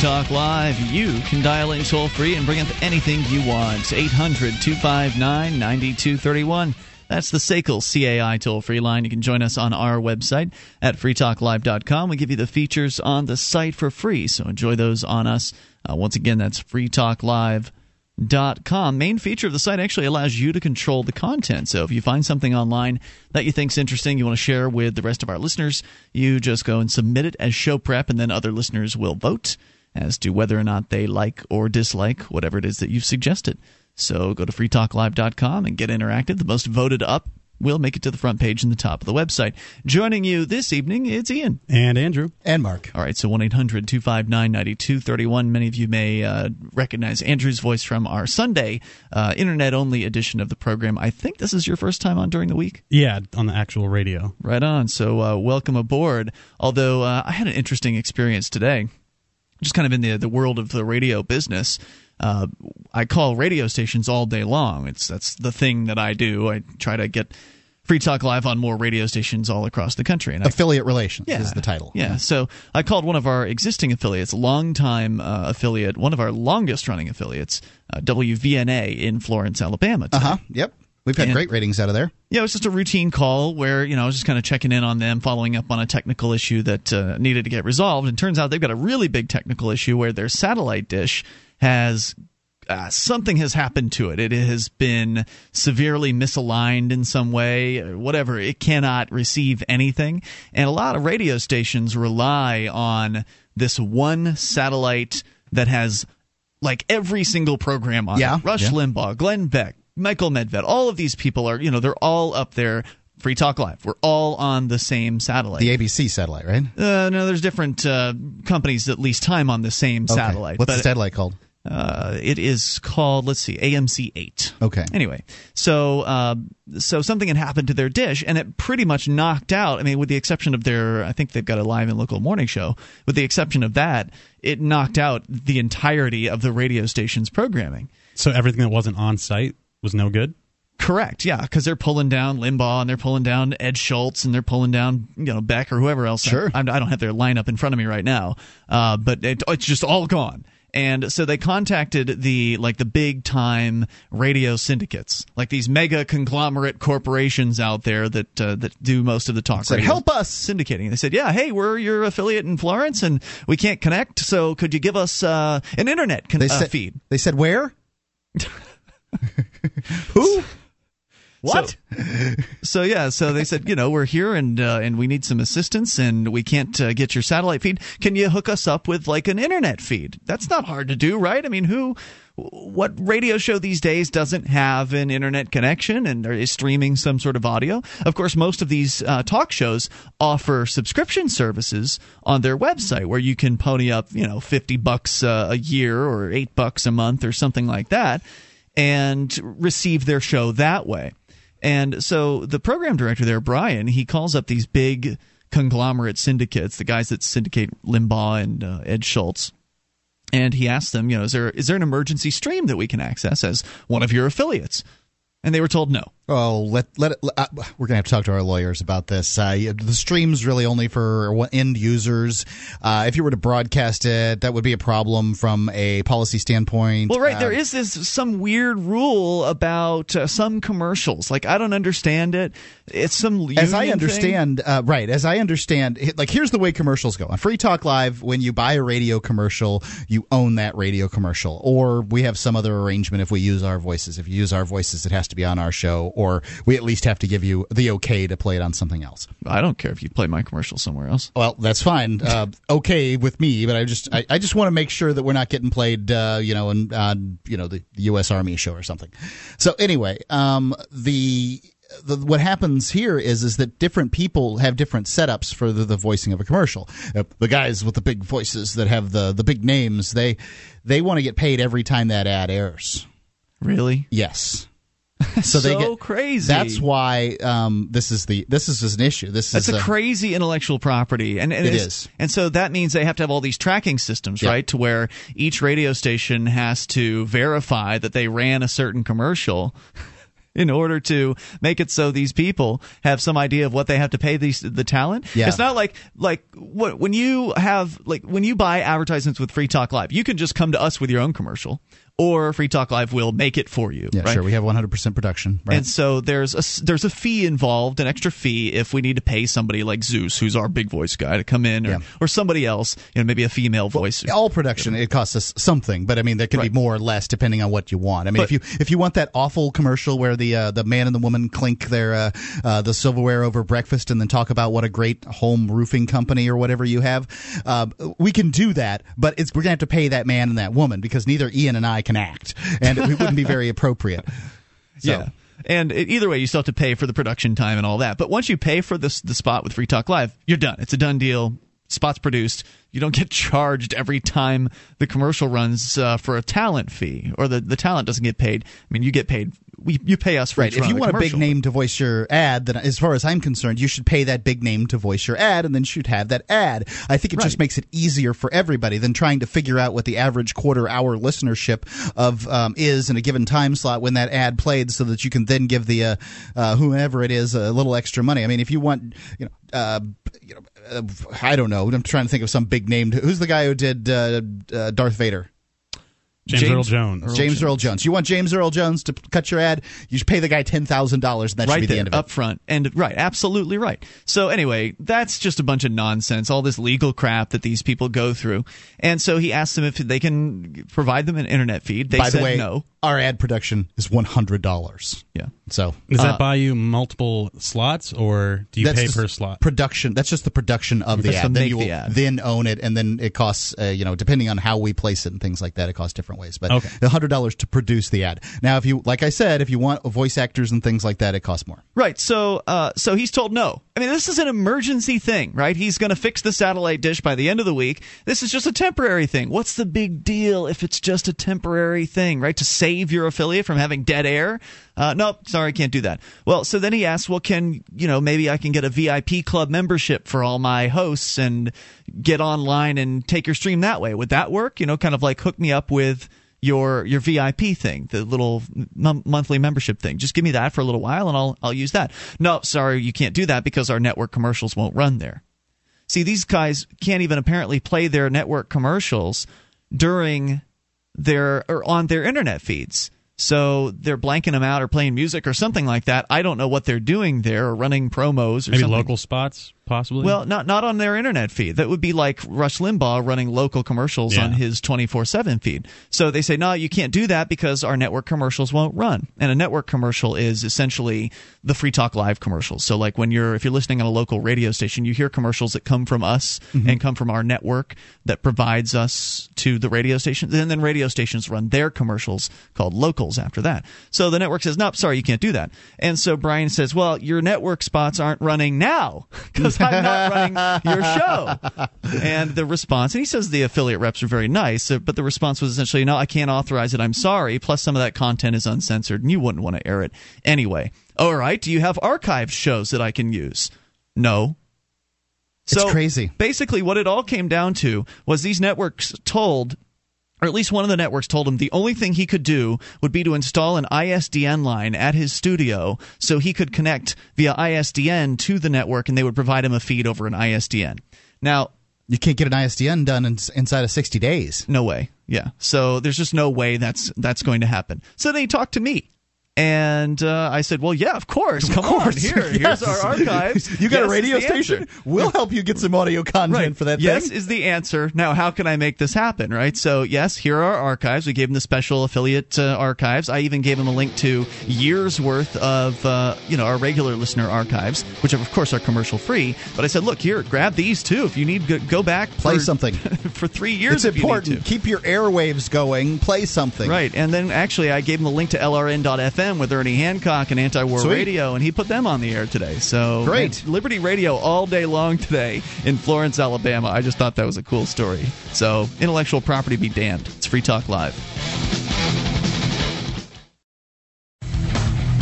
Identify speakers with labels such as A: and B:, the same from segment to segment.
A: Talk Live. You can dial in toll free and bring up anything you want. 800 259 9231. That's the SACL CAI toll free line. You can join us on our website at freetalklive.com. We give you the features on the site for free, so enjoy those on us. Uh, once again, that's freetalklive.com com. Main feature of the site actually allows you to control the content. So if you find something online that you think's interesting, you want to share with the rest of our listeners, you just go and submit it as show prep, and then other listeners will vote as to whether or not they like or dislike whatever it is that you've suggested. So go to freetalklive.com and get interactive. The most voted up will make it to the front page in the top of the website. Joining you this evening, it's Ian.
B: And Andrew.
C: And Mark.
A: All right, so 1 800 259 9231. Many of you may uh, recognize Andrew's voice from our Sunday uh, internet only edition of the program. I think this is your first time on during the week?
B: Yeah, on the actual radio.
A: Right on. So uh, welcome aboard. Although uh, I had an interesting experience today, just kind of in the, the world of the radio business. Uh, I call radio stations all day long. It's that's the thing that I do. I try to get Free Talk Live on more radio stations all across the country.
C: And affiliate I, relations yeah, is the title.
A: Yeah. So I called one of our existing affiliates, longtime uh, affiliate, one of our longest running affiliates, uh, WVNA in Florence, Alabama.
C: Uh huh. Yep. We've had and, great ratings out of there.
A: Yeah, it was just a routine call where you know I was just kind of checking in on them, following up on a technical issue that uh, needed to get resolved. And turns out they've got a really big technical issue where their satellite dish has uh, something has happened to it. It has been severely misaligned in some way, whatever. It cannot receive anything. And a lot of radio stations rely on this one satellite that has like every single program on
C: yeah,
A: it. Rush
C: yeah.
A: Limbaugh, Glenn Beck, Michael Medved, all of these people are, you know, they're all up there Free Talk Live. We're all on the same satellite.
C: The ABC satellite, right?
A: Uh, no, there's different uh, companies that lease time on the same
C: okay.
A: satellite.
C: What's the satellite called?
A: Uh, it is called let's see AMC eight.
C: Okay.
A: Anyway, so uh, so something had happened to their dish, and it pretty much knocked out. I mean, with the exception of their, I think they've got a live and local morning show. With the exception of that, it knocked out the entirety of the radio station's programming.
B: So everything that wasn't on site was no good.
A: Correct. Yeah, because they're pulling down Limbaugh and they're pulling down Ed Schultz and they're pulling down you know Beck or whoever else.
C: Sure.
A: I, I don't have their lineup in front of me right now, uh, but it, it's just all gone and so they contacted the like the big time radio syndicates like these mega conglomerate corporations out there that uh, that do most of the talk
C: said, help us
A: syndicating they said yeah hey we're your affiliate in florence and we can't connect so could you give us uh, an internet con-
C: they
A: uh,
C: said,
A: feed
C: they said where who what?
A: So, so, yeah, so they said, you know, we're here and uh, and we need some assistance and we can't uh, get your satellite feed. Can you hook us up with like an internet feed? That's not hard to do, right? I mean, who what radio show these days doesn't have an internet connection and is streaming some sort of audio? Of course, most of these uh, talk shows offer subscription services on their website where you can pony up, you know, 50 bucks uh, a year or 8 bucks a month or something like that and receive their show that way. And so the program director there, Brian, he calls up these big conglomerate syndicates, the guys that syndicate Limbaugh and uh, Ed Schultz. And he asks them, you know, is there is there an emergency stream that we can access as one of your affiliates? And they were told no.
C: Oh, let let it. Uh, we're gonna have to talk to our lawyers about this. Uh, the stream's really only for end users. Uh, if you were to broadcast it, that would be a problem from a policy standpoint.
A: Well, right, there uh, is this some weird rule about uh, some commercials. Like I don't understand it. It's some
C: as I understand, uh, right? As I understand, like here's the way commercials go on Free Talk Live. When you buy a radio commercial, you own that radio commercial, or we have some other arrangement if we use our voices. If you use our voices, it has to be on our show or we at least have to give you the okay to play it on something else.
A: I don't care if you play my commercial somewhere else.
C: Well, that's fine. Uh, okay with me, but I just I, I just want to make sure that we're not getting played, uh, you know, on uh, you know the, the U.S. Army show or something. So anyway, um, the the, what happens here is is that different people have different setups for the, the voicing of a commercial. Uh, the guys with the big voices that have the the big names, they they want to get paid every time that ad airs.
A: Really?
C: Yes.
A: so, they get crazy.
C: That's why um, this is the this is an issue. This
A: that's
C: is
A: a, a, crazy intellectual property, and, and
C: it is.
A: And so that means they have to have all these tracking systems, yeah. right? To where each radio station has to verify that they ran a certain commercial. in order to make it so these people have some idea of what they have to pay these the talent.
C: Yeah.
A: It's not like like what when you have like when you buy advertisements with Free Talk Live, you can just come to us with your own commercial, or Free Talk Live will make it for you.
C: Yeah,
A: right?
C: sure. We have 100% production. Right.
A: And so there's a there's a fee involved, an extra fee if we need to pay somebody like Zeus, who's our big voice guy, to come in, or,
C: Yeah.
A: or somebody else, you know, maybe a female voice.
C: all production it costs us something but i mean there can
A: Right.
C: be more or less depending on what you want i mean
A: But-
C: if you if you want that awful commercial where the uh, the man and the woman clink their uh, uh, the silverware over breakfast and then talk about what a great home roofing company or whatever you have uh, we can do that but it's we're gonna have to pay that man and that woman because neither ian and i can act and it wouldn't be very appropriate so,
A: Yeah. And either way, you still have to pay for the production time and all that. But once you pay for this the spot with Free Talk Live, you're done. It's a done deal. Spot's produced. You don't get charged every time the commercial runs uh, for a talent fee, or the, the talent doesn't get paid. I mean, you get paid. We you pay us for
C: Right. If you want a big name to voice your ad, then as far as I'm concerned, you should pay that big name to voice your ad and then should have that ad. I think it just makes it easier for everybody than trying to figure out what the average quarter hour listenership of um, is in a given time slot when that ad played so that you can then give the uh, uh, whoever it is a little extra money. I mean, if you want, you know, uh, you know, uh, I don't know. I'm trying to think of some big name. Who's the guy who did uh, uh, Darth Vader?
B: James,
A: James
B: Earl Jones.
C: James Earl Jones. You want James Earl Jones to cut your ad? You should pay the guy ten thousand dollars, and that should
A: right
C: be the end of it.
A: up front, and right, absolutely right. So anyway, that's just a bunch of nonsense, all this legal crap that these people go through. And so he asked them if they can provide them an internet feed. They
C: By
A: said
C: the way,
A: no.
C: our ad production is one hundred dollars.
A: Yeah.
C: So
B: Does that
A: Uh,
B: buy you multiple slots, or do you pay per slot?
C: Production. That's just the production of the
A: That's to
C: ad. Then
A: make
C: you will
A: the ad.
C: then own it, and then it costs. Uh, you know, depending on how we place it and things like that, it costs different ways. But
B: Okay.
C: the hundred dollars to produce the ad. Now, if you, like I said, if you want voice actors and things like that, it costs more.
A: Right. So, uh, so he's told no. I mean, this is an emergency thing, right? He's going to fix the satellite dish by the end of the week. This is just a temporary thing. What's the big deal if it's just a temporary thing, right? To save your affiliate from having dead air? Uh, nope, sorry, can't do that. Well, so then he asks, well, can you know maybe I can get a VIP club membership for all my hosts and get online and take your stream that way? Would that work? You know, kind of like hook me up with your your VIP thing, the little m- monthly membership thing. Just give me that for a little while, and I'll I'll use that. No, sorry, you can't do that because our network commercials won't run there. See, these guys can't even apparently play their network commercials during their or on their internet feeds. So they're blanking them out or playing music or something like that. I don't know what they're doing there or running promos or
B: Maybe
A: something.
B: local spots, possibly.
A: Well, not not on their internet feed. That would be like Rush Limbaugh running local commercials
B: Yeah.
A: on his 24/7 feed. So they say, "No, you can't do that because our network commercials won't run." And a network commercial is essentially the Free Talk Live commercials. So like when you're if you're listening on a local radio station, you hear commercials that come from us mm-hmm. and come from our network that provides us to the radio station. And then radio stations run their commercials called locals after that. So the network says, "Nope, sorry, you can't do that." And so Brian says, "Well, your network spots aren't running now because I'm not running your show." And the response, and he says the affiliate reps are very nice, uh, but the response was essentially, "No, I can't authorize it. I'm sorry. Plus, some of that content is uncensored, and you wouldn't want to air it anyway." All right, do you have archived shows that I can use? No.
C: It's
A: So
C: crazy.
A: Basically, what it all came down to was these networks told or at least one of the networks told him the only thing he could do would be to install an ISDN line at his studio so he could connect via ISDN to the network and they would provide him a feed over an ISDN. Now,
C: You can't get an ISDN done in, inside of sixty days.
A: no way. Yeah. So there's just no way that's that's going to happen. So they talked to me. And uh, I said, "Well, yeah, of course. Come on, here.
C: Yes.
A: Here's our archives.
C: You got
A: Yes
C: a radio
A: the answer.
C: station? We'll help you get some audio content
A: right.
C: for that
A: yes
C: thing.
A: is the answer. Now, how can I make this happen? Right. So, yes, here are our archives. We gave him the special affiliate uh, archives. I even gave him a link to years worth of uh, you know our regular listener archives, which of course are commercial free. But I said, look here, grab these too. If you need, go, go back
C: Play
A: for,
C: something.
A: for three years.
C: It's
A: you
C: important.
A: to.
C: Keep your airwaves going. Play something.
A: Right, and then actually, I gave him a link to LRN.FM with Ernie Hancock and Anti-War
C: Sweet.
A: Radio, and he put them on the air today. So
C: Great.
A: Liberty Radio all day long today in Florence, Alabama. I just thought that was a cool story. So intellectual property be damned. It's Free Talk Live.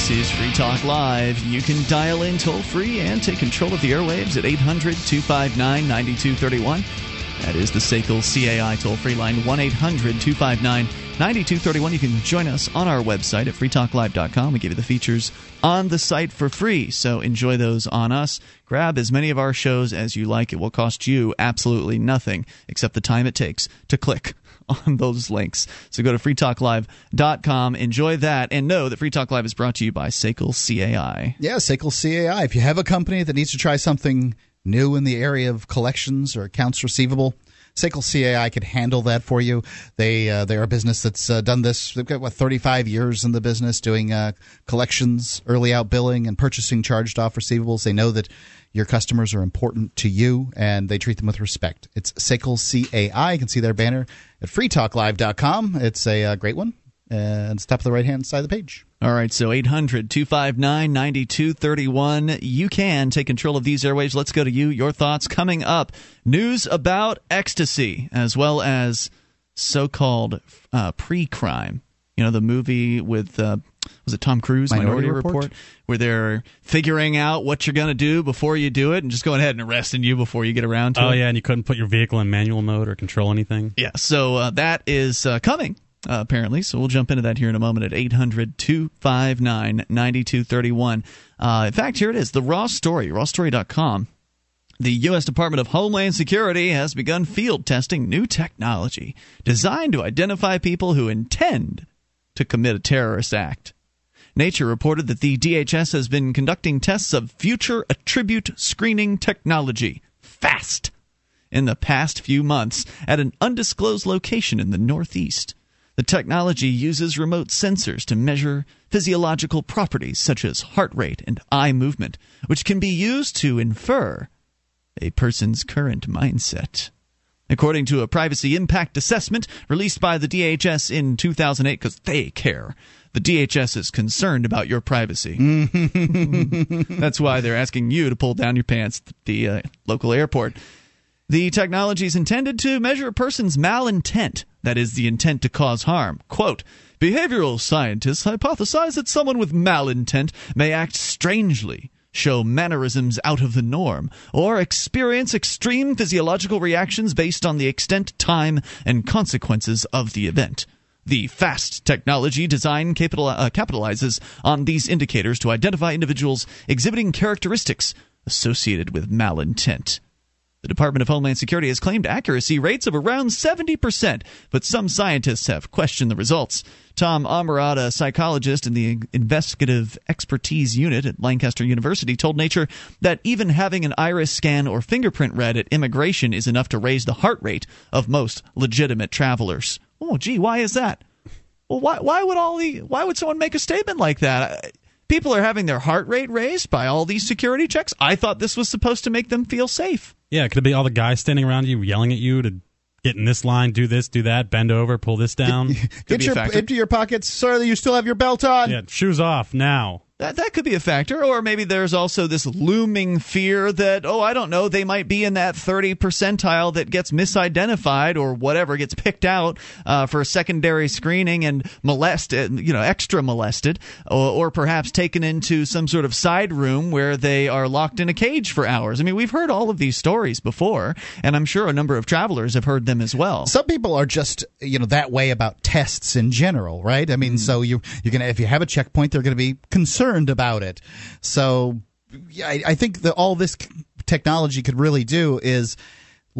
A: This is Free Talk Live. You can dial in toll free and take control of the airwaves at 800 259 9231. That is the SACL CAI toll free line 1 800 259 9231. You can join us on our website at freetalklive.com. We give you the features on the site for free, so enjoy those on us. Grab as many of our shows as you like. It will cost you absolutely nothing except the time it takes to click on those links. So go to freetalklive.com, enjoy that, and know that Free Talk Live is brought to you by SACL CAI.
C: Yeah, SACL CAI. If you have a company that needs to try something new in the area of collections or accounts receivable, SACL CAI could handle that for you. They uh, they're a business that's uh, done this. They've got what 35 years in the business doing uh, collections, early out billing, and purchasing charged off receivables. They know that your customers are important to you, and they treat them with respect. It's SACL CAI. You can see their banner at freetalklive.com. It's a uh, great one, and it's top of the right hand side of the page.
A: All right, so 800 259 9231. You can take control of these airwaves. Let's go to you. Your thoughts coming up. News about ecstasy, as well as so called uh, pre crime. You know, the movie with, uh, was it Tom Cruise,
C: Minority
A: Minority,
C: Report?
A: Report? where they're figuring out what you're going to do before you do it and just going ahead and arresting you before you get around to
B: Oh
A: it.
B: yeah, and you couldn't put your vehicle in manual mode or control anything.
A: Yeah, so uh, that is uh, coming. Uh, apparently, so we'll jump into that here in a moment at 800 259 9231. Uh, In fact, here it is the raw story, rawstory.com. The U.S. Department of Homeland Security has begun field testing new technology designed to identify people who intend to commit a terrorist act. Nature reported that the DHS has been conducting tests of future attribute screening technology, FAST, in the past few months at an undisclosed location in the Northeast. The technology uses remote sensors to measure physiological properties such as heart rate and eye movement, which can be used to infer a person's current mindset. According to a privacy impact assessment released by the DHS in 2008, because they care, the DHS is concerned about your privacy. That's why they're asking you to pull down your pants at the uh, local airport. The technology is intended to measure a person's malintent, that is, the intent to cause harm. Quote, Behavioral scientists hypothesize that someone with malintent may act strangely, show mannerisms out of the norm, or experience extreme physiological reactions based on the extent, time, and consequences of the event. The FAST technology design capital, uh, capitalizes on these indicators to identify individuals exhibiting characteristics associated with malintent. The Department of Homeland Security has claimed accuracy rates of around 70%, but some scientists have questioned the results. Tom Ormerod, a psychologist in the Investigative Expertise Unit at Lancaster University, told Nature that even having an iris scan or fingerprint read at immigration is enough to raise the heart rate of most legitimate travelers. Oh, gee, why is that? Well, why, why would all the why would someone make a statement like that? People are having their heart rate raised by all these security checks. I thought this was supposed to make them feel safe.
B: Yeah, could it be all the guys standing around you yelling at you to get in this line, do this, do that, bend over, pull this down?
C: Get your empty your pockets, sir. You still have your belt on.
B: yeah, shoes off now.
A: That that could be a factor, or maybe there's also this looming fear that oh I don't know they might be in that 30 percentile that gets misidentified or whatever gets picked out uh, for a secondary screening and molested you know extra molested or, or perhaps taken into some sort of side room where they are locked in a cage for hours. I mean we've heard all of these stories before, and I'm sure a number of travelers have heard them as well.
C: Some people are just you know that way about tests in general, right? I mean, so you you're gonna if you have a checkpoint, they're gonna be concerned about it. So I, I think that all this technology could really do is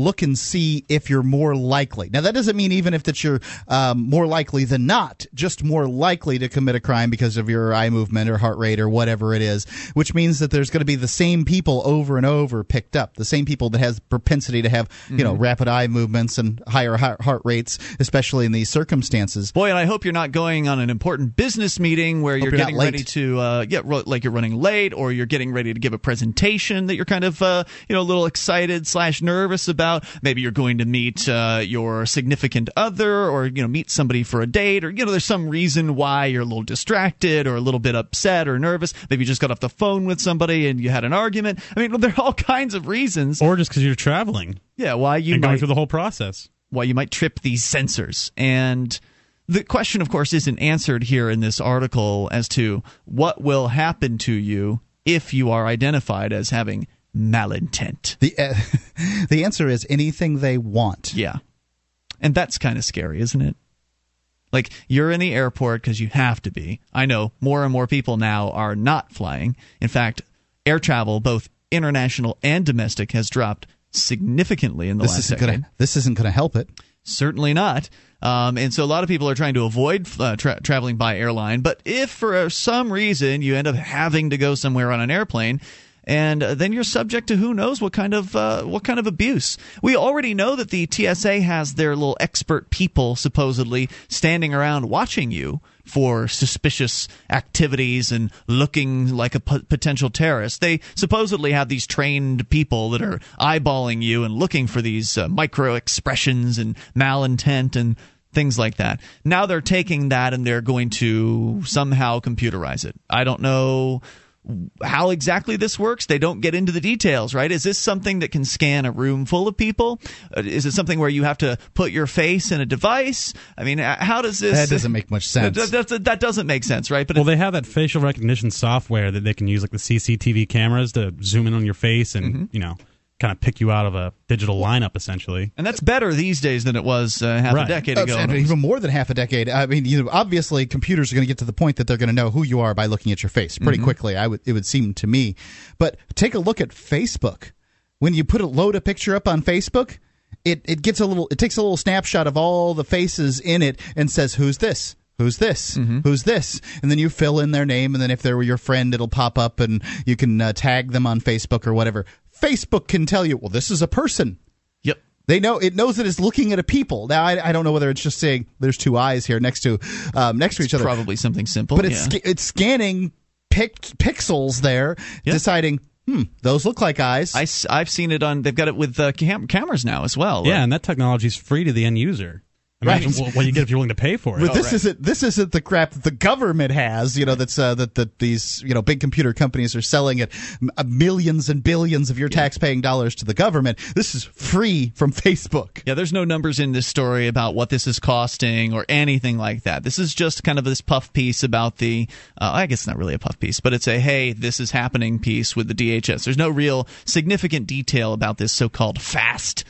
C: look and see if you're more likely. Now, that doesn't mean even if that you're um, more likely than not, just more likely to commit a crime because of your eye movement or heart rate or whatever it is, which means that there's going to be the same people over and over picked up, the same people that has propensity to have, you know,
A: Mm-hmm.
C: rapid eye movements and higher heart rates, especially in these circumstances.
A: Boy, and I hope you're not going on an important business meeting where you're
C: you're
A: getting ready to, uh, yeah, like you're running late, or you're getting ready to give a presentation that you're kind of, uh, you know, a little excited slash nervous about. Maybe you're going to meet uh, your significant other, or you know, meet somebody for a date, or you know, there's some reason why you're a little distracted or a little bit upset or nervous. Maybe you just got off the phone with somebody and you had an argument. I mean, there are all kinds of reasons.
B: Or just because you're traveling
A: Yeah, why you
B: and going through the whole process.
A: why you might trip these sensors. And the question, of course, isn't answered here in this article as to what will happen to you if you are identified as having malintent.
C: The uh, the answer is anything they want.
A: Yeah. And that's kind of scary, isn't it? Like, you're in the airport because you have to be. I know more and more people now are not flying. In fact, air travel, both international and domestic, has dropped significantly in the
C: This
A: last
C: isn't
A: decade.
C: gonna this isn't gonna help it.
A: Certainly not. Um, and so a lot of people are trying to avoid uh, tra- traveling by airline. But if for some reason you end up having to go somewhere on an airplane, and uh, then you're subject to who knows what kind of uh, what kind of abuse. We already know that the TSA has their little expert people supposedly standing around watching you for suspicious activities and looking like a p- potential terrorist. They supposedly have these trained people that are eyeballing you and looking for these uh, micro expressions and malintent and things like that. Now they're taking that and they're going to somehow computerize it. I don't know how exactly this works. They don't get into the details, right? Is this something that can scan a room full of people? Uh, Is it something where you have to put your face in a device? I mean, uh, how does this?
C: That doesn't make much sense.
A: That, that- that doesn't make sense, right? But
B: Well, they have that facial recognition software that they can use, like the CCTV cameras, to zoom in on your face and
A: Mm-hmm.
B: you know, kind of pick you out of a digital lineup, essentially.
A: and that's better these days than it was uh, half a decade ago.
C: and even more than half a decade. I mean, you know, obviously, computers are going to get to the point that they're going to know who you are by looking at your face pretty
A: Mm-hmm.
C: quickly. I would, it would seem to me. But take a look at Facebook. When you put a load a picture up on Facebook, it it gets a little, it takes a little snapshot of all the faces in it and says, "Who's this?" Who's this?
A: Mm-hmm.
C: Who's this? And then you fill in their name, and then if they were your friend, it'll pop up, and you can uh, tag them on Facebook or whatever. Facebook can tell you, well, this is a person.
A: Yep.
C: They know it knows that it's looking at a people. Now I, I don't know whether it's just saying there's two eyes here next to um, next to each other,
A: Probably something simple.
C: but it's
A: yeah.
C: it's scanning pic- pixels there,
A: Yeah.
C: deciding hmm those look like eyes.
A: I, have seen it on. They've got it with uh, cam- cameras now as well.
B: Yeah, and that technology is free to the end user. Imagine
C: Right.
B: what, you get if you're willing to pay for it.
C: but this
A: right.
C: isn't this isn't the crap that the government has. You know that's uh, that that these you know big computer companies are selling at uh, millions and billions of your tax-paying dollars to the government. This is free from Facebook.
A: Yeah, there's no numbers in this story about what this is costing or anything like that. This is just kind of this puff piece about the, uh, I guess it's not really a puff piece, but it's a, hey, this is happening piece with the DHS. There's no real significant detail about this so called FAST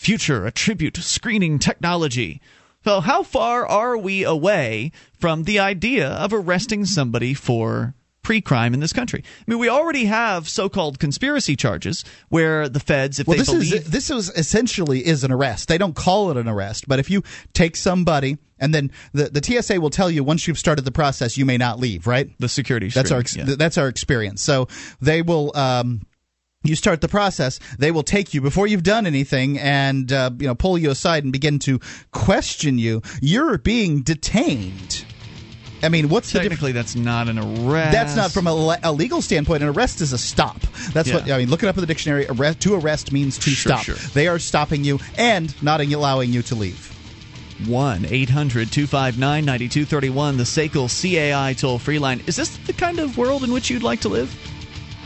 A: future attribute screening technology. So, how far are we away from the idea of arresting somebody for pre-crime in this country? I mean, we already have so-called conspiracy charges where the feds, if
C: Well,
A: they
C: this
A: believe,
C: is this is essentially is an arrest. They don't call it an arrest, but if you take somebody and then the the TSA will tell you once you've started the process, you may not leave. Right?
A: the security.
C: That's our
A: yeah.
C: that's our experience. So they will. Um, you start the process. They will take you before you've done anything, and uh, you know pull you aside and begin to question you. You're being detained. I mean, what's?
A: Technically, that's not an arrest.
C: That's not from a, le- a legal standpoint. An arrest is a stop. That's what I mean. Look it up in the dictionary. Arrest, to arrest means to
A: Sure,
C: stop.
A: sure.
C: They are stopping you and not allowing you to leave.
A: 1 800 259 9231, the SACL CAI toll free line. Is this the kind of world in which you'd like to live?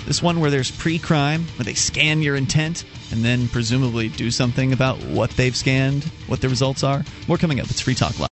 A: This one where there's pre crime, where they scan your intent and then presumably do something about what they've scanned, what the results are? More coming up. It's Free Talk Live.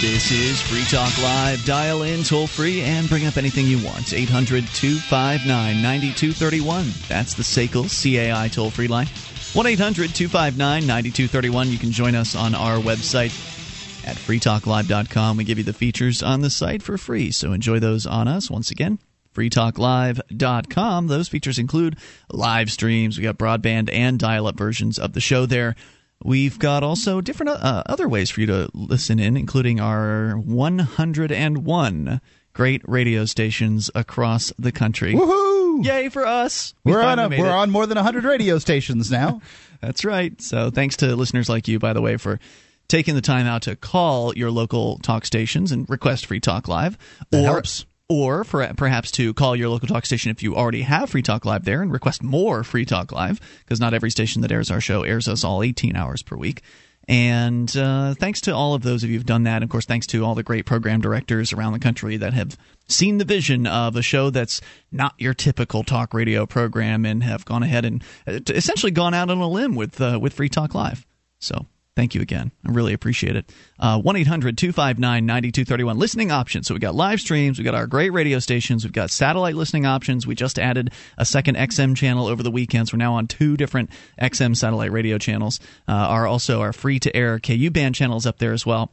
A: This is Free Talk Live. Dial in toll free and bring up anything you want. 800 259 9231. That's the SACL CAI toll free line. 1 800 259 9231. You can join us on our website at freetalklive.com. We give you the features on the site for free, so enjoy those on us. Once again, freetalklive.com. Those features include live streams. We got broadband and dial up versions of the show there. We've got also different uh, other ways for you to listen in, including our 101 great radio stations across the country.
C: Woohoo!
A: Yay for us! We
C: We're on a, we're
A: it.
C: on more than 100 radio stations now.
A: That's right. So thanks to listeners like you, by the way, for taking the time out to call your local talk stations and request Free Talk Live.
C: That
A: or,
C: helps.
A: Or for, perhaps to call your local talk station if you already have Free Talk Live there and request more Free Talk Live, because not every station that airs our show airs us all 18 hours per week. And uh, thanks to all of those of you who've done that. Of course, thanks to all the great program directors around the country that have seen the vision of a show that's not your typical talk radio program and have gone ahead and uh, essentially gone out on a limb with uh, with Free Talk Live. So thank you again. I really appreciate it. Uh, 1 800 259 9231. Listening options. So we got live streams, we got our great radio stations, we've got satellite listening options. We just added a second XM channel over the weekends. We're now on two different XM satellite radio channels. Uh, are also our free to air KU band channels up there as well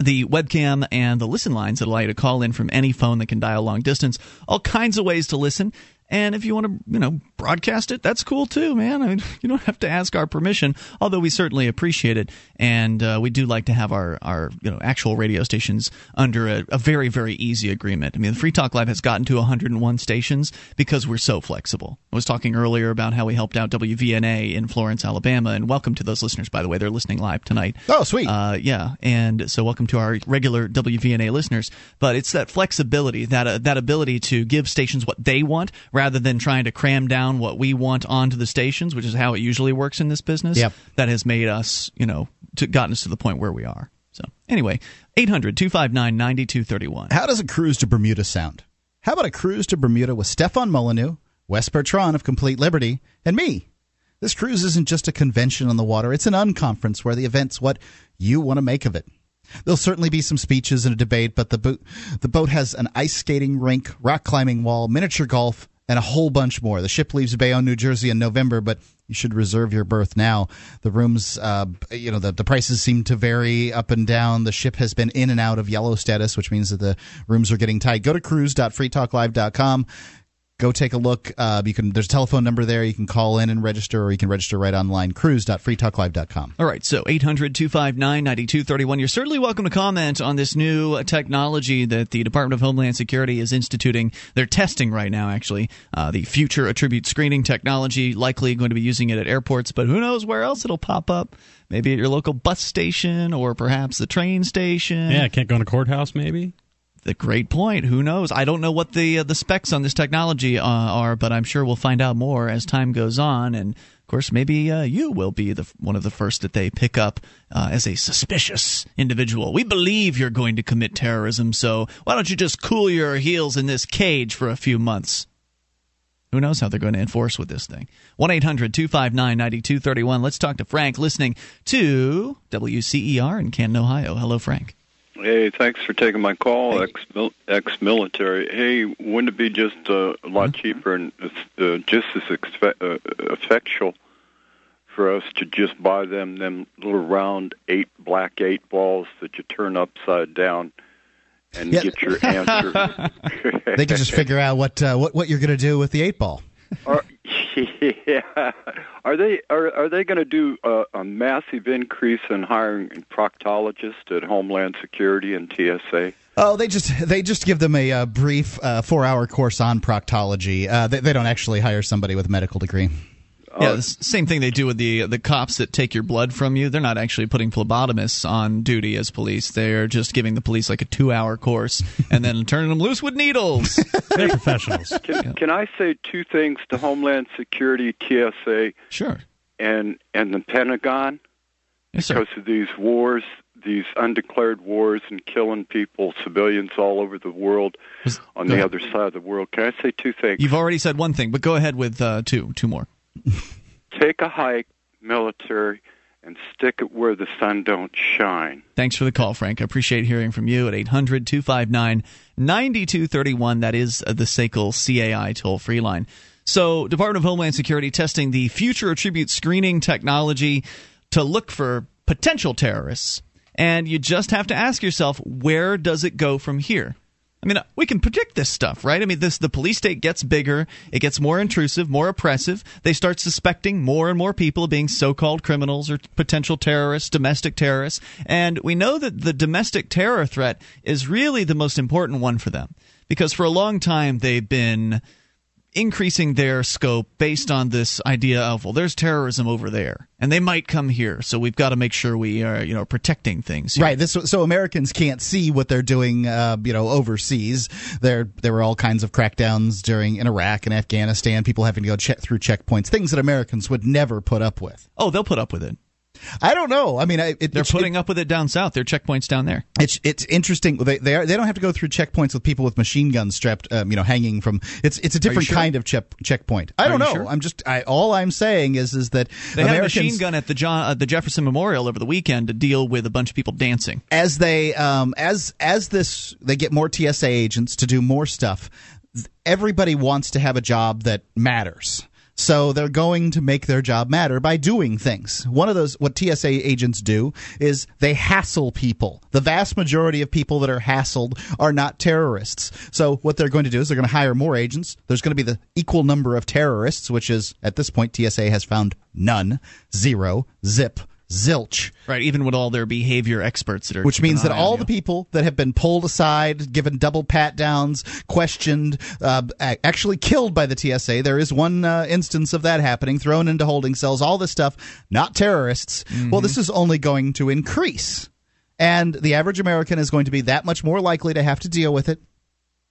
A: the webcam and the listen lines that allow you to call in from any phone that can dial long distance. All kinds of ways to listen. And if you want to, you know, broadcast it, that's cool too, man. I mean, you don't have to ask our permission, although we certainly appreciate it. And uh, we do like to have our, our, you know, actual radio stations under a, a very, very easy agreement. I mean, Free Talk Live has gotten to 101 stations because we're so flexible. I was talking earlier about how we helped out WVNA in Florence, Alabama, and welcome to those listeners, by the way. They're listening live tonight.
C: Oh, sweet.
A: Uh, yeah, and so welcome to our regular WVNA listeners. But it's that flexibility, that uh, that ability to give stations what they want, rather than trying to cram down what we want onto the stations, which is how it usually works in this business.
C: Yep.
A: That has made us, you know, to, gotten us to the point where we are. So anyway, 800-259-9231.
C: How does a cruise to Bermuda sound? How about a cruise to Bermuda with Stefan Molyneux, Wes Bertrand of Complete Liberty, and me? This cruise isn't just a convention on the water, it's an unconference where the event's what you want to make of it. There'll certainly be some speeches and a debate, but the boat, the boat has an ice skating rink, rock climbing wall, miniature golf, and a whole bunch more. The ship leaves Bayonne, New Jersey in November, but you should reserve your berth now. The rooms, uh, you know, the, the prices seem to vary up and down. The ship has been in and out of yellow status, which means that the rooms are getting tight. Go to cruise.freetalklive.com. Go take a look. Uh, you can. There's a telephone number there. You can call in and register, or you can register right online. Cruise.freetalklive.com.
A: All right, so 800 259 9231. You're certainly welcome to comment on this new technology that the Department of Homeland Security is instituting. They're testing right now, actually, uh, the future attribute screening technology, likely going to be using it at airports, but who knows where else it'll pop up. Maybe at your local bus station or perhaps the train station.
B: Yeah, can't go in a courthouse, maybe.
A: The great point. Who knows? I don't know what the uh, the specs on this technology uh, are, but I'm sure we'll find out more as time goes on. And of course, maybe uh, you will be the one of the first that they pick up uh, as a suspicious individual. We believe you're going to commit terrorism, so why don't you just cool your heels in this cage for a few months? Who knows how they're going to enforce with this thing? 1 800 259 9231. Let's talk to Frank listening to WCER in Canton, Ohio. Hello, Frank.
D: Hey, thanks for taking my call,
A: Hey.
D: ex ex military. Hey, wouldn't it be just uh, a lot
A: Mm-hmm.
D: cheaper and uh, just as exfe- uh, effectual for us to just buy them them little round eight black eight balls that you turn upside down and
C: Yeah.
D: get your answer?
C: They can just figure out what uh, what what you're going to do with the eight ball.
D: Are, yeah. Are they are are they going to do a, a massive increase in hiring proctologists at Homeland Security and TSA?
C: Oh, they just they just give them a, uh brief uh, four hour course on proctology. Uh, they, they don't actually hire somebody with a medical degree.
A: Yeah, the same thing they do with the the cops that take your blood from you. They're not actually putting phlebotomists on duty as police. They're just giving the police like a two hour course and then turning them loose with needles.
B: They're professionals.
D: Can, can I say two things to Homeland Security, TSA,
A: sure.
D: and and the Pentagon
A: Yes, sir.
D: because of these wars? these undeclared wars and killing people, civilians all over the world
A: Was-
D: on
A: go
D: the
A: ahead.
D: other side of the world. Can I say two things?
A: You've already said one thing, but go ahead with uh, two, two more.
D: Take a hike, military, and stick it where the sun don't shine.
A: Thanks for the call, Frank. I appreciate hearing from you at 800 259 9231. That is uh, the SACL CAI toll free line. So, Department of Homeland Security testing the future attribute screening technology to look for potential terrorists. And you just have to ask yourself, where does it go from here? I mean, we can predict this stuff, right? I mean, this the police state gets bigger, it gets more intrusive, more oppressive. They start suspecting more and more people of being so-called criminals or potential terrorists, domestic terrorists, and we know that the domestic terror threat is really the most important one for them because for a long time they've been increasing their scope based on this idea of well there's terrorism over there and they might come here so we've got to make sure we are you know protecting things here.
C: Right. This so Americans can't see what they're doing. Uh, you know, overseas. There there were all kinds of crackdowns during in Iraq and Afghanistan. People having to go check through checkpoints. Things that Americans would never put up with.
A: oh they'll put up with it
C: I don't know. I mean, I, it,
A: they're putting up with it down south their checkpoints down there
C: It's it's interesting. They they, are, they don't have to go through checkpoints with people with machine guns strapped, um, you know, hanging from. It's it's a different
A: sure?
C: kind of check checkpoint. I don't know.
A: sure?
C: I'm just I, all I'm saying is is that
A: They had a machine gun at the John, uh, the Jefferson Memorial over the weekend to deal with a bunch of people dancing.
C: as they um as as this they get more TSA agents to do more stuff. Everybody wants to have a job that matters. So they're going to make their job matter by doing things. One of those what TSA agents do is they hassle people. The vast majority of people that are hassled are not terrorists. So what they're going to do is they're going to hire more agents. There's going to be the equal number of terrorists, which is at this point TSA has found none, zero, zip, zilch
A: Right, even with all their behavior experts that are
C: which means that all the people that have been pulled aside, given double pat downs, questioned, uh, actually killed by the TSA. There is one uh, instance of that happening, thrown into holding cells, all this stuff, not terrorists. Well, this is only going to increase. And the average American is going to be that much more likely to have to deal with it.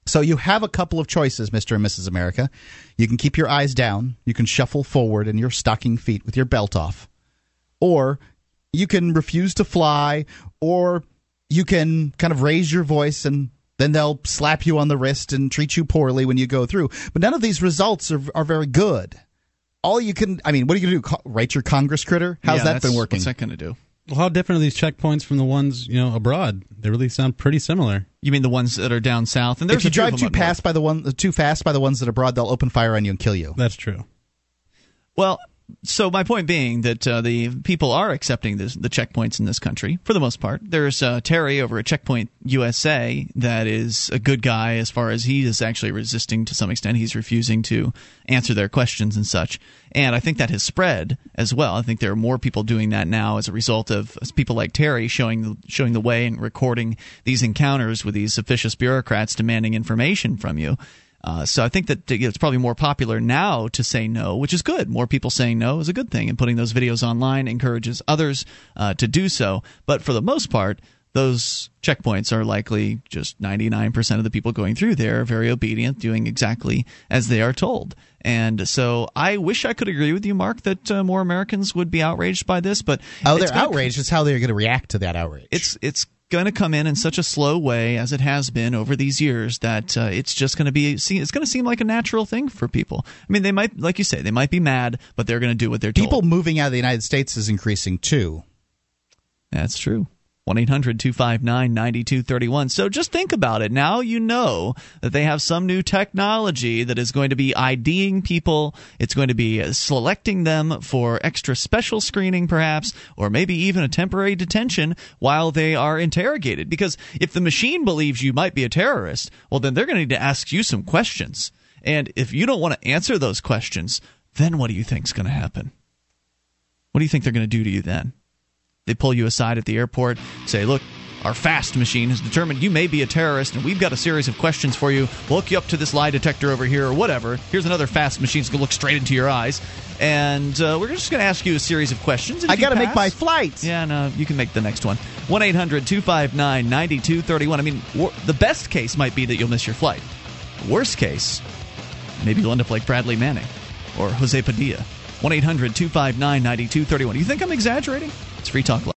C: So you have a couple of choices, Mr. and Mrs. America. You can keep your eyes down, you can shuffle forward in your stocking feet with your belt off or you can refuse to fly, or you can kind of raise your voice and then they'll slap you on the wrist and treat you poorly when you go through. But none of these results are, are very good. All you can, I mean, what are you going to do? Co- write your Congress critter? How's
A: Yeah,
C: that been working?
A: What's that going to do?
B: Well, how different are these checkpoints from the ones you know abroad? They really sound pretty similar.
A: You mean the ones that are down south? And
C: If you
A: a few of
C: drive too
A: up
C: fast by the one, too fast by the ones that are abroad, they'll open fire on you and kill you.
B: That's true.
A: Well, so my point being that uh, the people are accepting this, the checkpoints in this country for the most part. There's uh, Terry over at Checkpoint USA that is a good guy as far as he is actually resisting to some extent. He's refusing to answer their questions and such. And I think that has spread as well. I think there are more people doing that now as a result of people like Terry showing showing the way and recording these encounters with these officious bureaucrats demanding information from you. Uh, so I think that it's probably more popular now to say no, which is good. More people saying no is a good thing, and putting those videos online encourages others uh, to do so. But for the most part, those checkpoints are likely just 99% of the people going through there are very obedient, doing exactly as they are told. And so I wish I could agree with you, Mark, that uh, more Americans would be outraged by this. But
C: Oh, they're outraged. It's how they're going to react to that outrage.
A: it's it's going to come in in such a slow way as it has been over these years that uh, it's just going to be it's going to seem like a natural thing for people. I mean, they might, like you say, they might be mad, but they're going to do what they're
C: People
A: told.
C: moving out of the United States is increasing too.
A: That's true. 1 800 259 9231. So just think about it. Now you know that they have some new technology that is going to be IDing people. It's going to be selecting them for extra special screening, perhaps, or maybe even a temporary detention while they are interrogated. Because if the machine believes you might be a terrorist, well, then they're going to need to ask you some questions. And if you don't want to answer those questions, then what do you think is going to happen? What do you think they're going to do to you then? They pull you aside at the airport, say, "Look, our fast machine has determined you may be a terrorist, and we've got a series of questions for you. We'll hook you up to this lie detector over here, or whatever. Here's another fast machine that's going to look straight into your eyes, and uh, we're just going to ask you a series of questions.
C: I got to make my flight.
A: yeah, no, you can make the next one. 1 800 259 9231. I mean, wor- the best case might be that you'll miss your flight. Worst case, maybe you'll end up like Bradley Manning or Jose Padilla. 1 800 259 9231. You think I'm exaggerating? It's Free Talk.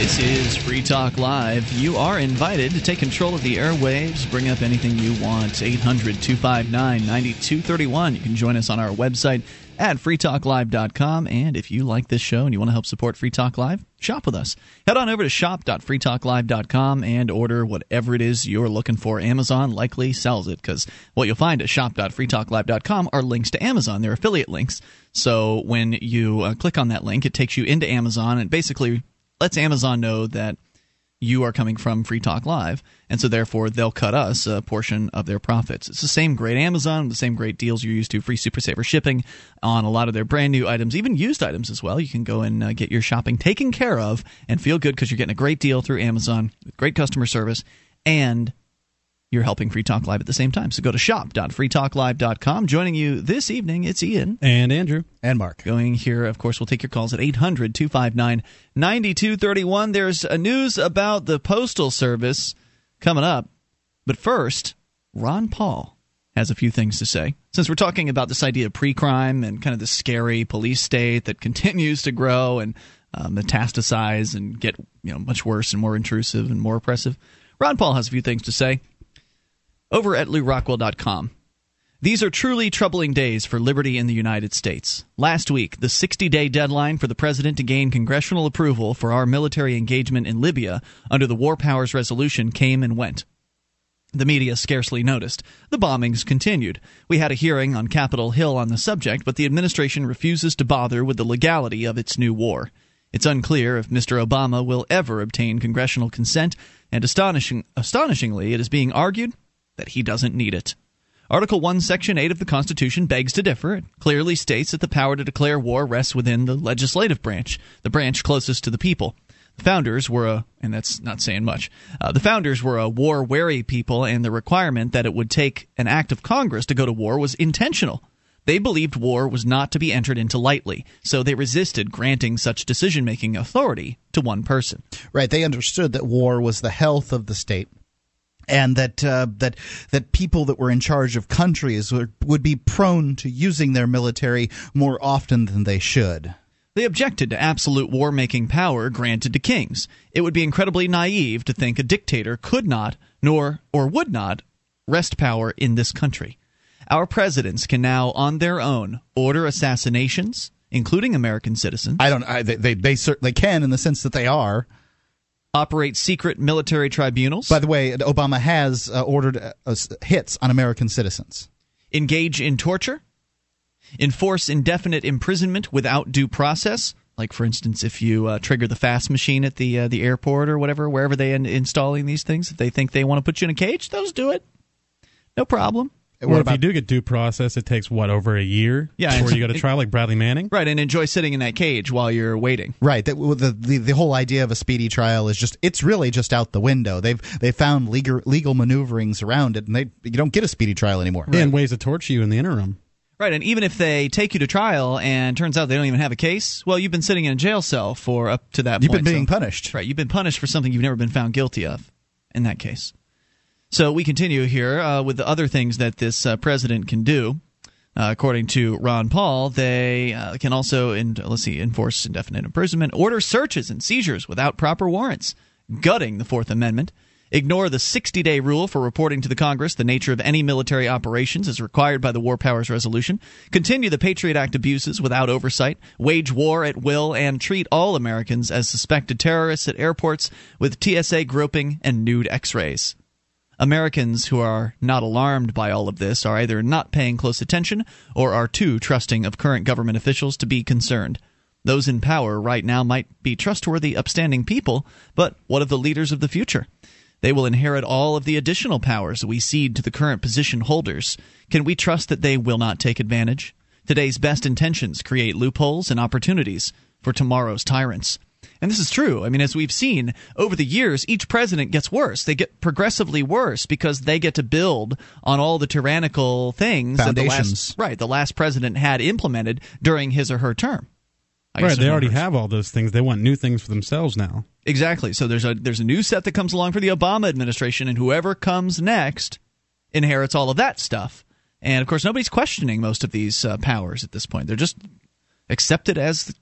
A: This is Free Talk Live. You are invited to take control of the airwaves, bring up anything you want. 800 259 9231. You can join us on our website at freetalklive.com. And if you like this show and you want to help support Free Talk Live, shop with us. Head on over to shop.freetalklive.com and order whatever it is you're looking for. Amazon likely sells it because what you'll find at shop.freetalklive.com are links to Amazon. They're affiliate links. So when you uh, click on that link, it takes you into Amazon and basically lets Amazon know that you are coming from Free Talk Live, and so therefore they'll cut us a portion of their profits. It's the same great Amazon, the same great deals you're used to, free Super Saver shipping on a lot of their brand new items, even used items as well. You can go and uh, get your shopping taken care of and feel good because you're getting a great deal through Amazon with great customer service and you're helping Free Talk Live at the same time. So go to shop.freetalklive.com. Joining you this evening, it's Ian.
B: And Andrew.
C: And Mark.
A: Going here, of course, we'll take your calls at 800 259 9231. There's a news about the Postal Service coming up. But first, Ron Paul has a few things to say. Since we're talking about this idea of pre crime and kind of the scary police state that continues to grow and uh, metastasize and get you know much worse and more intrusive and more oppressive, Ron Paul has a few things to say over at lewrockwell.com. These are truly troubling days for liberty in the United States. Last week, the 60 day deadline for the president to gain congressional approval for our military engagement in Libya under the War Powers Resolution came and went. The media scarcely noticed. The bombings continued. We had a hearing on Capitol Hill on the subject, but the administration refuses to bother with the legality of its new war. It's unclear if Mr. Obama will ever obtain congressional consent, and astonishing, astonishingly, it is being argued that he doesn't need it. Article 1, Section 8 of the Constitution begs to differ. It clearly states that the power to declare war rests within the legislative branch, the branch closest to the people. The founders were a, and that's not saying much, uh, the founders were a war wary people, and the requirement that it would take an act of Congress to go to war was intentional. They believed war was not to be entered into lightly, so they resisted granting such decision making authority to one person.
C: Right. They understood that war was the health of the state and that uh, that that people that were in charge of countries would, would be prone to using their military more often than they should.
A: They objected to absolute war making power granted to kings. It would be incredibly naive to think a dictator could not, nor or would not, wrest power in this country. Our presidents can now, on their own, order assassinations, including American citizens.
C: I don't. I, they they they certainly can in the sense that they are
A: operate secret military tribunals.
C: By the way, Obama has uh, ordered uh, hits on American citizens.
A: Engage in torture, enforce indefinite imprisonment without due process. Like, for instance, if you uh, trigger the fast machine at the uh, the airport or whatever, wherever they in- installing these things, if they think they want to put you in a cage, those do it. No problem.
B: Or if you do get due process, it takes what over a year
A: yeah,
B: before you go to trial, like Bradley Manning,
A: right? And enjoy sitting in that cage while you're waiting,
C: right? That, the, the the whole idea of a speedy trial is just it's really just out the window. They've they found legal legal maneuverings around it, and they you don't get a speedy trial anymore.
B: Right. And ways to torture you in the interim.
A: Right, and even if they take you to trial and turns out they don't even have a case, well, you've been sitting in a jail cell for up to that
C: you've
A: point.
C: You've been being
A: so,
C: punished.
A: Right, you've been punished for something you've never been found guilty of in that case. So we continue here uh, with the other things that this uh, president can do. Uh, according to Ron Paul, they uh, can also, in, let's see, enforce indefinite imprisonment, order searches and seizures without proper warrants, gutting the Fourth Amendment, ignore the 60 day rule for reporting to the Congress the nature of any military operations as required by the War Powers Resolution, continue the Patriot Act abuses without oversight, wage war at will, and treat all Americans as suspected terrorists at airports with TSA groping and nude x rays. Americans who are not alarmed by all of this are either not paying close attention or are too trusting of current government officials to be concerned. Those in power right now might be trustworthy, upstanding people, but what of the leaders of the future? They will inherit all of the additional powers we cede to the current position holders. Can we trust that they will not take advantage? Today's best intentions create loopholes and opportunities for tomorrow's tyrants. And this is true. I mean, as we've seen over the years, each president gets worse. They get progressively worse because they get to build on all the tyrannical things that the last, right, the last president had implemented during his or her term. I
B: Right, they already
A: numbers.
B: have all those things. They want new things for themselves now.
A: Exactly. So there's a there's a new set that comes along for the Obama administration, and whoever comes next inherits all of that stuff. And of course, nobody's questioning most of these uh, powers at this point. They're just accepted as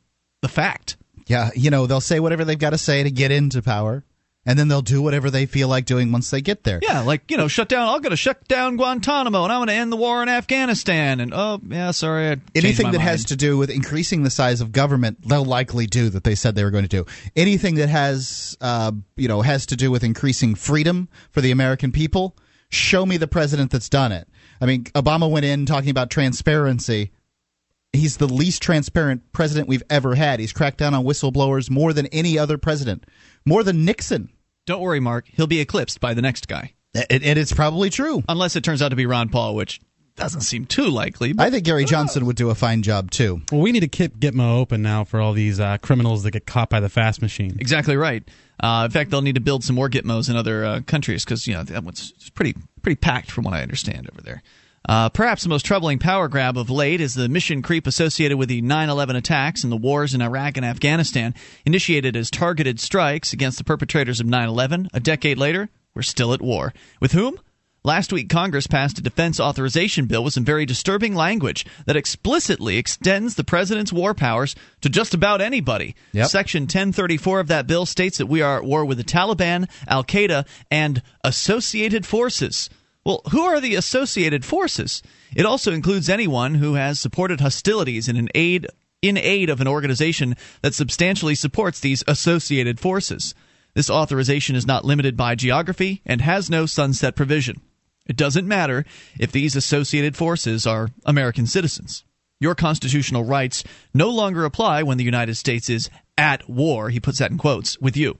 A: the fact.
C: Yeah, you know, they'll say whatever they've got to say to get into power, and then they'll do whatever they feel like doing once they get there.
A: Yeah, like you know, shut down. I'm going to shut down Guantanamo, and I'm going to end the war in Afghanistan. And oh, yeah, sorry, I
C: Anything that
A: mind.
C: has to do with increasing the size of government, they'll likely do that they said they were going to do. Anything that has, uh, you know, has to do with increasing freedom for the American people, show me the president that's done it. I mean, Obama went in talking about transparency. He's the least transparent president we've ever had. He's cracked down on whistleblowers more than any other president, more than Nixon.
A: Don't worry, Mark. He'll be eclipsed by the next guy,
C: And and it's probably true.
A: unless it turns out to be Ron Paul, which doesn't seem too likely. But
C: I think Gary Johnson would do a fine job too.
B: Well, we need to keep Gitmo open now for all these uh, criminals that get caught by the fast machine.
A: Exactly right. Uh, in fact, they'll need to build some more Gitmos in other uh, countries because you know that one's it's pretty pretty packed from what I understand over there. Uh, perhaps the most troubling power grab of late is the mission creep associated with the 9/11 attacks and the wars in Iraq and Afghanistan, initiated as targeted strikes against the perpetrators of 9/11. A decade later, we're still at war with whom? Last week, Congress passed a defense authorization bill with some very disturbing language that explicitly extends the president's war powers to just about anybody.
C: Yep.
A: Section 1034 of that bill states that we are at war with the Taliban, Al Qaeda, and associated forces. Well, who are the associated forces? It also includes anyone who has supported hostilities in an aid in aid of an organization that substantially supports these associated forces. This authorization is not limited by geography and has no sunset provision. It doesn't matter if these associated forces are American citizens. Your constitutional rights no longer apply when the United States is at war, he puts that in quotes, with you.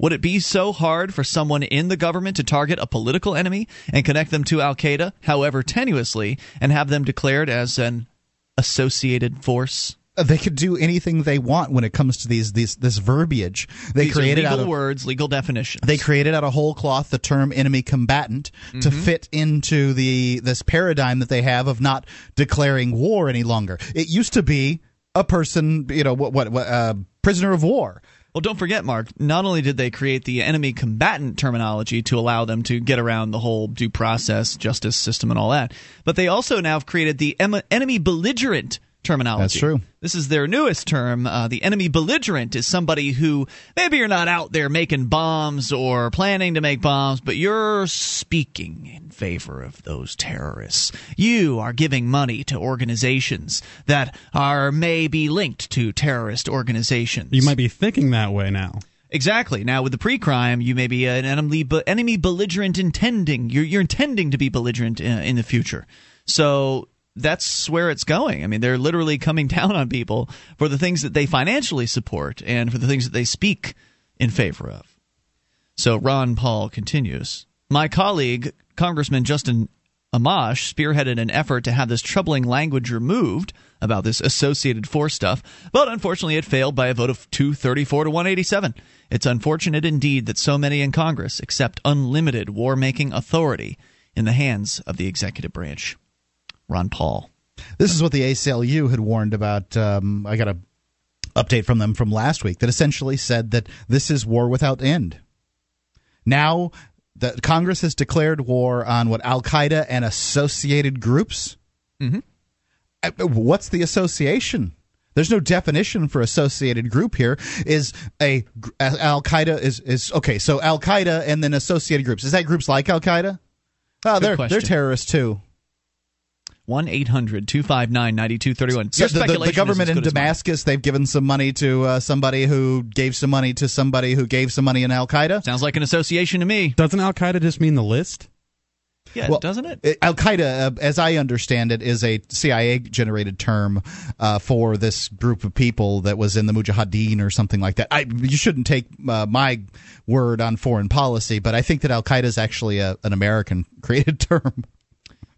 A: Would it be so hard for someone in the government to target a political enemy and connect them to Al Qaeda, however tenuously, and have them declared as an associated force?
C: They could do anything they want when it comes to these these this verbiage. They
A: These
C: created
A: legal
C: out of
A: words, legal definitions.
C: they created out of whole cloth the term enemy combatant
A: Mm-hmm.
C: to fit into the this paradigm that they have of not declaring war any longer. It used to be a person, you know, what what, what uh, prisoner of war.
A: Well, don't forget, Mark, not only did they create the enemy combatant terminology to allow them to get around the whole due process, justice system, and all that, but they also now have created the em- enemy belligerent terminology.
C: That's true.
A: This is their newest term. Uh, the enemy belligerent is somebody who maybe you're not out there making bombs or planning to make bombs, but you're speaking in favor of those terrorists. You are giving money to organizations that are maybe linked to terrorist organizations.
B: You might be thinking that way now.
A: Exactly. Now, with the pre-crime, you may be an enemy, enemy belligerent intending. You're, you're intending to be belligerent in, in the future. So that's where it's going. I mean, they're literally coming down on people for the things that they financially support and for the things that they speak in favor of. So Ron Paul continues. My colleague, Congressman Justin Amash, spearheaded an effort to have this troubling language removed about this associated force stuff, but unfortunately it failed by a vote of 234 to 187. It's unfortunate indeed that so many in Congress accept unlimited war making authority in the hands of the executive branch. Ron Paul.
C: This is what the ACLU had warned about. Um, I got a update from them from last week that essentially said that this is war without end. Now, the Congress has declared war on what Al Qaeda and associated groups.
A: Mhm.
C: Uh, What's the association? There's no definition for associated group here. Is a Al Qaeda is is okay? So Al Qaeda and then associated groups. Is that groups like Al Qaeda? Oh,
A: Good
C: they're
A: question.
C: they're terrorists too.
A: 1 800 259 9231.
C: Yeah, the, the, the government in Damascus, they've given some money to uh, somebody who gave some money to somebody who gave some money in Al Qaeda.
A: Sounds like an association to me.
B: Doesn't Al Qaeda just mean the list?
A: Yeah,
C: Well,
A: doesn't it?
C: Al Qaeda, uh, as I understand it, is a CIA generated term uh, for this group of people that was in the Mujahideen or something like that. I, you shouldn't take uh, my word on foreign policy, but I think that Al Qaeda is actually a, an American created term.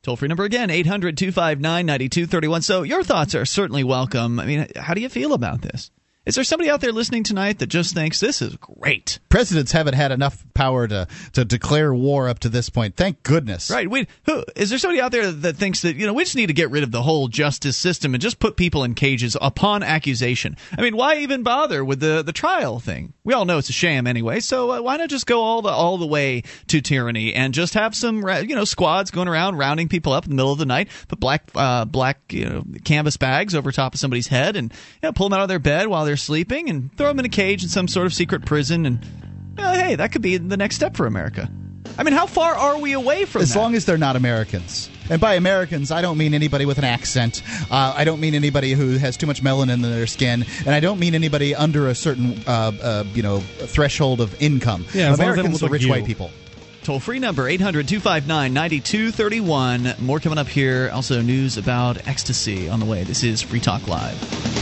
A: Toll free number again, 800 259 9231. So your thoughts are certainly welcome. I mean, how do you feel about this? Is there somebody out there listening tonight that just thinks this is great?
C: Presidents haven't had enough power to, to declare war up to this point. Thank goodness.
A: Right. We, who, is there somebody out there that thinks that, you know, we just need to get rid of the whole justice system and just put people in cages upon accusation? I mean, why even bother with the, the trial thing? We all know it's a sham anyway, so uh, why not just go all the all the way to tyranny and just have some, you know, squads going around rounding people up in the middle of the night, put black uh, black you know canvas bags over top of somebody's head and you know, pull them out of their bed while they're sleeping and throw them in a cage in some sort of secret prison and uh, hey, that could be the next step for America. I mean, how far are we away from
C: As
A: that?
C: long as they're not Americans. And by Americans, I don't mean anybody with an accent. Uh, I don't mean anybody who has too much melanin in their skin, and I don't mean anybody under a certain, uh, uh, you know, threshold of income.
B: Yeah, as long as they don't
C: Americans
B: look
C: are rich
B: like
C: white people.
A: Toll free number 800 259 9231. More coming up here. Also, news about ecstasy on the way. This is Free Talk Live.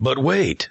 E: But wait.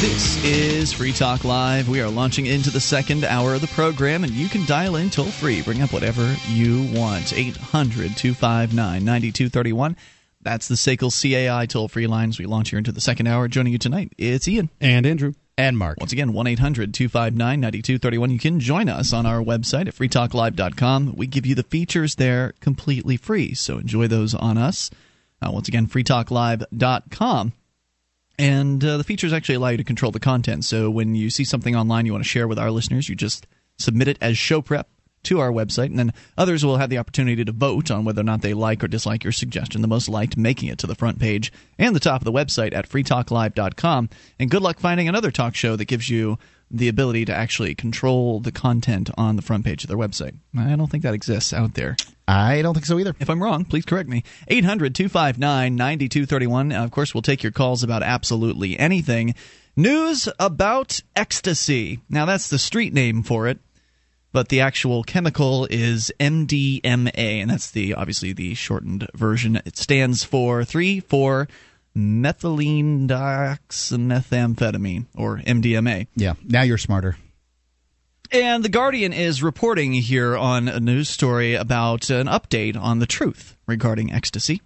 A: This is Free Talk Live. We are launching into the second hour of the program, and you can dial in toll free. Bring up whatever you want. 800 259 9231. That's the SACL CAI toll free lines. We launch here into the second hour. Joining you tonight, it's Ian.
B: And Andrew.
C: And Mark.
A: Once again, 1 800 259 9231. You can join us on our website at freetalklive.com. We give you the features there completely free, so enjoy those on us. Uh, once again, freetalklive.com. And uh, the features actually allow you to control the content. So when you see something online you want to share with our listeners, you just submit it as show prep to our website, and then others will have the opportunity to vote on whether or not they like or dislike your suggestion. The most liked making it to the front page and the top of the website at freetalklive.com. And good luck finding another talk show that gives you the ability to actually control the content on the front page of their website. I don't think that exists out there.
C: I don't think so either.
A: If I'm wrong, please correct me. 800 259 9231. Of course, we'll take your calls about absolutely anything. News about ecstasy. Now, that's the street name for it, but the actual chemical is MDMA, and that's the obviously the shortened version. It stands for 3 4 methylene dioxymethamphetamine, or MDMA.
C: Yeah. Now you're smarter.
A: And The Guardian is reporting here on a news story about an update on the truth regarding ecstasy.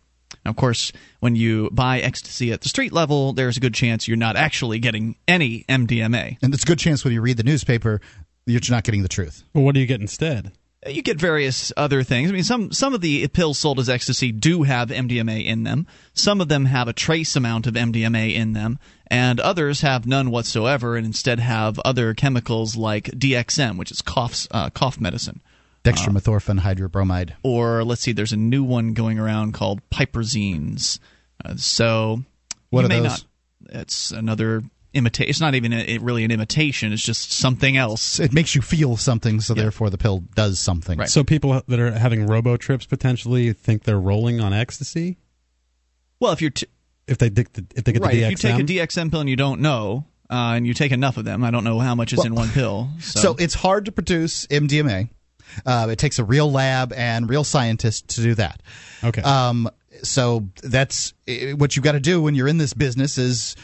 A: Now, of course, when you buy ecstasy at the street level, there's a good chance you're not actually getting any MDMA.
C: And it's a good chance when you read the newspaper, you're not getting the truth.
B: Well, what do you get instead?
A: You get various other things. I mean, some some of the pills sold as ecstasy do have MDMA in them. Some of them have a trace amount of MDMA in them, and others have none whatsoever, and instead have other chemicals like DXM, which is cough uh, cough medicine.
C: Dextromethorphan hydrobromide.
A: or let's see, there's a new one going around called piperazines. Uh, so
C: What
A: you
C: are
A: may
C: those?
A: not. It's another imitate. It's not even a, really an imitation. It's just something else.
C: It makes you feel something, so
A: Yeah.
C: therefore the pill does something.
A: Right.
B: So people that are having robo trips potentially think they're rolling on ecstasy
A: Well, if you're t-
B: if they dig the, if they get
A: right,
B: the
A: if you take a
B: DXM.
A: DXM pill and you don't know, uh, and you take enough of them. I don't know how much is in one pill. So,
C: So it's hard to produce MDMA. Uh, it takes a real lab and real scientists to do that.
B: Okay.
C: Um, so that's what you've got to do when you're in this business is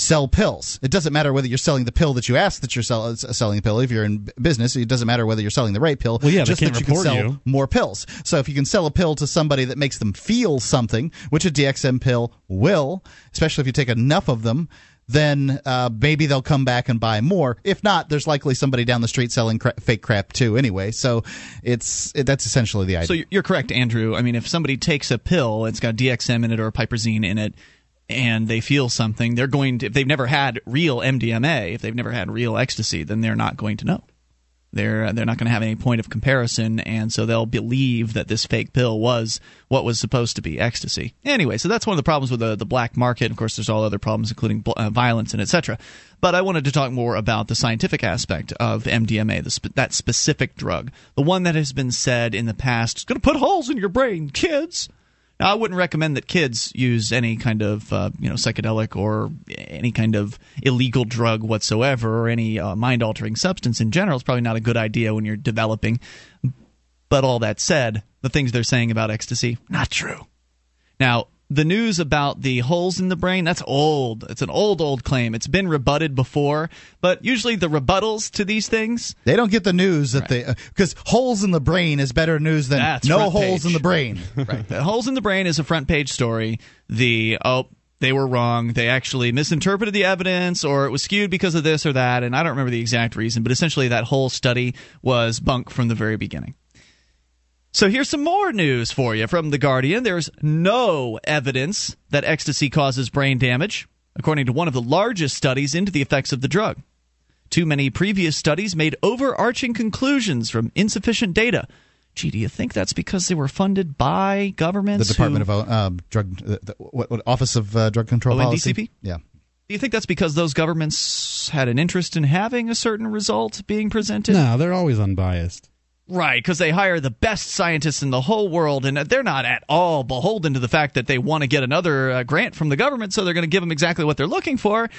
C: sell pills. It doesn't matter whether you're selling the pill that you ask that you're sell, uh, selling the pill. If you're in business, it doesn't matter whether you're selling the right pill.
B: Well, yeah, they
C: just
B: can't
C: that you can sell
B: you.
C: more pills. So if you can sell a pill to somebody that makes them feel something, which a DXM pill will, especially if you take enough of them, then uh, maybe they'll come back and buy more. If not, there's likely somebody down the street selling cra- fake crap too. Anyway, so it's it, that's essentially the idea.
A: So you're- you're correct, Andrew. I mean, if somebody takes a pill, it's got DXM in it or piperazine in it, and they feel something, they're going to. If they've never had real MDMA, if they've never had real ecstasy, then they're not going to know. They're they're not going to have any point of comparison, and so they'll believe that this fake pill was what was supposed to be ecstasy. Anyway, so that's one of the problems with the the black market. Of course, there's all other problems, including bl- uh, violence and etc. But I wanted to talk more about the scientific aspect of MDMA, the sp- that specific drug, the one that has been said in the past is going to put holes in your brain, kids. Now, I wouldn't recommend that kids use any kind of uh, you know psychedelic or any kind of illegal drug whatsoever, or any uh, mind-altering substance in general. It's probably not a good idea when you're developing. But all that said, the things they're saying about ecstasy not true. Now, the news about the holes in the brain, that's old. It's an old, old claim. It's been rebutted before, but usually the rebuttals to these things
C: They don't get the news that they uh, because holes in the brain is better news than
A: That's
C: no holes
A: page.
C: in the brain.
A: right. The holes in the brain is a front page story. The oh they were wrong. They actually misinterpreted the evidence, or it was skewed because of this or that, and I don't remember the exact reason. But essentially, that whole study was bunk from the very beginning. So here's some more news for you from The Guardian. There's no evidence that ecstasy causes brain damage, according to one of the largest studies into the effects of the drug. Too many previous studies made overarching conclusions from insufficient data. Gee, do you think that's because they were funded by governments? The?
C: Department
A: who,
C: of uh, Drug, uh, the, what, what Office of uh, Drug Control
A: Oh,
C: Policy.
A: NDCP?
C: Yeah.
A: Do you think that's because those governments had an interest in having a certain result being presented?
B: no, they're always unbiased.
A: Right, because they hire the best scientists in the whole world, and they're not at all beholden to the fact that they want to get another uh, grant from the government, so they're going to give them exactly what they're looking for.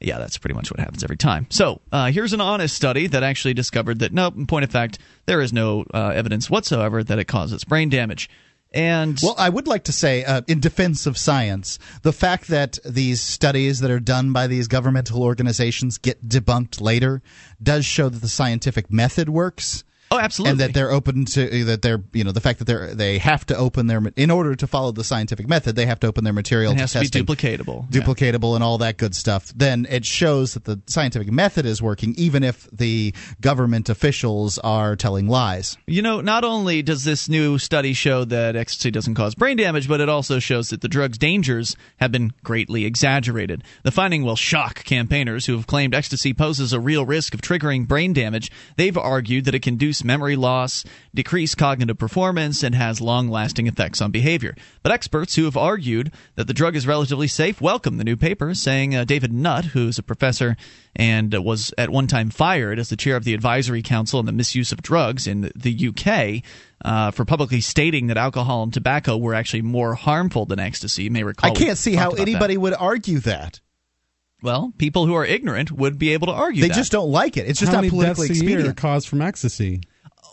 A: Yeah, that's pretty much what happens every time. So uh, here's an honest study that actually discovered that, no, in point of fact, there is no uh, evidence whatsoever that it causes brain damage. And
C: Well, I would like to say, uh, in defense of science, the fact that these studies that are done by these governmental organizations get debunked later does show that the scientific method works.
A: Oh, absolutely,
C: And that they're open to that they're you know the fact that they're they have to open their in order to follow the scientific method they have to open their material
A: it
C: to
A: has to be
C: testing.
A: duplicatable. Yeah.
C: duplicatable and all that good stuff, then it shows that the scientific method is working, even if the government officials are telling lies.
A: You know, not only does this new study show that ecstasy doesn't cause brain damage, but it also shows that the drug's dangers have been greatly exaggerated. The finding will shock campaigners who have claimed ecstasy poses a real risk of triggering brain damage. They've argued that it can memory loss, decrease cognitive performance, and has long lasting effects on behavior. But experts who have argued that the drug is relatively safe welcome the new paper, saying uh, David Nutt, who's a professor and uh, was at one time fired as the chair of the Advisory Council on the Misuse of Drugs in the UK uh, for publicly stating that alcohol and tobacco were actually more harmful than ecstasy. You may recall.
C: I can't see how
A: about that.
C: anybody would argue that.
A: Well, people who are ignorant would be able to argue
C: They
A: that.
C: just don't like it. It's just
B: How
C: not
B: many
C: politically
B: deaths a year are
C: expedient.
B: caused from ecstasy?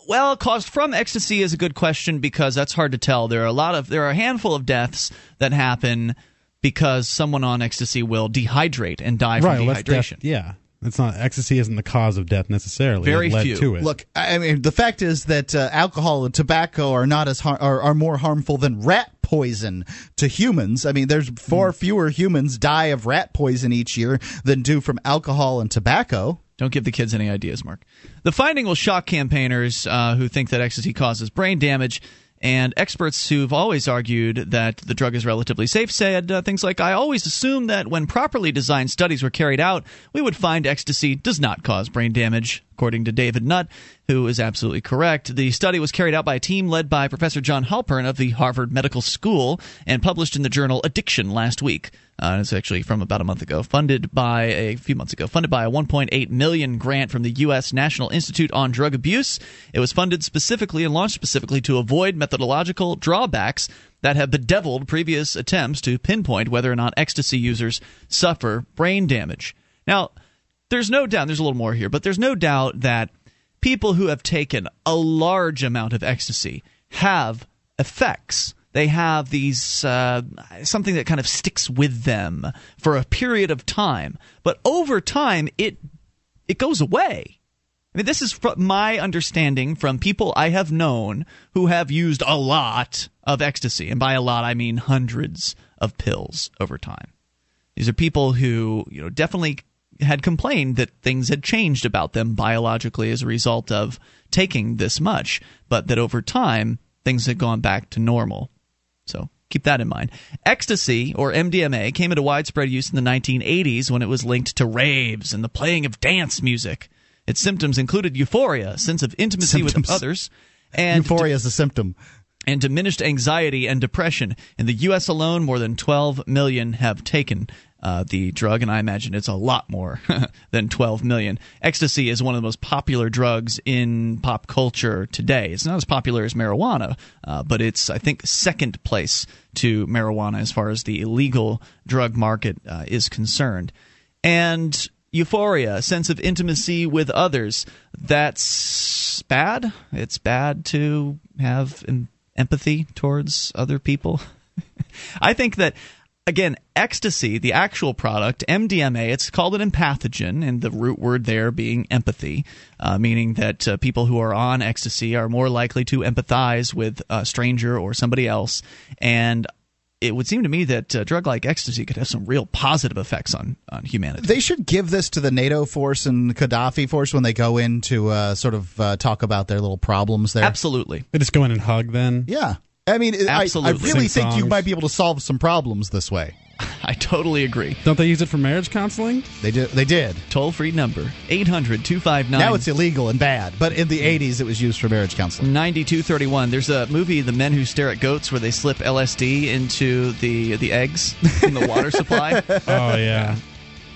A: Well, caused from ecstasy is a good question because that's hard to tell. There are a lot of there are a handful of deaths that happen because someone on ecstasy will dehydrate and die from
B: right. well,
A: dehydration.
B: death. Yeah. That's not ecstasy isn't the cause of death necessarily.
A: Very
B: it led
A: few.
B: to it.
C: Look, I mean, the fact is that uh, alcohol and tobacco are not as har- are, are more harmful than rat poison to humans. I mean, there's far
A: Hmm.
C: fewer humans die of rat poison each year than do from alcohol and tobacco.
A: Don't give the kids any ideas, Mark. The finding will shock campaigners uh, who think that ecstasy causes brain damage. And experts who've always argued that the drug is relatively safe said uh, things like, I always assumed that when properly designed studies were carried out, we would find ecstasy does not cause brain damage. According to David Nutt, who is absolutely correct, the study was carried out by a team led by Professor John Halpern of the Harvard Medical School and published in the journal Addiction last week. Uh, it's actually from about a month ago, funded by a few months ago, funded by a 1.8 million grant from the U.S. National Institute on Drug Abuse. It was funded specifically and launched specifically to avoid methodological drawbacks that have bedeviled previous attempts to pinpoint whether or not ecstasy users suffer brain damage. Now, there's no doubt, there's a little more here, but there's no doubt that people who have taken a large amount of ecstasy have effects. They have these uh, something that kind of sticks with them for a period of time, but over time it it goes away. I mean, this is my understanding from people I have known who have used a lot of ecstasy, and by a lot I mean hundreds of pills over time. These are people who, you know, definitely had complained that things had changed about them biologically as a result of taking this much, but that over time things had gone back to normal. So keep that in mind. Ecstasy, or MDMA, came into widespread use in the 1980s when it was linked to raves and the playing of dance music. Its symptoms included euphoria, a sense of intimacy
C: Symptoms.
A: with others, and
C: Euphoria is a symptom.
A: and diminished anxiety and depression. In the U.S. alone, more than 12 million have taken uh, the drug, and I imagine it's a lot more than 12 million. Ecstasy is one of the most popular drugs in pop culture today. It's not as popular as marijuana, uh, but it's, I think, second place to marijuana as far as the illegal drug market uh, is concerned. And euphoria, a sense of intimacy with others, that's bad. It's bad to have em- empathy towards other people. I think that again, ecstasy, the actual product, MDMA, it's called an empathogen, and the root word there being empathy, uh, meaning that uh, people who are on ecstasy are more likely to empathize with a stranger or somebody else. And it would seem to me that a drug like ecstasy could have some real positive effects on, on humanity.
C: They should give this to the NATO force and Gaddafi force when they go in to uh, sort of uh, talk about their little problems there.
A: Absolutely.
B: They just go in and hug then.
C: Yeah. I mean, I, I really
B: Sing
C: think you might be able to solve some problems this way.
A: I totally agree.
B: Don't they use it for marriage counseling?
C: They did. They did.
A: Toll free number 800 259
C: Now it's illegal and bad, but in the '80s it was used for marriage counseling.
A: 9231. There's a movie, The Men Who Stare at Goats, where they slip LSD into the the eggs in the water supply.
B: Oh yeah.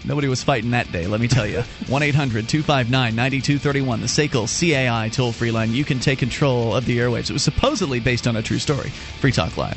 A: Nobody was fighting that day, let me tell you. 1 800 259 9231, the SACL CAI toll free line. You can take control of the airwaves. It was supposedly based on a true story. Free Talk Live.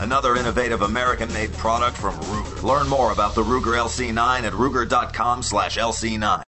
F: another innovative American made product from Ruger. Learn more about the Ruger LC9 at Ruger.com slash LC9.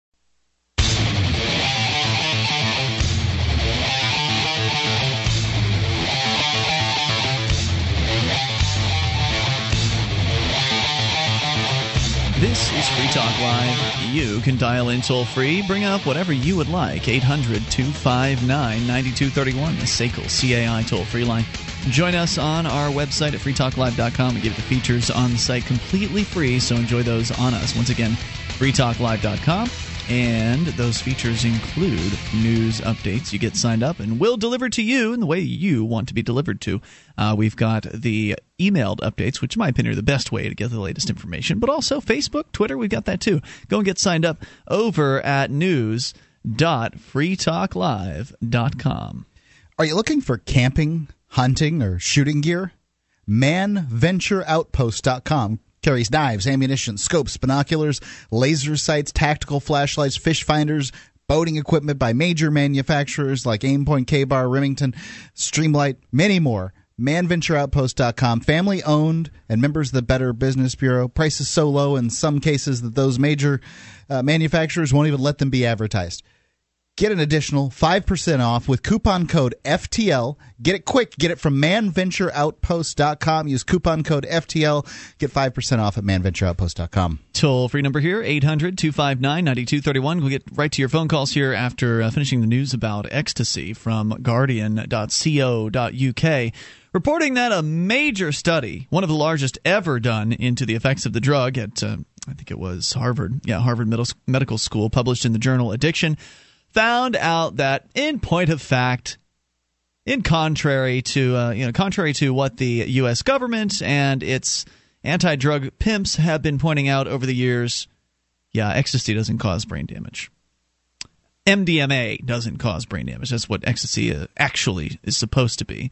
A: This is Free Talk Live. You can dial in toll free, bring up whatever you would like. 800 259 9231, the SACL CAI toll free line. Join us on our website at freetalklive.com. We give the features on the site completely free, so enjoy those on us. Once again, freetalklive.com. And those features include news updates. You get signed up, and we'll deliver to you in the way you want to be delivered to. Uh, we've got the emailed updates, which in my opinion are the best way to get the latest information, but also Facebook, Twitter, we've got that too. Go and get signed up over at news.freetalklive.com.
C: Are you looking for camping, hunting, or shooting gear? ManVentureOutpost.com carries knives, ammunition, scopes, binoculars, laser sights, tactical flashlights, fish finders, boating equipment by major manufacturers like Aimpoint, KA-BAR, Remington, Streamlight, many more. ManVentureOutpost.com, family owned and members of the Better Business Bureau. Prices so low in some cases that those major uh, manufacturers won't even let them be advertised. Get an additional 5% off with coupon code FTL. Get it quick. Get it from manventureoutpost.com. Use coupon code FTL. Get 5% off at manventureoutpost.com.
A: Toll free number here, 800 259 9231. We'll get right to your phone calls here after uh, finishing the news about ecstasy from Guardian.co.uk. Reporting that a major study, one of the largest ever done into the effects of the drug at, uh, I think it was Harvard, yeah, Harvard Medical School, published in the journal Addiction, found out that, in point of fact, in contrary to uh, you know contrary to what the U.S. government and its anti-drug pimps have been pointing out over the years, yeah, ecstasy doesn't cause brain damage. MDMA doesn't cause brain damage. That's what ecstasy uh, actually is supposed to be.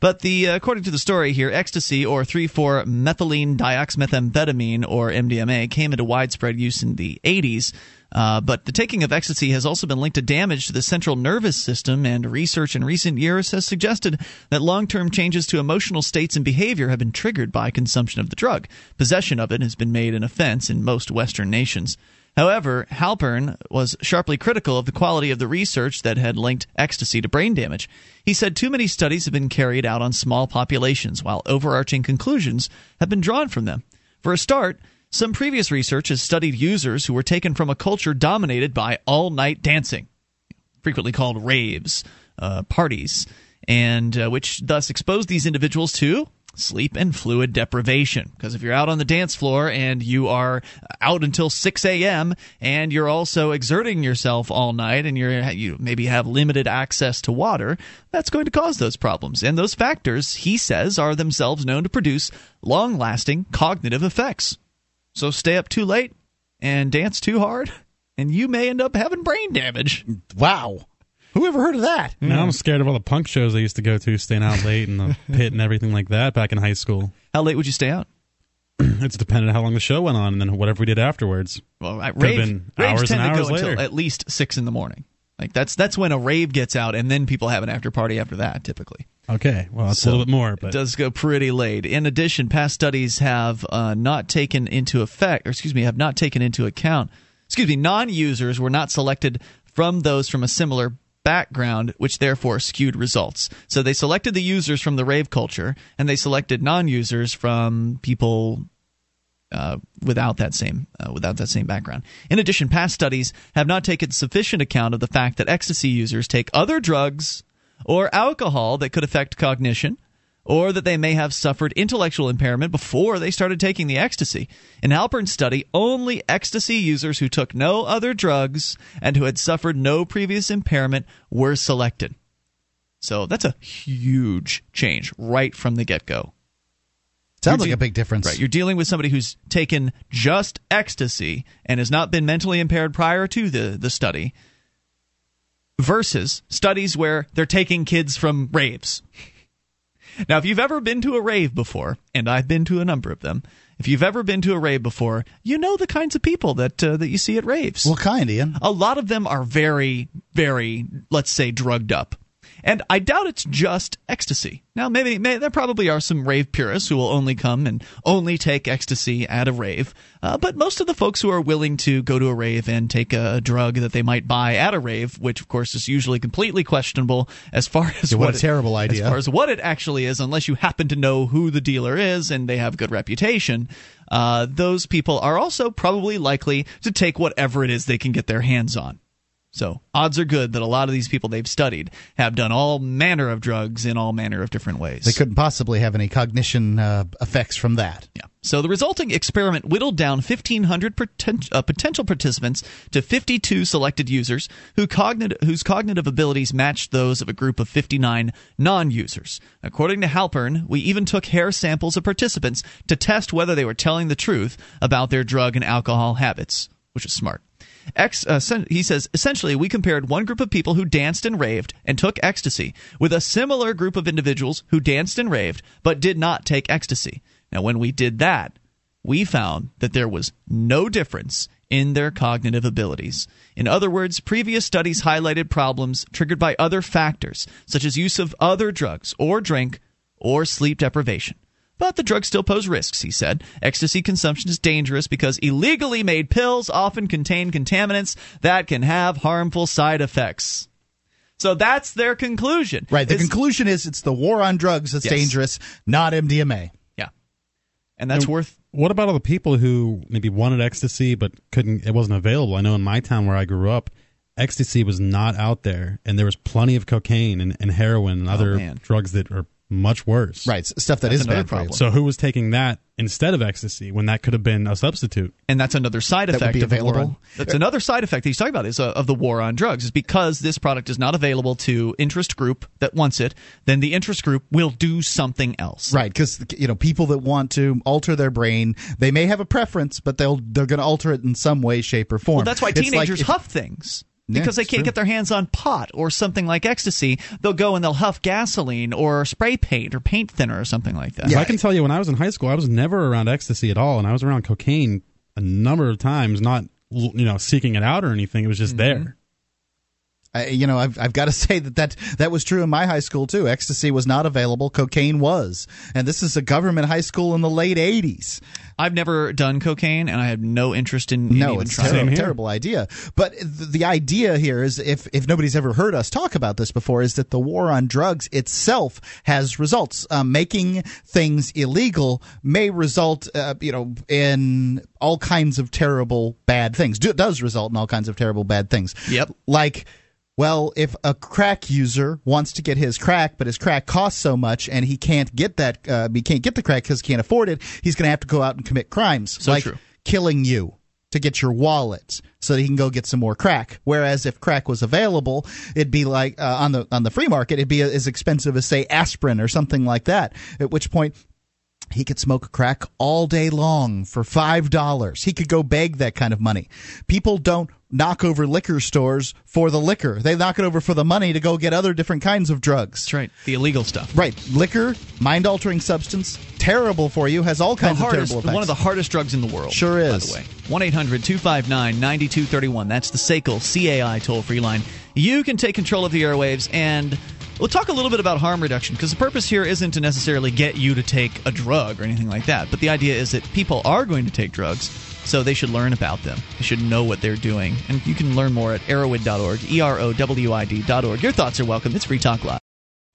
A: But the uh, according to the story here, ecstasy or 3,4-methylene dioxymethamphetamine or MDMA came into widespread use in the 80s. Uh, but the taking of ecstasy has also been linked to damage to the central nervous system, and research in recent years has suggested that long term changes to emotional states and behavior have been triggered by consumption of the drug. Possession of it has been made an offense in most Western nations. However, Halpern was sharply critical of the quality of the research that had linked ecstasy to brain damage. He said too many studies have been carried out on small populations, while overarching conclusions have been drawn from them. For a start, some previous research has studied users who were taken from a culture dominated by all night dancing, frequently called raves, uh, parties, and uh, which thus exposed these individuals to sleep and fluid deprivation. Because if you're out on the dance floor and you are out until 6 a.m. and you're also exerting yourself all night and you're you maybe have limited access to water, that's going to cause those problems. And those factors, he says, are themselves known to produce long-lasting cognitive effects. So stay up too late and dance too hard, and you may end up having brain damage.
C: Wow. Who ever heard of that?
B: Now I'm scared of all the punk shows I used to go to, staying out late in the pit and everything like that back in high school.
A: How late would you stay out?
B: it's dependent on how long the show went on and then whatever we did afterwards.
A: Well, I,
B: Could've
A: rave,
B: been
A: raves
B: hours
A: tend
B: and
A: to
B: hours
A: go until
B: later.
A: at least six in the morning. Like that's that's when a rave gets out, and then people have an after party after that. Typically,
B: Okay, well, that's
A: So,
B: a little bit more, but it
A: does go pretty late. In addition, past studies have uh, not taken into effect, or excuse me, have not taken into account. Excuse me, non-users were not selected from those from a similar background, which therefore skewed results. So they selected the users from the rave culture, and they selected non-users from people uh, without that same uh, without that same background. In addition, past studies have not taken sufficient account of the fact that ecstasy users take other drugs or alcohol that could affect cognition, or that they may have suffered intellectual impairment before they started taking the ecstasy. In Halpern's study, only ecstasy users who took no other drugs and who had suffered no previous impairment were selected. So that's a huge change right from the get go.
C: Sounds
A: You're
C: like a big difference.
A: Right. You're dealing with somebody who's taken just ecstasy and has not been mentally impaired prior to the, the study versus studies where they're taking kids from raves. Now, if you've ever been to a rave before, and I've been to a number of them, if you've ever been to a rave before, you know the kinds of people that uh, that you see at raves.
C: What kind, Ian?
A: A lot of them are very, very, let's say, drugged up. And I doubt it's just ecstasy. Now, maybe, may there probably are some rave purists who will only come and only take ecstasy at a rave. Uh, but most of the folks who are willing to go to a rave and take a drug that they might buy at a rave, which of course is usually completely questionable as far as
C: Yeah, what a
A: it-
C: terrible idea.
A: As far as what it actually is, unless you happen to know who the dealer is and they have good reputation, uh, those people are also probably likely to take whatever it is they can get their hands on. So odds are good that a lot of these people they've studied have done all manner of drugs in all manner of different ways.
C: They couldn't possibly have any cognition uh, effects from that.
A: Yeah. So the resulting experiment whittled down 1,500 poten- uh, potential participants to 52 selected users who cognit- whose cognitive abilities matched those of a group of 59 non users. According to Halpern, we even took hair samples of participants to test whether they were telling the truth about their drug and alcohol habits, which is smart. Ex, uh, he says essentially we compared one group of people who danced and raved and took ecstasy with a similar group of individuals who danced and raved but did not take ecstasy. Now, when we did that, we found that there was no difference in their cognitive abilities. In other words, previous studies highlighted problems triggered by other factors, such as use of other drugs or drink or sleep deprivation. But the drugs still pose risks, he said. Ecstasy consumption is dangerous because illegally made pills often contain contaminants that can have harmful side effects. So that's their conclusion.
C: Right. The
A: It's-
C: conclusion is it's the war on drugs that's
A: Yes.
C: dangerous, not MDMA.
A: Yeah. And that's
B: And
A: worth
B: What about all the people who maybe wanted ecstasy but couldn't? It wasn't available. I know in my town where I grew up, ecstasy was not out there, and there was plenty of cocaine and, and heroin and oh, other
A: Oh, man.
B: drugs that are much worse.
C: Right. Stuff that
A: That's
C: is
A: another
C: bad for you.
A: problem.
B: So who was taking that instead of ecstasy when that could have been a substitute?
A: and that's another side
C: would
A: effect
C: be
A: of the war
C: available.
A: on, that's another side effect that he's talking about is uh, of the war on drugs is because this product is not available to interest group that wants it then the interest group will do something else
C: Right, because you know people that want to alter their brain, they may have a preference, but they'll they're going to alter it in some way, shape, or form.
A: well that's why
C: It's like
A: teenagers
C: if-
A: huff things
C: Yeah,
A: because they can't
C: true.
A: get their hands on pot or something like ecstasy. They'll go and they'll huff gasoline or spray paint or paint thinner or something like that. Yeah.
B: I can tell you when I was in high school, I was never around ecstasy at all, and I was around cocaine a number of times, not you know seeking it out or anything. It was just mm-hmm. there.
C: I, you know, I've, I've got to say that, that that was true in my high school too. Ecstasy was not available, cocaine was, and this is a government high school in the late '80s.
A: I've never done cocaine, and I have no interest in, in
C: No,
A: even
C: it's
A: trying.
C: terrible,
B: here.
C: terrible idea. But th- the idea here is, if if nobody's ever heard us talk about this before, is that the war on drugs itself has results. Uh, making things illegal may result, uh, you know, in all kinds of terrible bad things. Do, does result in all kinds of terrible bad things.
A: Yep.
C: Like. Well, if a crack user wants to get his crack, but his crack costs so much, and he can't get that, uh, he can't get the crack because he can't afford it, he's going to have to go out and commit crimes,
A: So
C: like
A: true.
C: killing you to get your wallet so that he can go get some more crack. Whereas if crack was available, it'd be like uh, on the on the free market, it'd be as expensive as say aspirin or something like that. At which point. He could smoke crack all day long for five dollars. He could go beg that kind of money. People don't knock over liquor stores for the liquor; they knock it over for the money to go get other different kinds of drugs.
A: That's right, the illegal stuff.
C: Right, liquor, mind-altering substance, terrible for you, has all kinds of
A: hardest,
C: terrible effects.
A: one of the hardest drugs in the world.
C: Sure
A: By
C: is.
A: the way, one 9231 That's the SACL CAI toll free line. You can take control of the airwaves and. We'll talk a little bit about harm reduction because the purpose here isn't to necessarily get you to take a drug or anything like that. But the idea is that people are going to take drugs, so they should learn about them. They should know what they're doing. And you can learn more at erowid.org, E R O W I D.org. Your thoughts are welcome. It's Free Talk Live.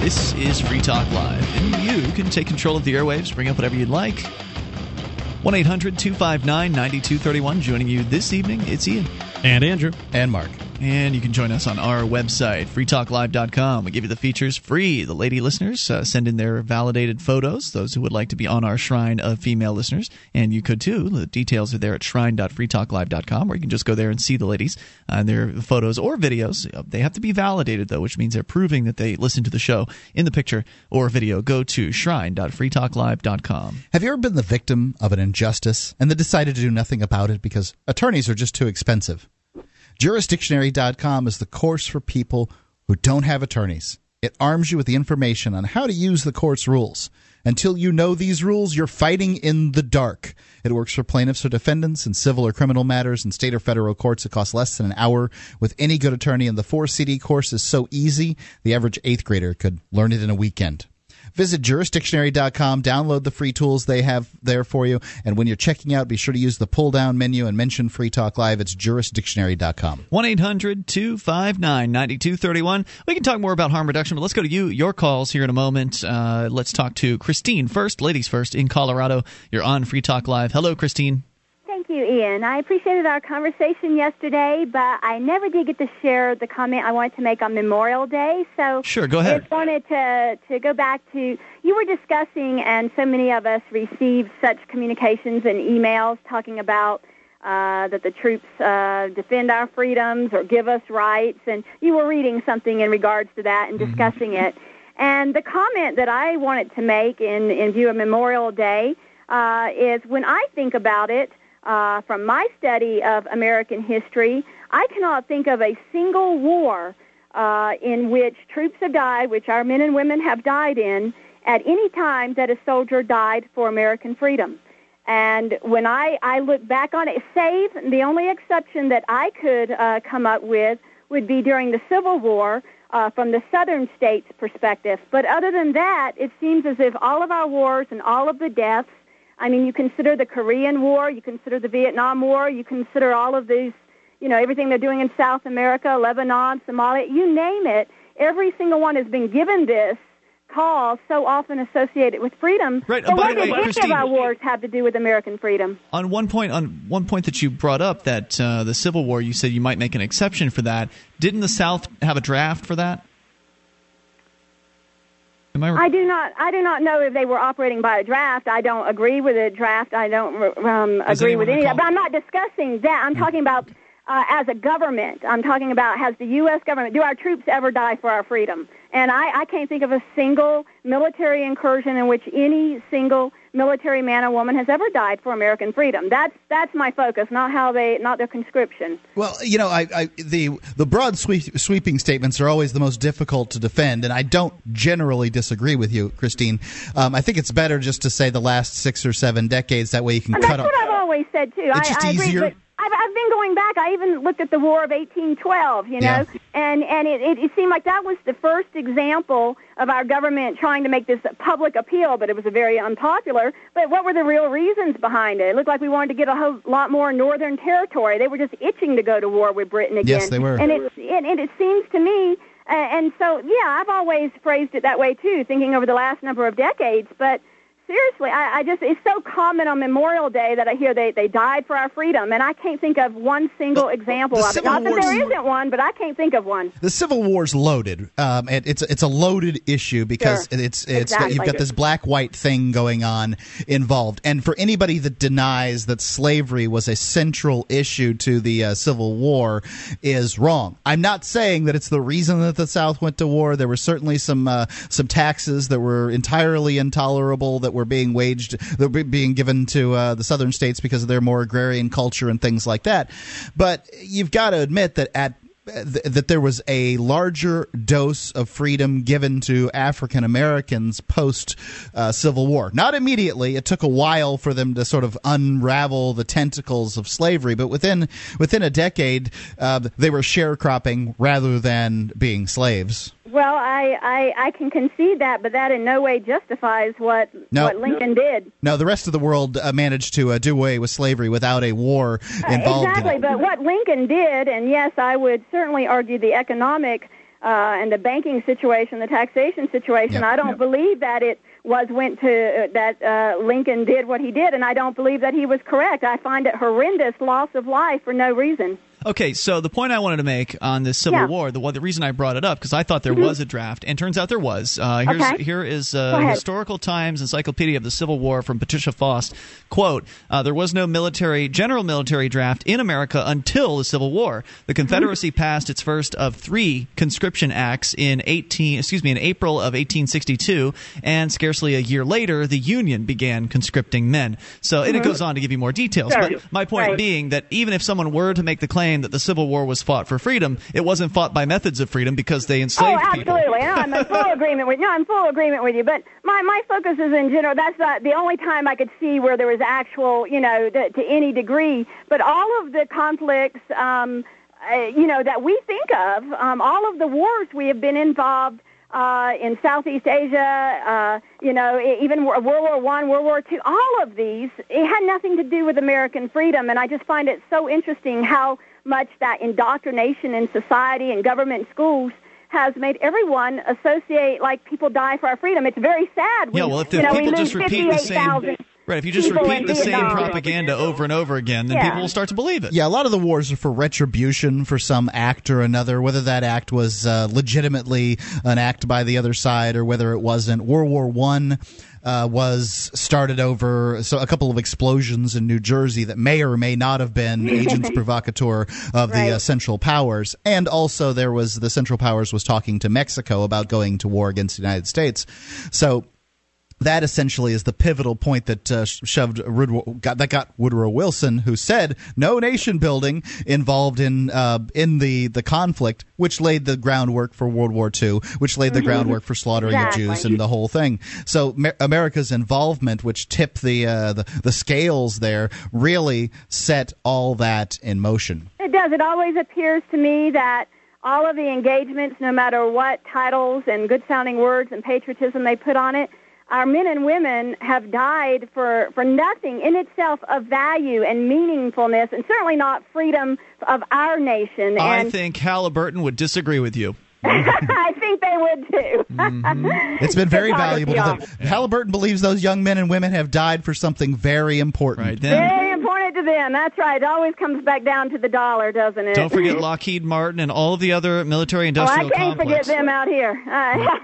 A: This is Free Talk Live, and you can take control of the airwaves, bring up whatever you'd like. 1 800 259 9231. Joining you this evening, it's Ian.
B: And Andrew.
C: and Mark.
A: And you can join us on our website, freetalklive.com. We give you the features free. The lady listeners uh, send in their validated photos, those who would like to be on our shrine of female listeners. And you could too. The details are there at shrine.freetalklive.com, or you can just go there and see the ladies and their photos or videos. Uh, They have to be validated, though, which means they're proving that they listen to the show in the picture or video. Go to shrine.freetalklive.com.
C: Have you ever been the victim of an injustice and then decided to do nothing about it because attorneys are just too expensive? Jurisdictionary.com is the course for people who don't have attorneys. It arms you with the information on how to use the court's rules. Until you know these rules, you're fighting in the dark. It works for plaintiffs or defendants in civil or criminal matters in state or federal courts. It costs less than an hour with any good attorney, and the four CD course is so easy, the average eighth grader could learn it in a weekend. Visit jurisdictionary.com, download the free tools they have there for you, and when you're checking out, be sure to use the pull down menu and mention Free Talk Live. It's jurisdictionary.com.
A: 1 800 259 9231. We can talk more about harm reduction, but let's go to you, your calls here in a moment. Uh, let's talk to Christine first, ladies first, in Colorado. You're on Free Talk Live. Hello, Christine.
G: Thank you, Ian. I appreciated our conversation yesterday, but I never did get to share the comment I wanted to make on Memorial Day. So
A: Sure, go
G: I
A: ahead.
G: just wanted to, to go back to you were discussing, and so many of us received such communications and emails talking about uh, that the troops uh, defend our freedoms or give us rights, and you were reading something in regards to that and discussing it. And the comment that I wanted to make in, in view of Memorial Day uh, is when I think about it, uh, from my study of American history, I cannot think of a single war uh, in which troops have died, which our men and women have died in, at any time that a soldier died for American freedom. And when I, I look back on it, save the only exception that I could uh, come up with would be during the Civil War uh, from the southern states' perspective. But other than that, it seems as if all of our wars and all of the deaths I mean, you consider the Korean War, you consider the Vietnam War, you consider all of these, you know, everything they're doing in South America, Lebanon, Somalia, you name it. Every single one has been given this cause so often associated with freedom.
A: Right,
G: But
A: by
G: what did any of our wars have to do with American freedom?
A: On one point, on one point that you brought up, that uh, the Civil War, you said you might make an exception for that. Didn't the South have a draft for that? Am I?
G: I do not. I do not know if they were operating by a draft. I don't agree with a draft. I don't um, agree with any of that.
A: recall-
G: But I'm not discussing that. I'm talking about uh, as a government. I'm talking about has the U.S. government do our troops ever die for our freedom? And I, I can't think of a single military incursion in which any single military man or woman has ever died for American freedom. That's that's my focus, not how they, not their conscription.
C: Well, you know, I, I the the broad sweep, sweeping statements are always the most difficult to defend, and I don't generally disagree with you, Christine. Um, I think it's better just to say the last six or seven decades. That way, you can
G: And
C: cut
G: that's
C: off.
G: what I've always said too. I,
C: just
G: I agree,
C: easier.
G: but I've, I've been going back. I even looked at the War of 1812. You know,
C: Yeah.
G: and and it, it, it seemed like that was the first example of our government trying to make this public appeal, but it was a very unpopular. But what were the real reasons behind it? It looked like we wanted to get a whole lot more northern territory. They were just itching to go to war with Britain again.
C: Yes, they were.
G: And it and, and it seems to me. Uh, and so, yeah, I've always phrased it that way too, thinking over the last number of decades. But seriously, I, I just it's so common on Memorial Day that I hear they they died for our freedom, and I can't think of one single example
C: the
G: of it.
C: Civil
G: Not that there isn't one, but I can't think of one.
C: The Civil War's loaded. Um, and it's it's a loaded issue because
G: Sure.
C: it's it's got, you've got this black white thing going on involved. And for anybody that denies that slavery was a central issue to the uh, Civil War is wrong. I'm not saying that it's the reason that the South went to war. There were certainly some uh, some taxes that were entirely intolerable that were being waged that were being given to uh, the southern states because of their more agrarian culture and things like that. But you've got to admit that at that there was a larger dose of freedom given to African Americans post uh, Civil War. Not immediately; it took a while for them to sort of unravel the tentacles of slavery. But within within a decade, uh, they were sharecropping rather than being slaves.
G: Well, I, I I can concede that, but that in no way justifies what
C: No.
G: what Lincoln did.
C: No, the rest of the world uh, managed to uh, do away with slavery without a war involved
G: exactly,
C: in
G: but what Lincoln did, and yes, I would certainly argue the economic uh, and the banking situation, the taxation situation.
C: Yep.
G: I don't believe that it was went to uh, that uh, Lincoln did what he did, and I don't believe that he was correct. I find it horrendous loss of life for no reason.
A: Okay, so the point I wanted to make on this Civil
G: Yeah. Mm-hmm.
A: War, the the reason I brought it up, because I thought there was a draft, and turns out there was. Uh, here's,
G: Okay.
A: Here is uh. Historical Times Encyclopedia of the Civil War from Patricia Faust. Quote, uh, there was no military, general military draft in America until the Civil War. The Confederacy passed its first of three conscription acts in 18, excuse me, in April of 1862, and scarcely a year later, the Union began conscripting men. So, and it goes on to give you more details.
G: Mm-hmm. Sure.
A: But my point
G: Right.
A: being that even if someone were to make the claim that the Civil War was fought for freedom, it wasn't fought by methods of freedom because they enslaved
G: oh,
A: people.
G: absolutely. No, I'm in full agreement with. No, I'm full agreement with you. But my my focus is in general. That's not the only time I could see where there was actual, you know, to, to any degree. But all of the conflicts, um, uh, you know, that we think of, um, all of the wars we have been involved. Uh, in Southeast Asia, uh, you know, even World War One, World War Two, all of these, it had nothing to do with American freedom, and I just find it so interesting how much that indoctrination in society and government schools has made everyone associate like people die for our freedom. It's very sad.
A: Yeah, well, if the
G: you know,
A: people just repeat the same,
G: 58,000
A: right, if you just
G: people
A: repeat the same
G: Vietnam.
A: propaganda over and over again, then
G: Yeah.
A: people will start to believe it.
C: Yeah, a lot of the wars are for retribution for some act or another, whether that act was uh, legitimately an act by the other side or whether it wasn't. World War One uh, was started over so a couple of explosions in New Jersey that may or may not have been agents provocateur of the uh, Central Powers, and also there was the Central Powers was talking to Mexico about going to war against the United States. So that essentially is the pivotal point that uh, shoved Woodrow, got, that got Woodrow Wilson, who said no nation building involved in uh, in the the conflict, which laid the groundwork for World War II, which laid the groundwork for slaughtering
G: Exactly.
C: of Jews and the whole thing. So Mer- America's involvement, which tipped the, uh, the the scales there, really set all that in motion.
G: It does. It always appears to me that all of the engagements, no matter what titles and good sounding words and patriotism they put on it, our men and women have died for, for nothing in itself of value and meaningfulness, and certainly not freedom of our nation.
A: I
G: and
A: think Halliburton would disagree with you.
G: I think they would too.
A: Mm-hmm.
C: It's been very
G: Good
C: valuable
G: to
C: to
G: y'all.
C: them. Halliburton believes those young men and women have died for something very important.
A: Right then.
G: Very important to them. That's right. It always comes back down to the dollar, doesn't it?
A: Don't forget Lockheed Martin and all of the other military industrial.
G: Oh, I can't
A: complex.
G: forget them out here. Uh,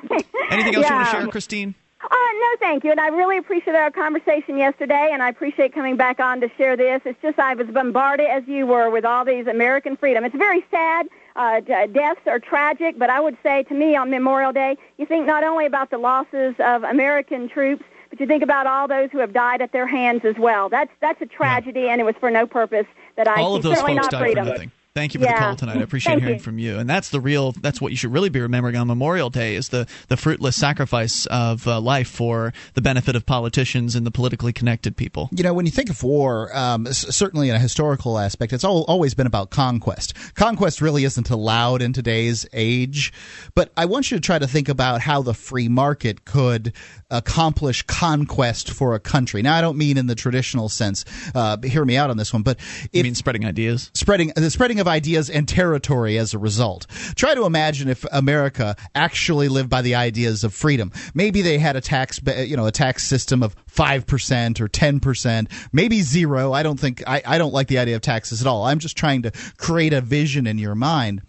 A: Anything else you want to share, Christine?
G: Uh, no, thank you. And I really appreciate our conversation yesterday, and I appreciate coming back on to share this. It's just I was bombarded, as you were, with all these American freedom. It's very sad. Uh, deaths are tragic, but I would say to me on Memorial Day, you think not only about the losses of American troops, but you think about all those who have died at their hands as well. That's that's a tragedy, and it was for no purpose that I
A: all
G: see.
A: of those
G: Certainly
A: folks
G: not
A: died
G: freedom.
A: for nothing. Thank you for the call tonight. I appreciate
G: Thank
A: hearing
G: you.
A: from you. And that's the real. That's what you should really be remembering on Memorial Day is the the fruitless sacrifice of uh, life for the benefit of politicians and the politically connected people.
C: You know, when you think of war, um, certainly in a historical aspect, it's all, always been about conquest. Conquest really isn't allowed in today's age, but I want you to try to think about how the free market could accomplish conquest for a country. Now, I don't mean in the traditional sense. Uh, hear me out on this one, but
A: You
C: if
A: mean spreading ideas?
C: spreading the spreading of ideas and territory as a result. Try to imagine if America actually lived by the ideas of freedom. Maybe they had a tax, you know, a tax system of five percent or ten percent, maybe zero. I don't think I, I don't like the idea of taxes at all. I'm just trying to create a vision in your mind.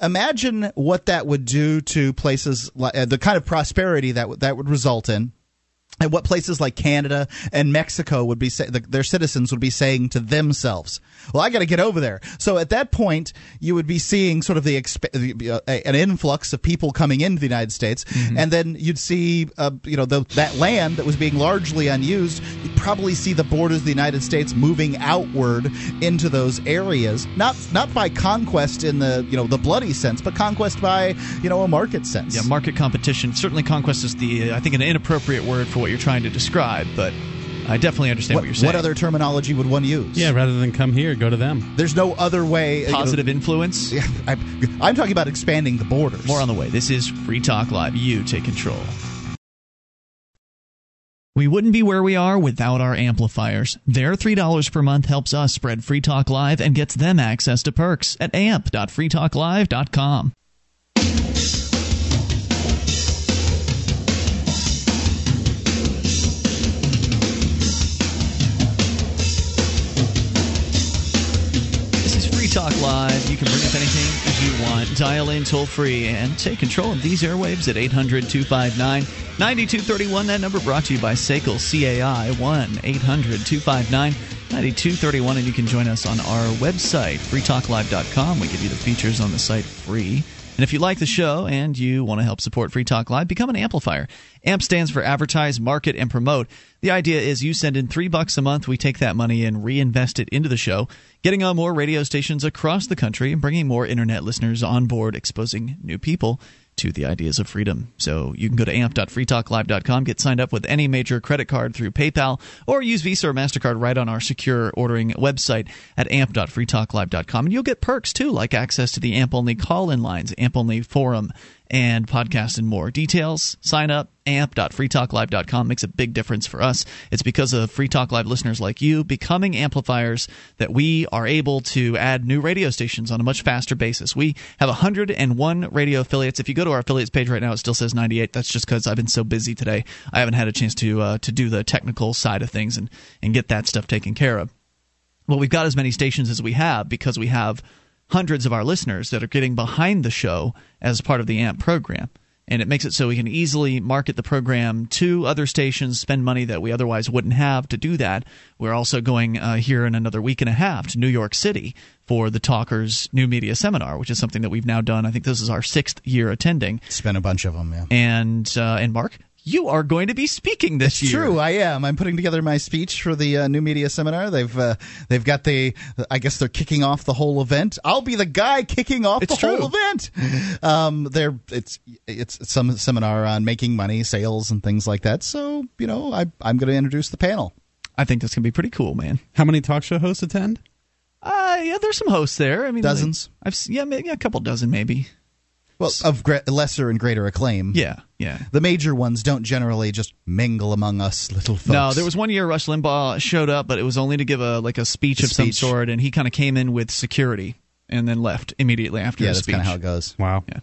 C: Imagine what that would do to places like uh, the kind of prosperity that would that would result in and what places like Canada and Mexico would be say, the, their citizens would be saying to themselves, "Well, I got to get over there." So at that point, you would be seeing sort of the exp- uh, an influx of people coming into the United States, and then you'd see, uh, you know, the, that land that was being largely unused. You'd probably see the borders of the United States moving outward into those areas, not not by conquest in the you know the bloody sense, but conquest by you know a market sense.
A: Yeah, market competition. Certainly, conquest is the I think an inappropriate word for what you're trying to describe, but I definitely understand what,
C: what,
A: you're saying.
C: what other terminology would one use?
B: Yeah, rather than come here, go to them.
C: There's no other way. you know,
A: positive influence?
C: Yeah, I, I'm talking about expanding the borders.
A: More on the way. This is Free Talk Live. You take control. We wouldn't be where we are without our amplifiers. Their $3 per month helps us spread Free Talk Live and gets them access to perks at amp.freetalklive.com. Talk Live. You can bring up anything you want. Dial in toll free and take control of these airwaves at 800 259 9231. That number brought to you by SACL CAI 1 800 259 9231. And you can join us on our website, freetalklive.com. We give you the features on the site free. And if you like the show and you want to help support Free Talk Live, become an amplifier. AMP stands for Advertise, Market, and Promote. The idea is you send in three bucks a month, we take that money and reinvest it into the show, getting on more radio stations across the country and bringing more internet listeners on board, exposing new people to the ideas of freedom. So you can go to amp.freetalklive.com, get signed up with any major credit card through PayPal, or use Visa or MasterCard right on our secure ordering website at amp.freetalklive.com. And you'll get perks too, like access to the AMP only call in lines, AMP only forum, and podcast and more. Details, sign up, amp.freetalklive.com makes a big difference for us. It's because of Free Talk Live listeners like you becoming amplifiers that we are able to add new radio stations on a much faster basis. We have 101 radio affiliates. If you go to our affiliates page right now, it still says 98. That's just because I've been so busy today. I haven't had a chance to uh, to do the technical side of things and, and get that stuff taken care of. Well, we've got as many stations as we have because we have hundreds of our listeners that are getting behind the show as part of the AMP program. And it makes it so we can easily market the program to other stations, spend money that we otherwise wouldn't have to do that. We're also going uh, here in another week and a half to New York City for the Talkers New Media Seminar, which is something that we've now done. I think this is our sixth year attending.
C: It's a bunch of them, yeah.
A: And uh, and Mark, you are going to be speaking this year.
C: True, I am. I'm putting together my speech for the uh, new media seminar. They've uh, they've got the. I guess they're kicking off the whole event. I'll be the guy kicking off
A: It's
C: the whole event. Um, they're it's it's some seminar on making money, sales, and things like that. So you know, I I'm going to introduce the panel.
A: I think that's going to be pretty cool, man.
B: How many talk show hosts attend?
A: Uh, yeah, there's some hosts there. I mean,
C: Dozens?
A: like, I've yeah, maybe a couple dozen, maybe.
C: Well, of gre- lesser and greater acclaim.
A: Yeah, yeah.
C: The major ones don't generally just mingle among us little folks.
A: No, there was one year Rush Limbaugh showed up, but it was only to give a like a speech
C: A
A: of some sort, and he kind of came in with security and then left immediately after
C: Yeah,
A: his
C: that's kind of how it goes.
B: Wow.
A: Yeah.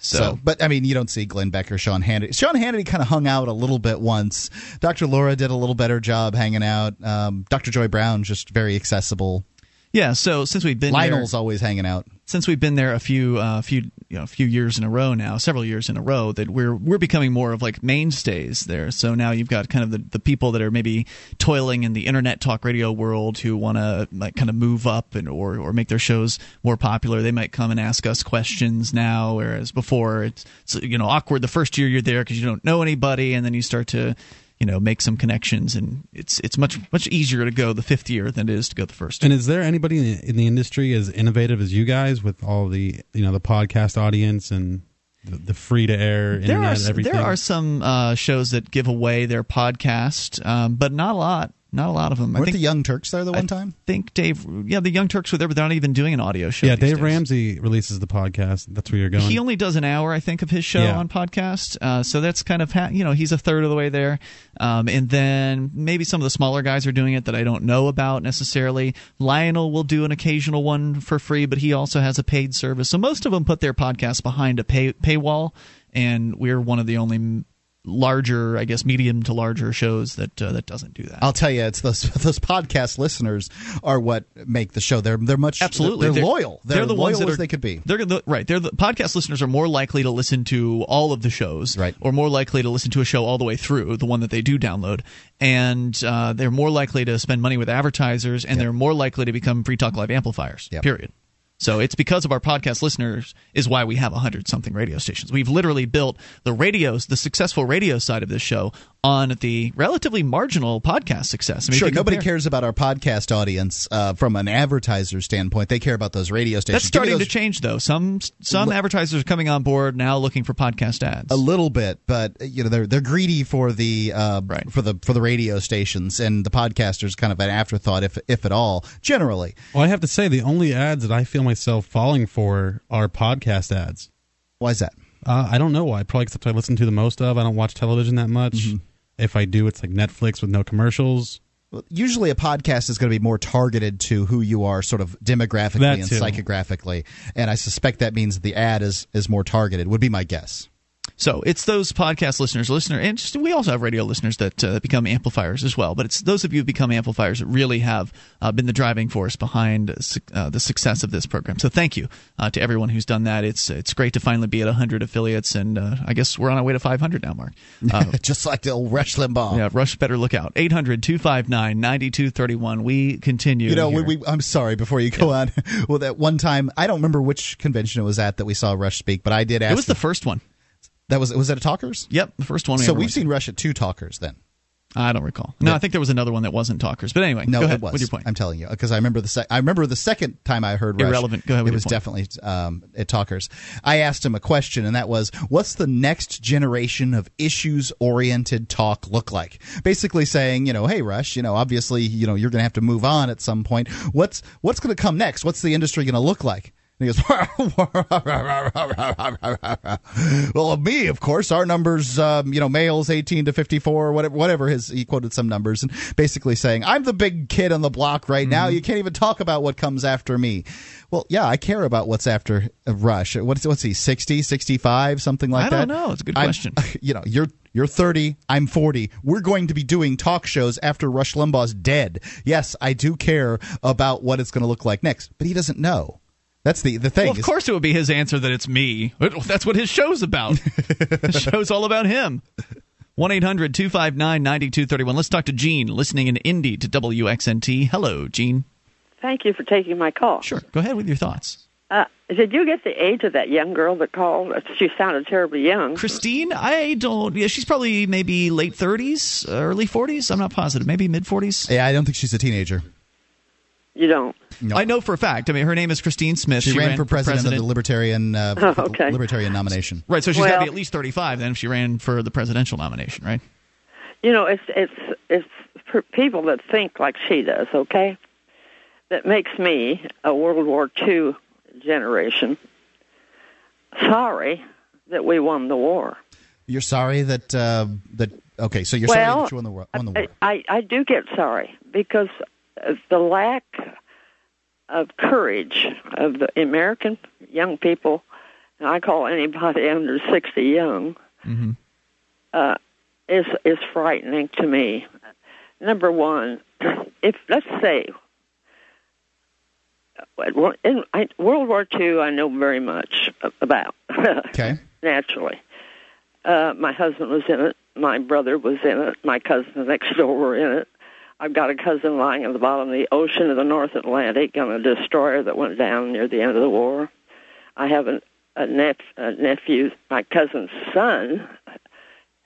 A: So,
C: but I mean, you don't see Glenn Becker, or Sean Hannity. Sean Hannity kind of hung out a little bit once. Dr. Laura did a little better job hanging out. Um, Dr. Joy Browne just very accessible.
A: Yeah. So since we've been there.
C: Lionel's
A: there,
C: always hanging out.
A: since we've been there a few uh, few you know a few years in a row now, several years in a row, that we're we're becoming more of like mainstays there. So now you've got kind of the, the people that are maybe toiling in the internet talk radio world who want to like kind of move up and or or make their shows more popular. They might come and ask us questions now, whereas before it's, it's you know awkward the first year you're there because you don't know anybody, and then you start to you know make some connections, and it's it's much much easier to go the fifth year than it is to go the first.
B: And is there anybody in the, in the industry as innovative as you guys with all the you know the podcast audience and the, the free to air
A: there are
B: and everything?
A: there are some uh, shows that give away their podcast, um, but not a lot. Not a lot of them. I
C: Weren't
A: think
C: the Young Turks there the one
A: I
C: time?
A: think Dave. Yeah, the Young Turks were there, but they're not even doing an audio show.
B: yeah, Dave
A: days.
B: Ramsey releases the podcast. That's where you're going.
A: He only does an hour, I think, of his show
B: Yeah.
A: on podcast. Uh, so that's kind of ha- you know he's a third of the way there. Um, and then maybe some of the smaller guys are doing it that I don't know about necessarily. Lionel will do an occasional one for free, but he also has a paid service. So most of them put their podcasts behind a pay paywall, and we're one of the only larger, I guess, medium to larger shows that uh, that doesn't do that.
C: I'll tell you, it's those those podcast listeners are what make the show. They're they're much
A: Absolutely,
C: They're, loyal. They're,
A: the
C: loyal
A: ones that
C: as
A: are,
C: they could be.
A: They're the, right. They're the podcast listeners are more likely to listen to all of the shows,
C: Right.
A: Or more likely to listen to a show all the way through, the one that they do download, and uh, they're more likely to spend money with advertisers, and they're more likely to become Free Talk Live amplifiers.
C: Yep.
A: Period. So it's because of our podcast listeners is why we have a hundred something radio stations. We've literally built the radios, the successful radio side of this show, on the relatively marginal podcast success. I mean,
C: Sure, nobody
A: compare-
C: cares about our podcast audience uh, from an advertiser standpoint. They care about those radio stations.
A: That's starting
C: those-
A: to change, though. Some some advertisers are coming on board now, looking for podcast ads.
C: a little bit, but you know they're they're greedy for the uh,
A: Right.
C: for the for the radio stations, and the podcasters kind of an afterthought, if if at all. Generally,
B: well, I have to say the only ads that I feel myself falling for are podcast ads.
C: why is that?
B: Uh, I don't know why. Probably because I listen to the most of. I don't watch television that much.
C: Mm-hmm.
B: If I do, it's like Netflix with no commercials.
C: Usually, a podcast is going to be more targeted to who you are, sort of demographically and psychographically, and I suspect that means the ad is is more targeted. Would be my guess.
A: So it's those podcast listeners, listener, and just, we also have radio listeners that uh, become amplifiers as well. But it's those of you who become amplifiers that really have uh, been the driving force behind uh, the success of this program. So thank you uh, to everyone who's done that. It's it's great to finally be at 100 affiliates, and uh, I guess we're on our way to 500 now, Mark. Uh,
C: Just like the old Rush Limbaugh.
A: yeah, Rush better look out. 800 259 9231. We continue.
C: You know, when we, I'm sorry. Before you go on, well, that one time I don't remember which convention it was at that we saw Rush speak, but I did ask.
A: it was the
C: him-
A: first one.
C: That was was that a Talkers?
A: Yep, the first one. We
C: So we've
A: to.
C: seen Rush at two Talkers then.
A: I don't recall. No, I think there was another one that wasn't talkers. But anyway,
C: No,
A: go ahead
C: it was.
A: with your point.
C: I'm telling you because I remember the sec- I remember the second time I heard Rush.
A: Irrelevant. Go ahead
C: it was
A: point.
C: definitely um, at Talkers. I asked him a question, and that was, "What's the next generation of issues-oriented talk look like?" Basically saying, you know, hey Rush, you know, obviously, you know, you're going to have to move on at some point. What's what's going to come next? What's the industry going to look like? And he goes, well, of me, of course, our numbers, um, you know, males 18 to 54, whatever, whatever his, he quoted some numbers and basically saying, I'm the big kid on the block right now. You can't even talk about what comes after me. Well, yeah, I care about what's after uh, Rush. What's, what's he, 60, 65, something like that?
A: I
C: that?
A: don't know. It's a good
C: I'm-
A: question.
C: You know, you're, you're 30, I'm 40. We're going to be doing talk shows after Rush Limbaugh's dead. Yes, I do care about what it's going to look like next, but he doesn't know. That's the, the thing.
A: Well, of course, it would be his answer that it's me. That's what his show's about. the show's all about him. 1 800 259 9231. Let's talk to Gene, listening in Indy to WXNT. Hello, Gene.
H: Thank you for taking my call.
A: Sure. Go ahead with your thoughts.
H: Uh, did you get the age of that young girl that called? She sounded terribly young.
A: Christine, I don't. Yeah, she's probably maybe late 30s, early 40s. I'm not positive. Maybe mid 40s.
C: Yeah, I don't think she's a teenager.
H: You don't.
C: No.
A: I know for a fact. I mean, her name is Christine Smith.
C: She, ran, for president, of the Libertarian uh,
H: Oh, okay.
C: Libertarian nomination.
A: Right, so she's got to be at least 35 then if she ran for the presidential nomination, right?
H: You know, it's it's it's per people that think like she does. Okay, that makes me a World War II generation. Sorry that we won the war.
C: You're sorry that uh, that okay, so you're
H: well,
C: sorry that you won the, war, won the war.
H: I, I I do get sorry because the lack of courage of the American young people and I call anybody under 60 young,
A: hmm
H: uh, is is frightening to me. Number one, if let's say uh, in I, World War II, I know very much about.
C: Okay.
H: naturally, uh, my husband was in it. My brother was in it. My cousins next door were in it. I've got a cousin lying at the bottom of the ocean of the North Atlantic on a destroyer that went down near the end of the war. I have a, a, nep- a nephew, my cousin's son.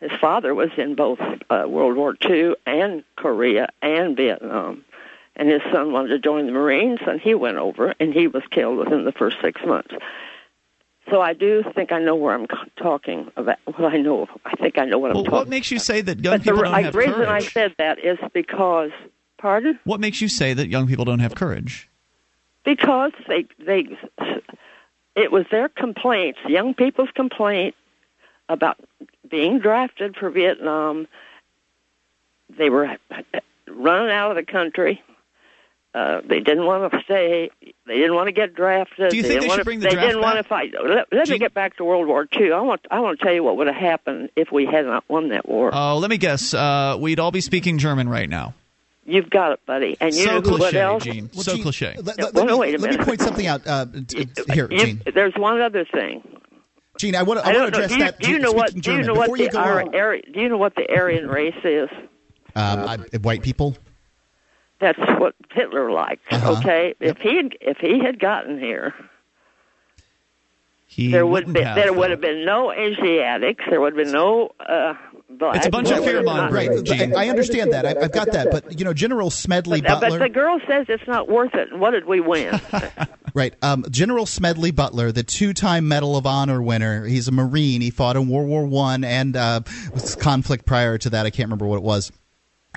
H: His father was in both uh, World War II and Korea and Vietnam. And his son wanted to join the Marines, and he went over, and he was killed within the first six months. So I do think I know where I'm talking about. Well, I know. I think I know what
A: Well,
H: I'm talking. About.
A: What makes you say that young
H: but
A: people
H: re-
A: don't
H: I-
A: have
H: reason I said that is because, pardon,
A: What makes you say that young people don't have courage?
H: because they they it was their complaints, young people's complaint about being drafted for Vietnam. They were uh, running out of the country. Uh, they didn't want to stay. They didn't want to get drafted.
A: Do you
H: they
A: think
H: didn't
A: they
H: want
A: should
H: to,
A: bring the
H: They
A: draft
H: didn't want to fight. Let, let me
A: Gene-
H: get back to World War II. I want. I want to tell you what would have happened if we had not won that war.
A: Oh, let me guess. Uh, we'd all be speaking German right now.
H: You've got it, buddy. And you
A: so
H: know who- what
A: cliche,
H: else?
A: Gene.
C: Well,
A: so
C: Gene,
A: cliche.
C: Let,
H: Yeah,
C: let-
H: well,
C: let
H: no,
C: me,
H: wait a
C: let me point something out. Uh, t- t- here,
H: You-
C: Gene.
H: There's one other thing.
C: Gene, I want to
H: I
C: I want to address
H: Do you,
C: that.
H: do you know what?
C: speaking
H: Do you know what
C: Before
H: the
C: go
H: Ar-
C: on,
H: Do you know what the Aryan race is?
C: um, I, white people.
H: That's what Hitler liked.
C: Uh-huh.
H: Okay, if he had, if he had gotten here,
A: He
H: there would be
A: have,
H: there would have been no Asiatics. There would have been no uh, blacks.
A: It's a bunch of
H: would have
A: fear-mongering.
C: Right. I, I understand that. I, I've got that. But you know, General Smedley
H: But, uh, but
C: Butler.
H: the girl says it's not worth it. And what did we win?
C: Right. Um, General Smedley Butler, the two-time Medal of Honor winner. He's a Marine. He fought in World War One and uh, was conflict prior to that. I can't remember what it was.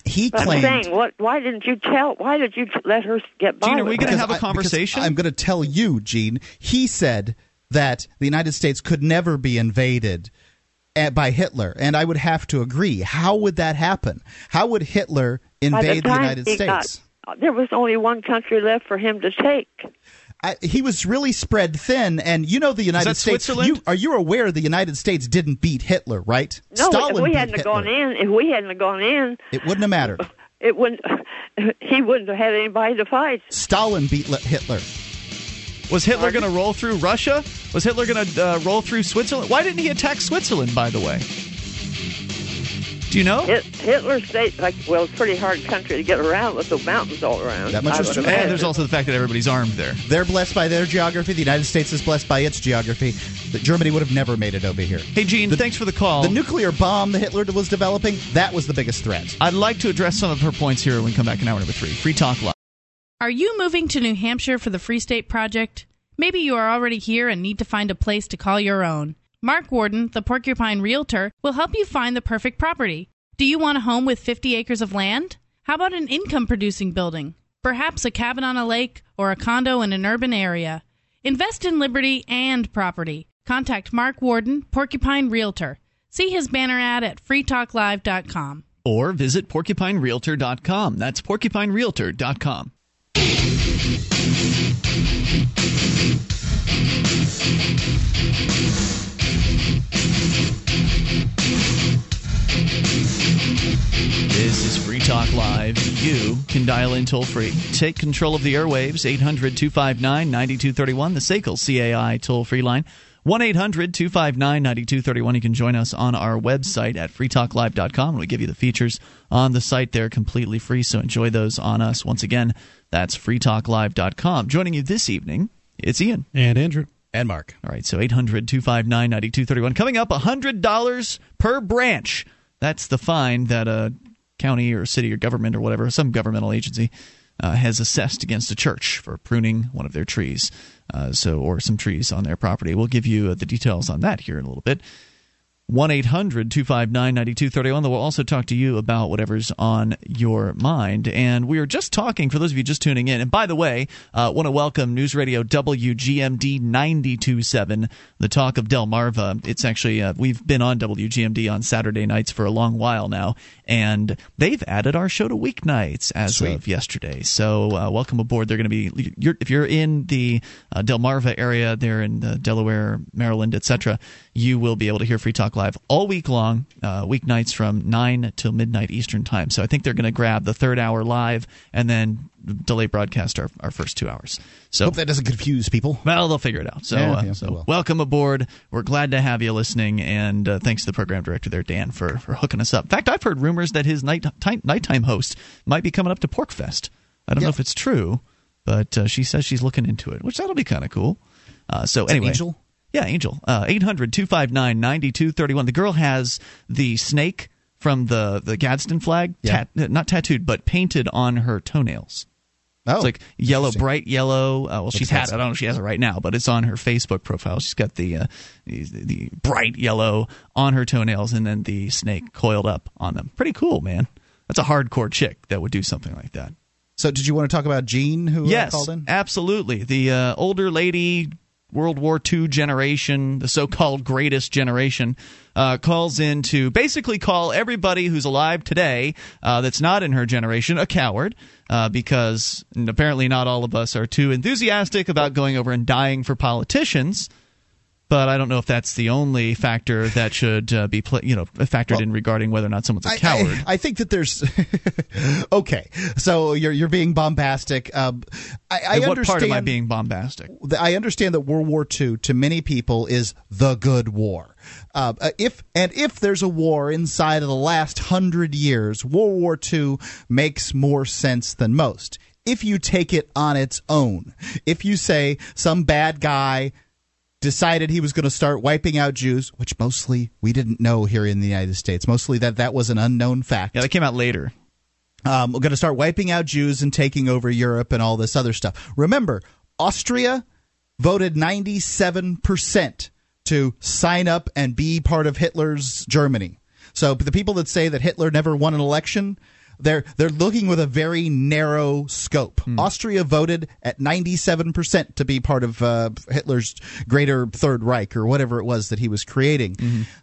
C: He
H: I'm
C: claimed.
H: saying, what? Why didn't you tell? Why did you let her get by?
A: Gene, are we gonna have a conversation?
C: I'm going to tell you, Gene. He said that the United States could never be invaded uh, by Hitler, and I would have to agree. How would that happen? How would Hitler
H: By the
C: invade the, United
H: he
C: States?
H: got- there was only one country left for him to take.
C: I, he was really spread thin, and you know the United States. You, are you aware the United States didn't beat Hitler, right?
H: No,
C: Stalin
H: if we
C: beat
H: hadn't
C: Hitler.
H: gone in, if we hadn't gone in,
C: It wouldn't have mattered.
H: it wouldn't. He wouldn't have had anybody to fight.
C: Stalin beat Hitler.
A: Was Hitler going to roll through Russia? Was Hitler going to uh, roll through Switzerland? Why didn't he attack Switzerland, by the way? Do you know?
H: Hit, Hitler stayed like well, it's a pretty hard country to get around with the mountains all around.
C: That much
H: I
C: is
H: would
C: true.
A: And there's also the fact that everybody's armed there.
C: They're blessed by their geography. The United States is blessed by its geography. But Germany would have never made it over here.
A: Hey, Gene, thanks for the call.
C: The nuclear bomb that Hitler was developing, that was the biggest threat.
A: I'd like to address some of her points here when we come back in hour number three. Free Talk Live.
I: Are you moving to New Hampshire for the Free State Project? Maybe you are already here and need to find a place to call your own. Mark Warden, the Porcupine Realtor, will help you find the perfect property. Do you want a home with 50 acres of land? How about an income producing building? Perhaps a cabin on a lake or a condo in an urban area. Invest in liberty and property. Contact Mark Warden, Porcupine Realtor. See his banner ad at freetalklive.com.
A: Or visit porcupinerealtor.com. That's porcupinerealtor.com. This is Free Talk Live. You can dial in toll free. Take control of the airwaves, 800 259 9231, the SACL CAI toll free line. 1 800 259 9231. You can join us on our website at freetalklive.com. We give you the features on the site there completely free, so enjoy those on us. Once again, that's freetalklive.com. Joining you this evening, it's Ian.
B: And Andrew.
C: And Mark.
A: All right, so 800 259 9231. Coming up, $100 per branch. That's the fine that a county or city or government or whatever, some governmental agency, uh, has assessed against a church for pruning one of their trees. Uh, so, or some trees on their property. We'll give you uh, the details on that here in a little bit. 1 800 259 9231. We'll also talk to you about whatever's on your mind. And we are just talking, for those of you just tuning in, and by the way, I uh, want to welcome News Radio WGMD 927, the talk of Delmarva. It's actually, uh, we've been on WGMD on Saturday nights for a long while now, and they've added our show to weeknights as
C: Sweet.
A: of yesterday. So uh, welcome aboard. They're going to be, you're, if you're in the uh, Delmarva area, there in the Delaware, Maryland, etc., you will be able to hear Free Talk Live all week long, uh, weeknights from 9 till midnight Eastern Time. So I think they're going to grab the third hour live and then delay broadcast our, our first two hours. So
C: Hope that doesn't confuse people.
A: well, they'll figure it out. So,
C: Yeah,
A: uh,
C: yeah,
A: so welcome aboard. We're glad to have you listening, and uh, thanks to the program director there, Dan, for, for hooking us up. In fact, I've heard rumors that his night time, nighttime host might be coming up to PorcFest. I don't know if it's true, but uh, she says she's looking into it, which that'll be kind of cool. Uh, so anyway,
C: Angel?
A: Yeah, Angel. Uh, 800 259 9231. The girl has the snake from the, the Gadsden flag,
C: Yeah.
A: tat, not tattooed, but painted on her toenails.
C: Oh,
A: It's like yellow, bright yellow. Uh, well, she's had it. I don't know if she has it right now, but it's on her Facebook profile. She's got the, uh, the the bright yellow on her toenails, and then the snake coiled up on them. Pretty cool, man. That's a hardcore chick that would do something like that.
C: So, did you want to talk about Jean, who uh,
A: yes,
C: called in?
A: absolutely. The uh, older lady, World War II generation, the so-called greatest generation, uh, calls in to basically call everybody who's alive today uh, that's not in her generation a coward. Uh, because apparently not all of us are too enthusiastic about going over and dying for politicians, but I don't know if that's the only factor that should uh, be pla you know factored in regarding whether or not someone's a coward.
C: I, I think that there's okay. So you're you're being bombastic. Um, I, I
A: what
C: understand.
A: part am I being bombastic?
C: I understand that World War II to many people is the good war. Uh, uh, if and if there's a war inside of the last hundred years, World War II makes more sense than most. If you take it on its own, if you say some bad guy decided he was going to start wiping out Jews, which mostly we didn't know here in the United States, mostly that that was an unknown fact
A: Yeah, that came out later.
C: um, we're going to start wiping out Jews and taking over Europe and all this other stuff. Remember, Austria voted 97% to sign up and be part of Hitler's Germany. So the people that say that Hitler never won an election, they're they're looking with a very narrow scope. Austria voted at 97% to be part of uh, Hitler's Greater Third Reich or whatever it was that he was creating.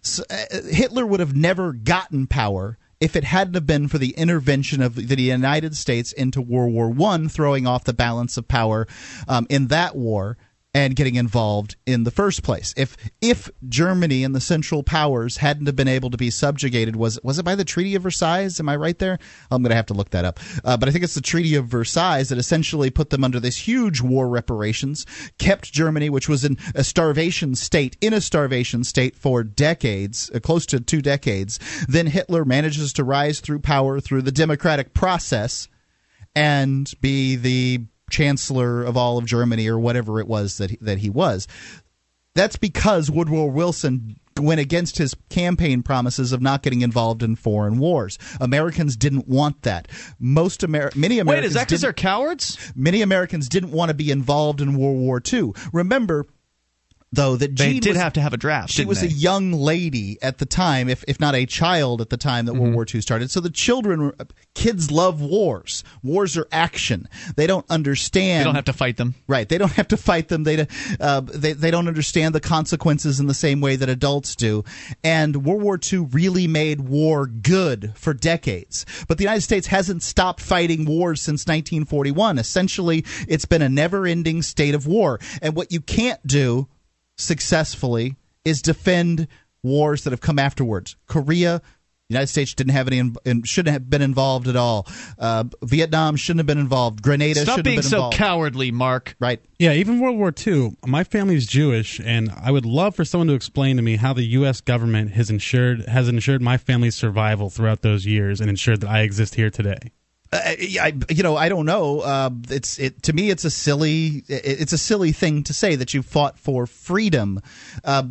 C: So, uh, Hitler would have never gotten power if it hadn't have been for the intervention of the United States into World War One, throwing off the balance of power um, in that war and getting involved in the first place. If if Germany and the Central Powers hadn't have been able to be subjugated, was was it by the Treaty of Versailles? Am I right there? I'm going to have to look that up. Uh, but I think it's the Treaty of Versailles that essentially put them under this huge war reparations, kept Germany, which was in a starvation state, in a starvation state for decades, uh, close to two decades. Then Hitler manages to rise through power through the democratic process and be the chancellor of all of Germany or whatever it was that he, that he was. That's because Woodrow Wilson went against his campaign promises of not getting involved in foreign wars. Americans didn't want that. Most Amer- many Americans Wait,
A: is that because they're cowards?
C: many Americans didn't want to be involved in World War II. Remember, though, that
A: They
C: Jean
A: did
C: was,
A: have to have a draft.
C: she was
A: they?
C: a young lady at the time, if if not a child at the time that
A: Mm-hmm.
C: World War II started. So the children, kids love wars. Wars are action. They don't understand.
A: They don't have to fight them.
C: Right. They don't have to fight them. They, uh, they they don't understand the consequences in the same way that adults do. And World War II really made war good for decades. But the United States hasn't stopped fighting wars since 1941. Essentially, it's been a never-ending state of war. And what you can't do successfully is defend wars that have come afterwards. Korea. The United States didn't have any, in, in, shouldn't have been involved at all. Uh, Vietnam shouldn't have been involved. Grenada
A: Stop
C: shouldn't
A: being
C: have been
A: so
C: involved.
A: cowardly, Mark.
C: right.
B: Yeah, even World War II, my family's Jewish, and I would love for someone to explain to me how the U.S. government has ensured has ensured my family's survival throughout those years and ensured that I exist here today.
C: Uh, I, you know, I don't know. Uh, it's it to me, it's a silly, it- it's a silly thing to say that you fought for freedom. Uh,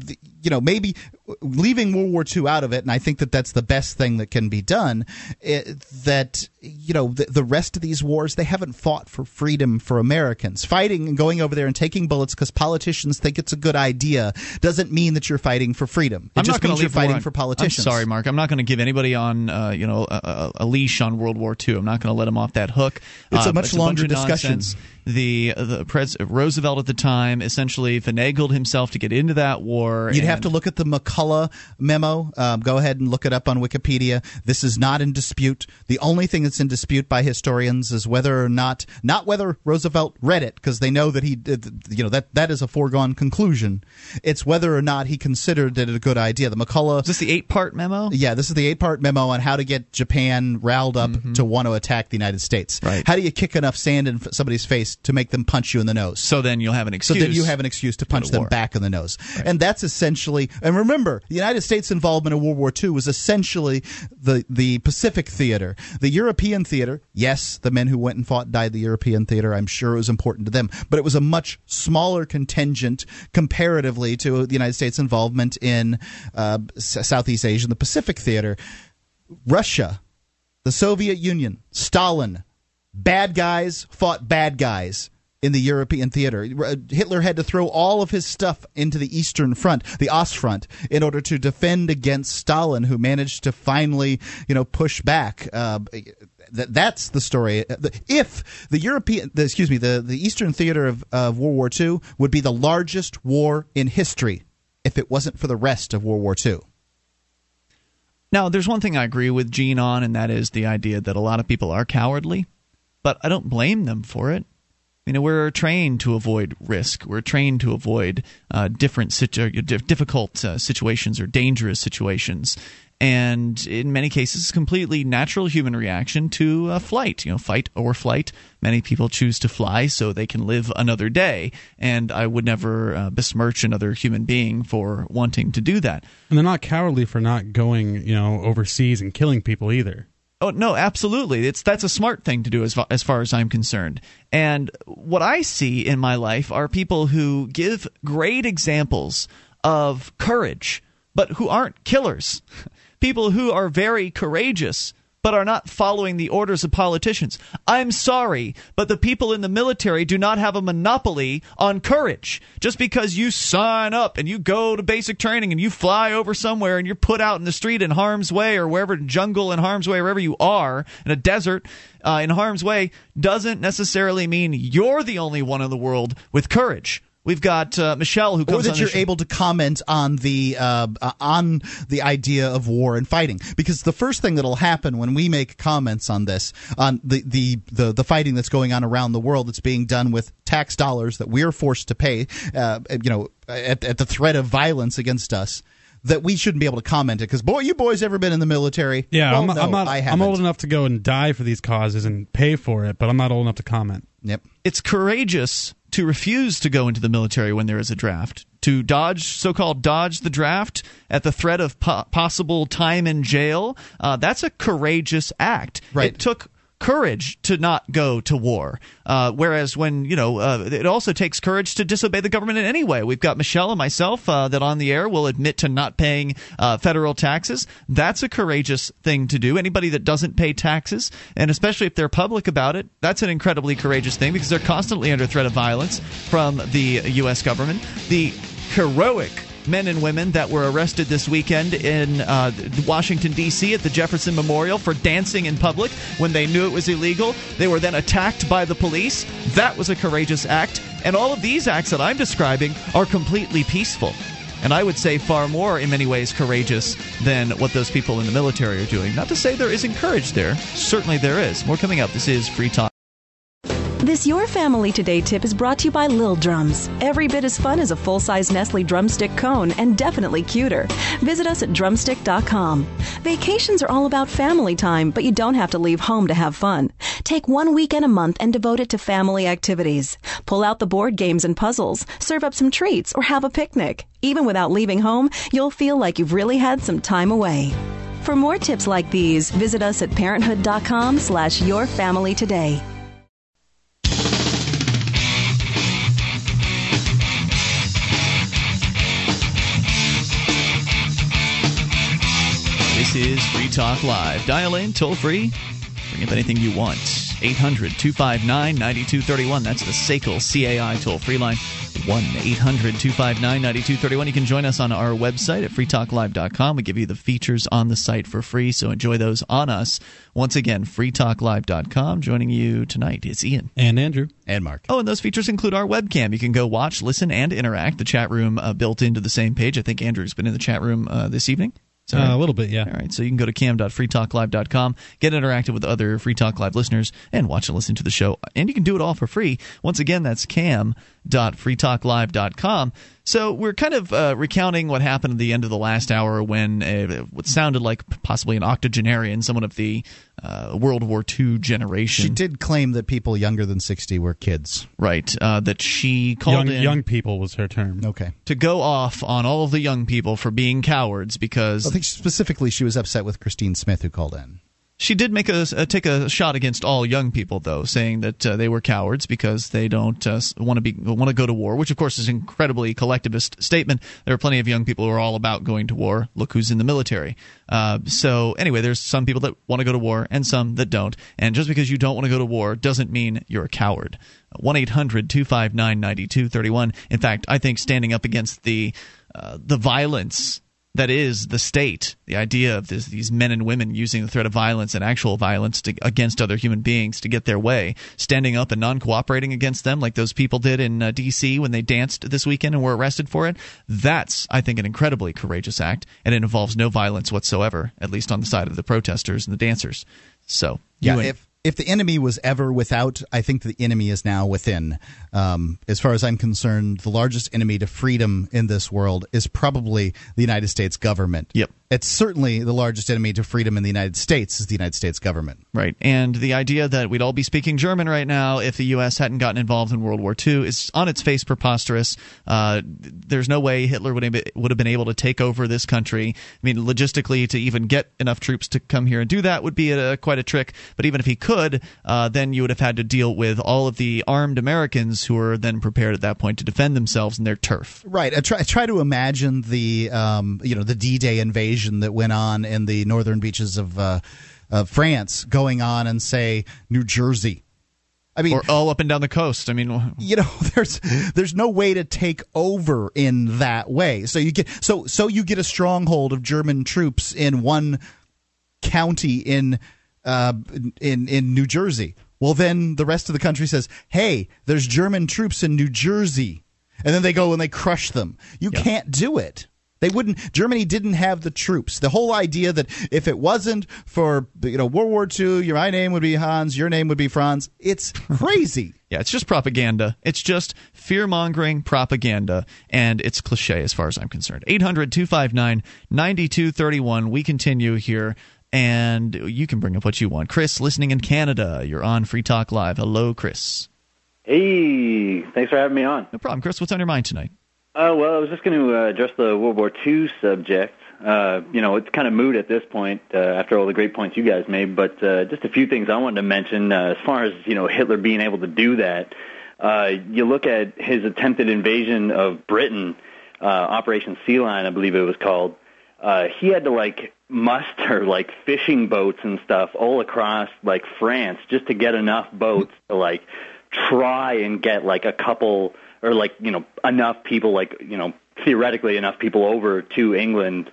C: you know, maybe leaving World War II out of it, and I think that that's the best thing that can be done. It, that you know the, the rest of these wars they haven't fought for freedom for Americans. Fighting and going over there and taking bullets because politicians think it's a good idea doesn't mean that you're fighting for freedom. It
A: I'm
C: just
A: not going
C: means you're fighting
A: on-
C: for politicians.
A: I'm sorry, Mark. I'm not going to give anybody on uh, you know a, a, a leash on World War II. I'm not going to let them off that hook.
C: It's a
A: Uh,
C: much
A: bunch
C: longer discussion.
A: nonsense. The the pres- Roosevelt at the time essentially finagled himself to get into that war.
C: You'd have to look at the McCollum memo. Um, go ahead and look it up on Wikipedia. This is not in dispute. The only thing that's in dispute by historians is whether or not, not whether Roosevelt read it, because they know that he, did, you know, that that is a foregone conclusion. It's whether or not he considered it a good idea. The McCollum.
A: Is this the eight part memo?
C: Yeah, this is the eight part memo on how to get Japan riled up to want to attack the United States.
A: Mm-hmm. Right.
C: How do you kick enough sand in somebody's face to make them punch you in the nose?
A: So then you'll have an excuse.
C: So then you have an excuse to punch
A: to
C: them
A: war.
C: back in the nose. And that's essentially and remember, the United States involvement in World War II was essentially the the Pacific theater. The European theater, yes, the men who went and fought died the European theater, I'm sure it was important to them, but it was a much smaller contingent comparatively to the United States involvement in uh, Southeast Asia and the Pacific theater. Russia, the Soviet Union, Stalin, bad guys fought bad guys in the European theater. Uh, Hitler had to throw all of his stuff into the Eastern Front, the Ostfront, in order to defend against Stalin, who managed to finally, you know, push back. Uh, that, that's the story. Uh, If the European, the, excuse me, the, the Eastern theater of, of World War II would be the largest war in history if it wasn't for the rest of World War II.
A: Now, there's one thing I agree with Gene on, and that is the idea that a lot of people are cowardly, but I don't blame them for it. You know, we're trained to avoid risk. We're trained to avoid uh, different situ- difficult uh, situations or dangerous situations. And in many cases, it's completely natural human reaction to uh, flight. You know, fight or flight. Many people choose to fly so they can live another day. And I would never uh, besmirch another human being for wanting to do that.
B: And they're not cowardly for not going, you know, overseas and killing people either.
A: Oh no, absolutely. It's that's a smart thing to do as as far as I'm concerned. And what I see in my life are people who give great examples of courage, but who aren't killers. People who are very courageous but are not following the orders of politicians. I'm sorry, but the people in the military do not have a monopoly on courage. Just because you sign up and you go to basic training and you fly over somewhere and you're put out in the street in harm's way or wherever in jungle in harm's way, wherever you are in a desert uh, in harm's way, doesn't necessarily mean you're the only one in the world with courage. We've got uh, Michelle who comes.
C: or that
A: on
C: you're
A: show-
C: able to comment on the uh, uh, on the idea of war and fighting because the first thing that'll happen when we make comments on this on the the the, the fighting that's going on around the world that's being done with tax dollars that we're forced to pay uh, you know at, at the threat of violence against us that we shouldn't be able to comment it because boy you boys ever been in the military
B: Yeah,
C: Well,
B: I'm,
C: no,
B: I'm not.
C: I
B: I'm old enough to go and die for these causes and pay for it, but I'm not old enough to comment.
C: Yep.
A: it's courageous to refuse to go into the military when there is a draft to dodge so-called dodge the draft at the threat of po- possible time in jail uh, that's a courageous act
C: Right.
A: it took courage to not go to war. Uh, whereas when you know uh, it also takes courage to disobey the government in any way. We've got michelle and myself uh, that on the air will admit to not paying uh, federal taxes. That's a courageous thing to do. Anybody that doesn't pay taxes and especially if they're public about it that's an incredibly courageous thing because they're constantly under threat of violence from the u.s government. The heroic men and women that were arrested this weekend in uh, Washington, D.C. at the Jefferson Memorial for dancing in public when they knew it was illegal. They were then attacked by the police. That was a courageous act. And all of these acts that I'm describing are completely peaceful. And I would say far more, in many ways, courageous than what those people in the military are doing. Not to say there isn't courage there. Certainly there is. More coming up. This is Free Talk.
J: This Your Family Today tip is brought to you by Lil Drums. Every bit as fun as a full size Nestle drumstick cone and definitely cuter. Visit us at drumstick.com. Vacations are all about family time, but you don't have to leave home to have fun. Take one weekend a month and devote it to family activities. Pull out the board games and puzzles, serve up some treats, or have a picnic. Even without leaving home, you'll feel like you've really had some time away. For more tips like these, visit us at parenthood.com slash your family today.
A: This is Free Talk Live. Dial in toll free Bring up anything you want. 800 259 9231. That's the SACL CAI toll free line. 1 800 259 9231. You can join us on our website at freetalklive.com. We give you the features on the site for free, so enjoy those on us. Once again, freetalklive.com. Joining you tonight is Ian.
B: And Andrew.
C: And Mark.
A: Oh, and those features include our webcam. You can go watch, listen, and interact. The chat room uh, built into the same page. I think Andrew's been in the chat room uh, this evening.
B: Uh,
A: right?
B: a little bit, yeah.
A: All right, so you can go to cam.freetalklive.com, get interactive with other Free Talk Live listeners, and watch and listen to the show. And you can do it all for free. Once again, that's cam.freetalklive.com. So we're kind of uh, recounting what happened at the end of the last hour when uh, what sounded like possibly an octogenarian, someone of the uh, World War II generation.
C: She did claim that people younger than 60 were kids.
A: Right, uh, that she called
B: Young,
A: in
B: young people was her term.
C: Okay.
A: to go off on all of the young people for being cowards because
C: I think specifically she was upset with Christine Smith, who called in.
A: She did make a, uh take a shot against all young people, though, saying that uh, they were cowards because they don't uh, want to be want to go to war. Which, of course, is an incredibly collectivist statement. There are plenty of young people who are all about going to war. Look who's in the military. Uh, so, anyway, there's some people that want to go to war and some that don't. And just because you don't want to go to war doesn't mean you're a coward. One 259 9231 In fact, I think standing up against the uh, the violence that is the state. The idea of this, these men and women using the threat of violence and actual violence to, against other human beings to get their way, standing up and non cooperating against them, like those people did in uh, D.C. when they danced this weekend and were arrested for it. That's, I think, an incredibly courageous act, and it involves no violence whatsoever, at least on the side of the protesters and the dancers. So,
C: Yeah,
A: and-
C: if if the enemy was ever without, I think the enemy is now within. Um, as far as I'm concerned, the largest enemy to freedom in this world is probably the United States government.
A: Yep.
C: It's certainly the largest enemy to freedom in the United States is the United States government.
A: Right. And the idea that we'd all be speaking German right now if the U.S. hadn't gotten involved in World War II is on its face preposterous. Uh, there's no way Hitler would have, been, would have been able to take over this country. I mean, logistically, to even get enough troops to come here and do that would be a, quite a trick. But even if he could, uh, then you would have had to deal with all of the armed Americans who are then prepared at that point to defend themselves in their turf.
C: Right. I try, I try to imagine the um, you know the D-Day invasion that went on in the northern beaches of uh, of France going on in say New Jersey. I mean,
A: or all up and down the coast. I mean,
C: you know, there's there's no way to take over in that way. So you get so so you get a stronghold of German troops in one county in uh, in in New Jersey. Well, then the rest of the country says, "Hey, there's German troops in New Jersey," and then they go and they crush them. You can't do it. They wouldn't. Germany didn't have the troops. The whole idea that if it wasn't for you know World War II, your my name would be Hans, your name would be Franz. It's crazy.
A: Yeah, it's just propaganda. It's just fear mongering propaganda, and it's cliche as far as I'm concerned. 800 259 9231. We continue here, and you can bring up what you want. Chris, listening in Canada, you're on Free Talk Live. Hello, Chris.
K: Hey, thanks for having me on.
A: No problem. Chris, what's on your mind tonight?
K: Uh, well, I was just going to uh, address the World War II subject. Uh, you know, it's kind of moot at this point uh, after all the great points you guys made, but uh, just a few things I wanted to mention uh, as far as, you know, Hitler being able to do that. Uh, you look at his attempted invasion of Britain, uh, Operation Sea Lion, I believe it was called. Uh, he had to, like, muster, like, fishing boats and stuff all across, like, France just to get enough boats to, like, try and get, like, a couple – or like you know enough people like you know theoretically enough people over to England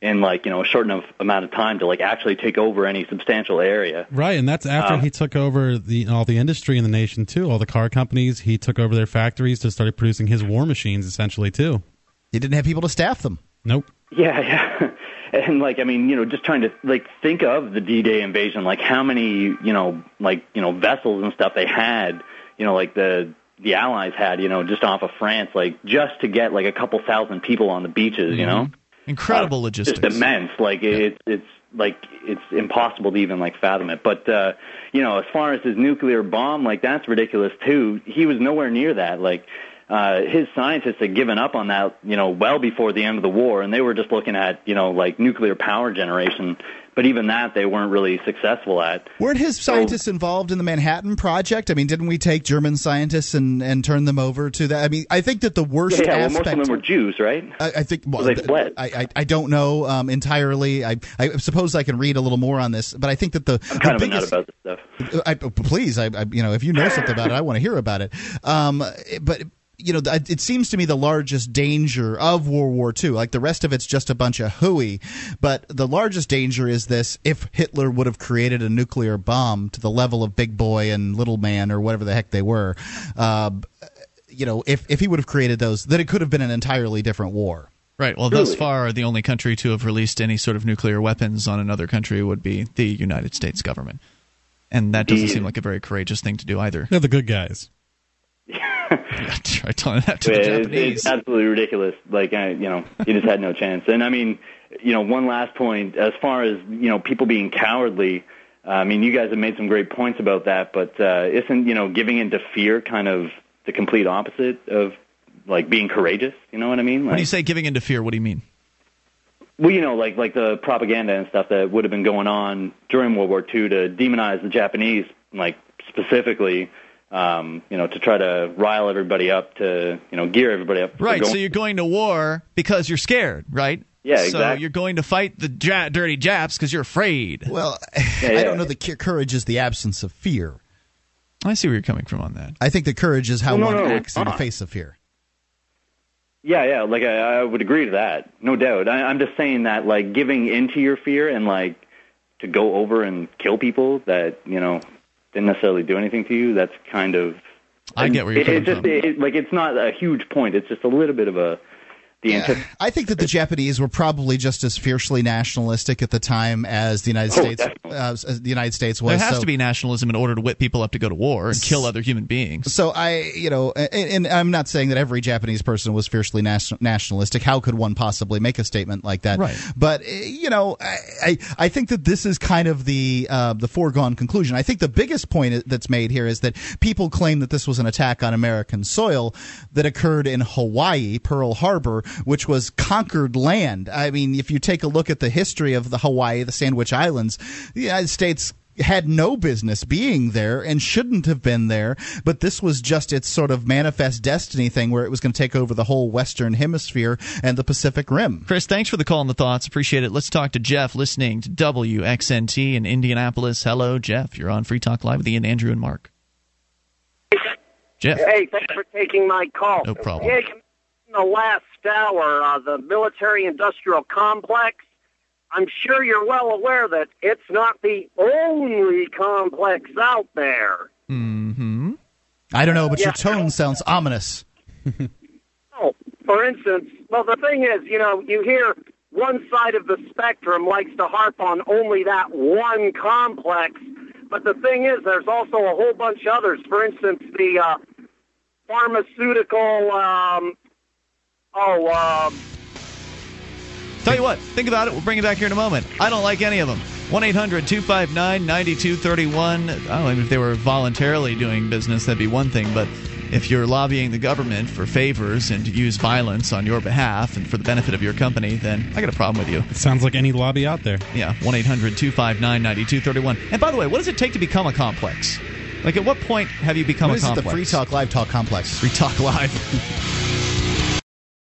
K: in like you know a short enough amount of time to like actually take over any substantial area.
B: Right, and that's after
K: Um,
B: he took over the all the industry in the nation too. All the car companies, he took over their factories to start producing his war machines essentially too.
C: He didn't have people to staff them.
B: Nope.
K: Yeah, yeah. And like I mean, you know, just trying to like think of the D-Day invasion, like how many, you know, like, you know, vessels and stuff they had, you know, like the the Allies had, you know, just off of France, like just to get like a couple thousand people on the beaches, you know.
A: Incredible
K: Uh,
A: logistics.
K: Just immense. Like it's it's like it's impossible to even like fathom it. But uh, you know, as far as his nuclear bomb, like that's ridiculous too. He was nowhere near that. Like uh, his scientists had given up on that, you know, well before the end of the war, and they were just looking at, you know, like nuclear power generation but even that they weren't really successful at.
C: Weren't his scientists involved in the Manhattan Project? I mean, didn't we take German scientists and, and turn them over to that? I mean, I think that the worst
K: Yeah, yeah well, most of them were Jews, right?
C: I, I think well,
K: they fled.
C: I, I I don't know um, entirely. I I suppose I can read a little more on this, but I think that the
K: I'm kind
C: the
K: of a nut
C: biggest,
K: about this stuff.
C: I, please, I, I you know if you know something about it, I want to hear about it. Um, but you know, it seems to me the largest danger of World War II. Like the rest of it's just a bunch of hooey, but the largest danger is this: if Hitler would have created a nuclear bomb to the level of Big Boy and Little Man or whatever the heck they were, uh, you know, if if he would have created those, then it could have been an entirely different war.
A: Right. Well, thus far, the only country to have released any sort of nuclear weapons on another country would be the United States government. And that doesn't
K: Yeah.
A: seem like a very courageous thing to do either.
B: They're the good guys.
A: try telling that to the Japanese.
K: it's absolutely ridiculous. Like, I, you know, he just had no chance. And I mean, you know, one last point as far as you know, people being cowardly. uh, I mean, you guys have made some great points about that, but uh, isn't you know giving into fear kind of the complete opposite of like being courageous? You know what I mean?
A: when you say giving into fear, what do you mean?
K: well, you know, like like the propaganda and stuff that would have been going on during World War II to demonize the Japanese, like specifically, um, you know, to try to rile everybody up, to you know, gear everybody up.
A: Right.
K: going-
A: So you're going to war because you're scared, right?
K: Yeah,
A: So
K: exactly.
A: you're going to fight the ja- dirty Japs because you're afraid.
C: Well,
K: Yeah,
C: I don't know The courage is the absence of fear.
A: I see where you're coming from on that.
C: I think the courage is how
K: no,
C: one
K: no,
C: acts
K: it's
C: in the face of fear.
K: Yeah, yeah, like I, I would agree to that, no doubt. I, I'm just saying that, like, giving into your fear and like to go over and kill people that you know didn't necessarily do anything to you. That's kind of.
A: I get where you're
K: it,
A: coming
K: it's just
A: from.
K: It, like it's not a huge point. It's just a little bit of a the antith-
C: I think that the Japanese were probably just as fiercely nationalistic at the time as the United
K: Oh,
C: States. Uh, as the United States was.
A: There has
C: so,
A: to be nationalism in order to whip people up to go to war and kill other human beings.
C: So I, you know, and, and I'm not saying that every Japanese person was fiercely nation- nationalistic. How could one possibly make a statement like that?
A: Right.
C: But eh, you know, I, I, I think that this is kind of the uh, the foregone conclusion. I think the biggest point that's made here is that people claim that this was an attack on American soil that occurred in Hawaii, Pearl Harbor, which was conquered land. I mean, if you take a look at the history of the Hawaii, the Sandwich Islands, the United States had no business being there and shouldn't have been there, but this was just its sort of manifest destiny thing where it was going to take over the whole Western Hemisphere and the Pacific Rim.
A: Chris, thanks for the call and the thoughts. Appreciate it. Let's talk to Jeff, listening to WXNT in Indianapolis. Hello, Jeff. You're on Free Talk Live with Ian, Andrew, and Mark. Jeff.
L: Hey, thanks for taking my call.
A: No problem.
L: Yeah, you- in the last hour, uh, the military-industrial complex. I'm sure you're well aware that it's not the only complex out there.
A: Mm-hmm.
C: I don't know, but your tone sounds ominous.
L: Oh, for instance, well, the thing is, you know, you hear one side of the spectrum likes to harp on only that one complex, but the thing is, there's also a whole bunch of others. For instance, the uh, pharmaceutical. Um, oh, um,
A: Tell you what, think about it. We'll bring it back here in a moment. I don't like any of them. 1 800 259 9231. I don't know if they were voluntarily doing business, that'd be one thing, but if you're lobbying the government for favors and to use violence on your behalf and for the benefit of your company, then I got a problem with you.
B: It sounds like any lobby out there.
A: Yeah, 1 800 259 9231. And by the way, what does it take to become a complex? Like, at what point have you become
C: What
A: a
C: is it,
A: complex?
C: the Free Talk Live Talk Complex?
A: Free Talk Live.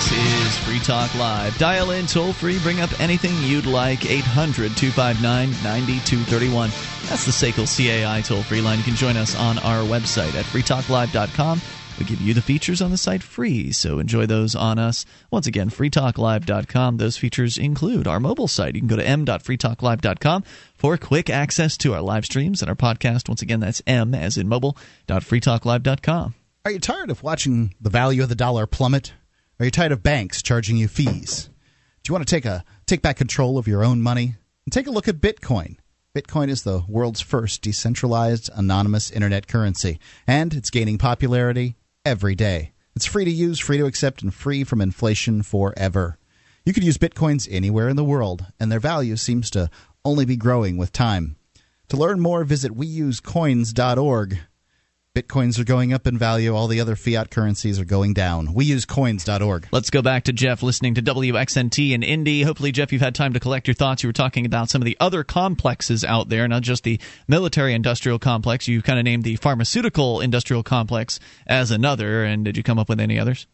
A: This is Free Talk Live. Dial in toll free, bring up anything you'd like. 800 259 9231. That's the SACL CAI toll free line. You can join us on our website at freetalklive.com. We give you the features on the site free, so enjoy those on us. Once again, freetalklive.com. Those features include our mobile site. You can go to m.freetalklive.com for quick access to our live streams and our podcast. Once again, that's m as in mobile.freetalklive.com.
C: Are you tired of watching the value of the dollar plummet? Are you tired of banks charging you fees? Do you want to take a take back control of your own money? And take a look at Bitcoin. Bitcoin is the world's first decentralized anonymous internet currency, and it's gaining popularity every day. It's free to use, free to accept, and free from inflation forever. You could use bitcoins anywhere in the world, and their value seems to only be growing with time. To learn more, visit weusecoins.org. Bitcoins are going up in value. All the other fiat currencies are going down. Weusecoins.org.
A: Let's go back to Jeff listening to WXNT in Indy. Hopefully, Jeff, you've had time to collect your thoughts. You were talking about some of the other complexes out there, not just the military industrial complex. You kind of named the pharmaceutical industrial complex as another. And did you come up with any others?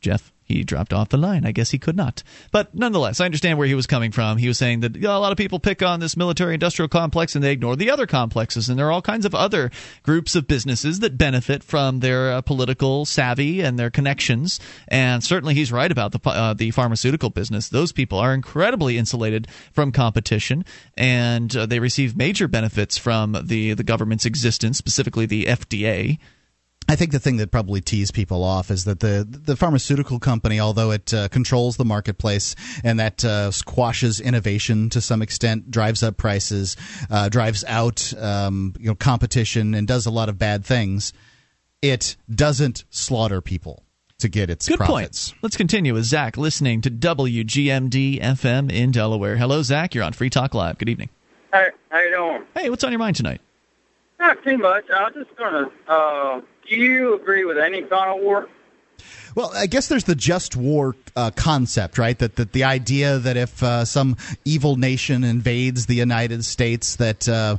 A: Jeff? He dropped off the line. I guess he could not. But nonetheless, I understand where he was coming from. He was saying that you know, a lot of people pick on this military industrial complex and they ignore the other complexes. And there are all kinds of other groups of businesses that benefit from their uh, political savvy and their connections. And certainly he's right about the, uh, the pharmaceutical business. Those people are incredibly insulated from competition and uh, they receive major benefits from the, the government's existence, specifically the FDA.
C: I think the thing that probably tees people off is that the the pharmaceutical company, although it uh, controls the marketplace and that uh, squashes innovation to some extent, drives up prices, uh, drives out um, you know competition, and does a lot of bad things. It doesn't slaughter people to get its
A: Good
C: profits.
A: point. Let's continue with Zach listening to WGMD FM in Delaware. Hello, Zach. You're on Free Talk Live. Good evening.
M: Hey, how you doing?
A: Hey, what's on your mind tonight?
M: Not too much. I was just gonna. Uh, do you agree with any kind of war?
C: Well, I guess there's the just war uh, concept, right? That, that the idea that if uh, some evil nation invades the United States, that uh,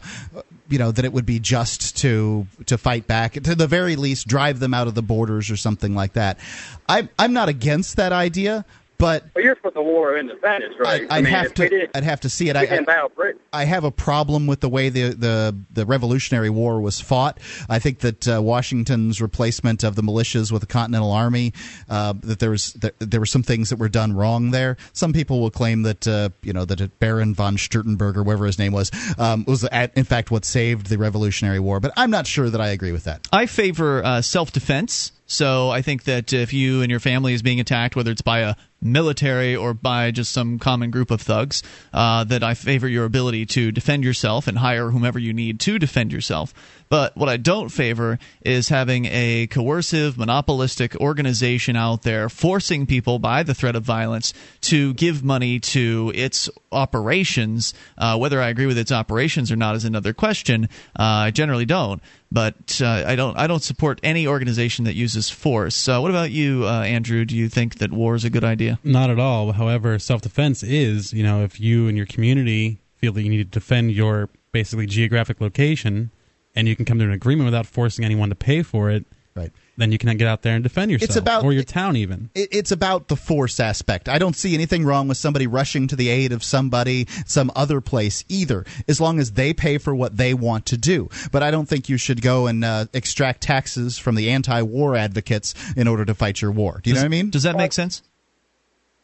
C: you know that it would be just to to fight back, to the very least, drive them out of the borders or something like that. I'm I'm not against that idea, but
M: well, you're for the War of Independence, right?
C: I, would
M: I mean,
C: have to. I'd have to see it. I, I, I, have a problem with the way the, the, the Revolutionary War was fought. I think that uh, Washington's replacement of the militias with the Continental Army, uh, that there was there, there, were some things that were done wrong there. Some people will claim that uh, you know that Baron von Sternberg or whatever his name was um, was at, in fact what saved the Revolutionary War. But I'm not sure that I agree with that.
A: I favor uh, self defense. So I think that if you and your family is being attacked, whether it's by a military or by just some common group of thugs, uh, that I favor your ability to defend yourself and hire whomever you need to defend yourself. But what I don't favor is having a coercive, monopolistic organization out there forcing people by the threat of violence to give money to its operations. Uh, whether I agree with its operations or not is another question. Uh, I generally don't, but uh, I don't. I don't support any organization that uses force. what about you, uh, Andrew? Do you think that war is a good idea?
B: Not at all. However, self defense is. You know, if you and your community feel that you need to defend your basically geographic location and you can come to an agreement without forcing anyone to pay for it,
C: right?
B: Then you can get out there and defend yourself,
C: it's about,
B: or your town even.
C: It's about the force aspect. I don't see anything wrong with somebody rushing to the aid of somebody, some other place either, as long as they pay for what they want to do. But I don't think you should go and uh, extract taxes from the anti-war advocates in order to fight your war. Do you
A: does,
C: know what I mean?
A: Does that make sense?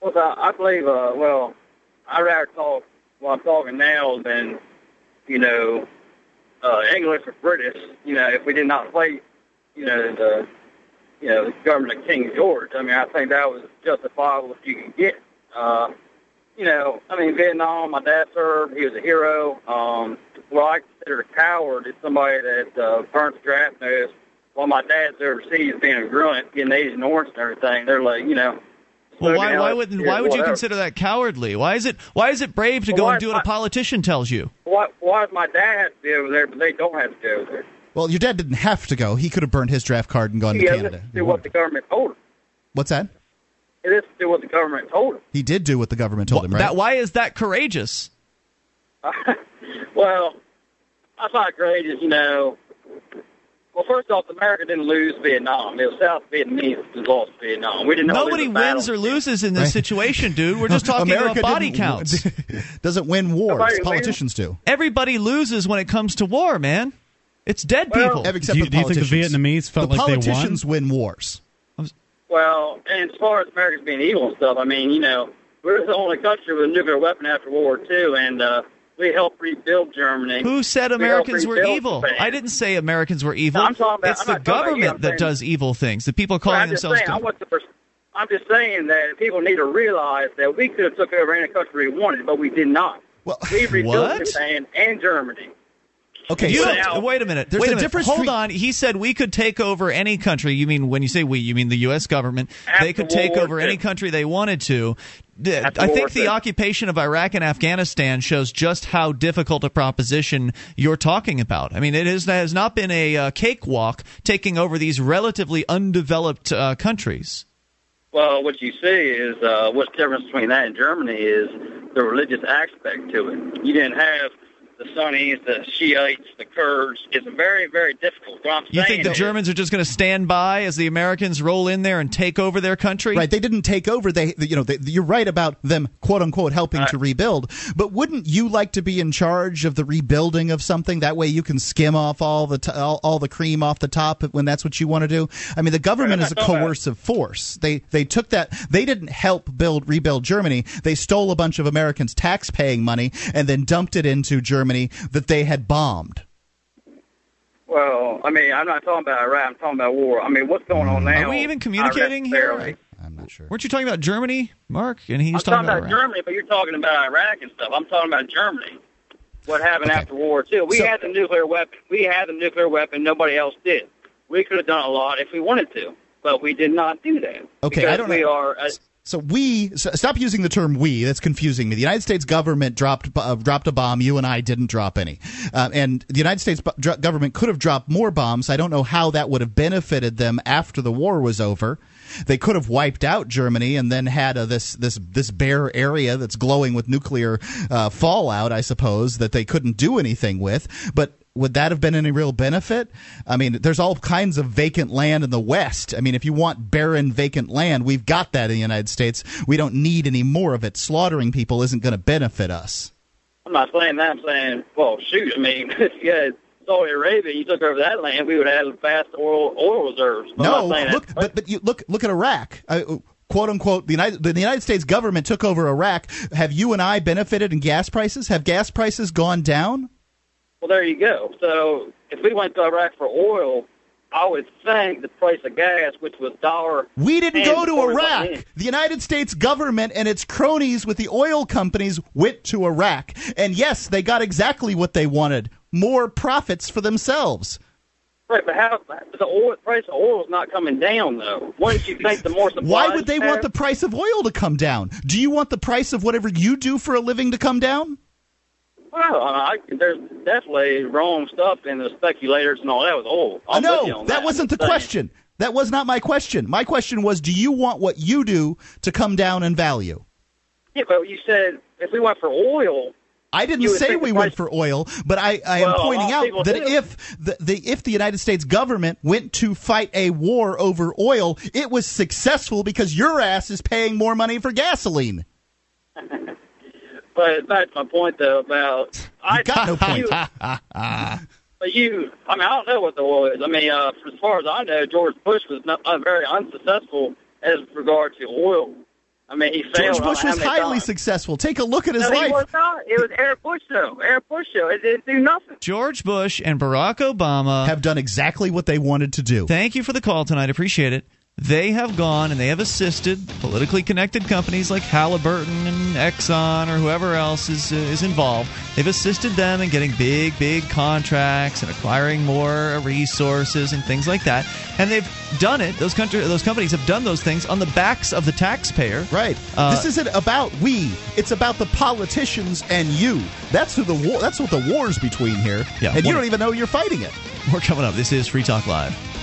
M: Well, I believe. Uh, well, I rather talk while I'm talking now than you know uh, English or British, you know, if we did not fight you know, the, you know, the government of King George. I mean, I think that was justifiable if you could get. Uh, you know, I mean, Vietnam, my dad served. He was a hero. Um, what I consider a coward is somebody that uh, burns draft nose while my dad's overseas being a grunt, getting Agent Orange and everything. They're like, you know,
A: well, why, why would why would you consider that cowardly? Why is it why is it brave to
M: well,
A: go and do what a politician tells you?
M: Why why does my dad be over there, but they don't have to go there?
C: Well, your dad didn't have to go. He could have burned his draft card and gone
M: yeah,
C: to Canada.
M: do what the government told him.
C: What's that?
M: It is to do what the government told him.
C: He did do what the government told
A: well,
C: him, right?
A: That, why is that courageous?
M: well, I thought courageous, you know. Well, first off, America didn't lose Vietnam. It was South Vietnamese who lost Vietnam. We didn't.
A: Nobody wins or loses in this
C: Right.
A: situation, dude. We're just talking
C: America
A: about body counts.
C: doesn't win wars.
M: Nobody
C: Politicians do.
A: Everybody loses when it comes to war, man. It's dead
M: Well-
A: people.
C: Except
B: Do you-
C: the
B: do you think the
C: politicians.
B: Vietnamese felt
C: the
B: like they won?
C: politicians win wars.
M: Well, and as far as America's being evil and stuff, I mean, you know, we're the only country with a nuclear weapon after World War II, and uh, We helped rebuild Germany.
A: Who said
M: We
A: Americans were evil?
M: Japan.
A: I didn't say Americans were evil.
M: No, I'm talking about-
A: it's
M: I'm
A: the
M: not talking about you,
A: government that
M: saying-
A: does evil things. The people
M: Well,
A: calling
M: I'm just
A: themselves.
M: saying, I
A: good.
M: want the pers- I'm just saying that people need to realize that we could have took over any country we wanted, but we did not.
C: Well,
M: we rebuilt
A: What?
M: Japan and Germany.
C: Okay,
A: You
C: so-
A: don't- wait a minute.
C: There's
A: wait
C: a
A: a minute.
C: difference
A: Hold on. He said we could take over any country. You mean when you say we, you mean the U.S. government? They could take
M: War
A: over
M: II.
A: any country they wanted to.
M: After
A: I
M: World
A: think the occupation of Iraq and Afghanistan shows just how difficult a proposition you're talking about. I mean, it is, has not been a uh, cakewalk taking over these relatively undeveloped uh, countries.
M: Well, what you see is uh, what's the difference between that and Germany is the religious aspect to it. You didn't have the Sunnis, the Shiites, the Kurds. It's very, very difficult. What I'm
A: You think the
M: is-
A: Germans are just going to stand by as the Americans roll in there and take over their country?
C: Right, they didn't take over. They, you know, they, you're right about them, quote unquote, helping to uh, rebuild. But wouldn't you like to be in charge of the rebuilding of something? That way, you can skim off all the t- all, all the cream off the top when that's what you want to do. I mean, the government
M: Right,
C: is a
M: I'm not
C: coercive force. They they took that. They didn't help build rebuild Germany. They stole a bunch of Americans' tax-paying money and then dumped it into Germany that they had bombed.
M: Well, I mean, I'm not talking about Iraq. I'm talking about war. I mean, what's going on now?
A: Are we even communicating here?
C: I'm not sure.
A: Weren't you talking about Germany, Mark? And he's
M: I'm
A: talking,
M: talking about
A: Iraq.
M: Germany, but you're talking about Iraq and stuff. I'm talking about Germany. What happened after War II? We
C: So-
M: had the nuclear weapon. We had the nuclear weapon. Nobody else did. We could have done a lot if we wanted to, but we did not do that.
C: Okay,
M: because
C: I don't
M: we
C: know.
M: are. Uh,
C: So we so stop using the term "we." That's confusing me. The United States government dropped uh, dropped a bomb. You and I didn't drop any, uh, and the United States dro- government could have dropped more bombs. I don't know how that would have benefited them after the war was over. They could have wiped out Germany and then had this this this bare area that's glowing with nuclear uh, fallout. I suppose that they couldn't do anything with, but would that have been any real benefit? I mean, there's all kinds of vacant land in the West. I mean, if you want barren, vacant land, we've got that in the United States. We don't need any more of it. Slaughtering people isn't going to benefit us.
M: I'm not saying that. I'm saying, well, shoot. I mean, if you had Saudi Arabia, you took over that land, we would have had vast oil oil reserves. But I'm
C: no, look,
M: that.
C: but but you look look at Iraq. Uh, Quote unquote, the United the United States government took over Iraq. Have you and I benefited in gas prices? Have gas prices gone down?
M: Well, there you go. So if we went to Iraq for oil, I would think the price of gas, which was dollar.
C: We didn't go to
M: before we went
C: Iraq. The United States government and its cronies with the oil companies went to Iraq. And yes, they got exactly what they wanted more profits for themselves.
M: Right, but how the oil price of oil is not coming down though? Wouldn't you think the more supply?
C: Why would they
M: you
C: want the price of oil to come down? Do you want the price of whatever you do for a living to come down?
M: Well, I, there's definitely wrong stuff in the speculators and all that was old. I'm
C: no,
M: with
C: that
M: that
C: wasn't the question. That was not my question. My question was do you want what you do to come down in value?
M: Yeah, but you said if we went for oil,
C: I didn't say we went for oil, but I, I
M: Well,
C: am pointing out that
M: do.
C: if the, the if the United States government went to fight a war over oil, it was successful because your ass is paying more money for gasoline.
M: but back to my point though about I
C: got no point.
M: You, but you, I mean, I don't know what the oil is. I mean, uh, as far as I know, George Bush was not, uh, very unsuccessful as regard to oil. I mean, he failed.
C: George Bush was highly
M: times.
C: successful. Take a look at his
M: no, he
C: life.
M: was not. It was Eric Bush show. Eric Bush show. It didn't do nothing.
A: George Bush and Barack Obama
C: have done exactly what they wanted to do.
A: Thank you for the call tonight. Appreciate it. They have gone and they have assisted politically connected companies like Halliburton and Exxon or whoever else is uh, is involved. They've assisted them in getting big, big contracts and acquiring more resources and things like that. And they've done it. Those country, those companies have done those things on the backs of the taxpayer.
C: Right.
A: Uh,
C: this isn't about we. It's about the politicians and you. That's who the war. That's what the war's between here.
A: Yeah,
C: and you don't even know you're fighting it.
A: More coming up. This is Free Talk Live.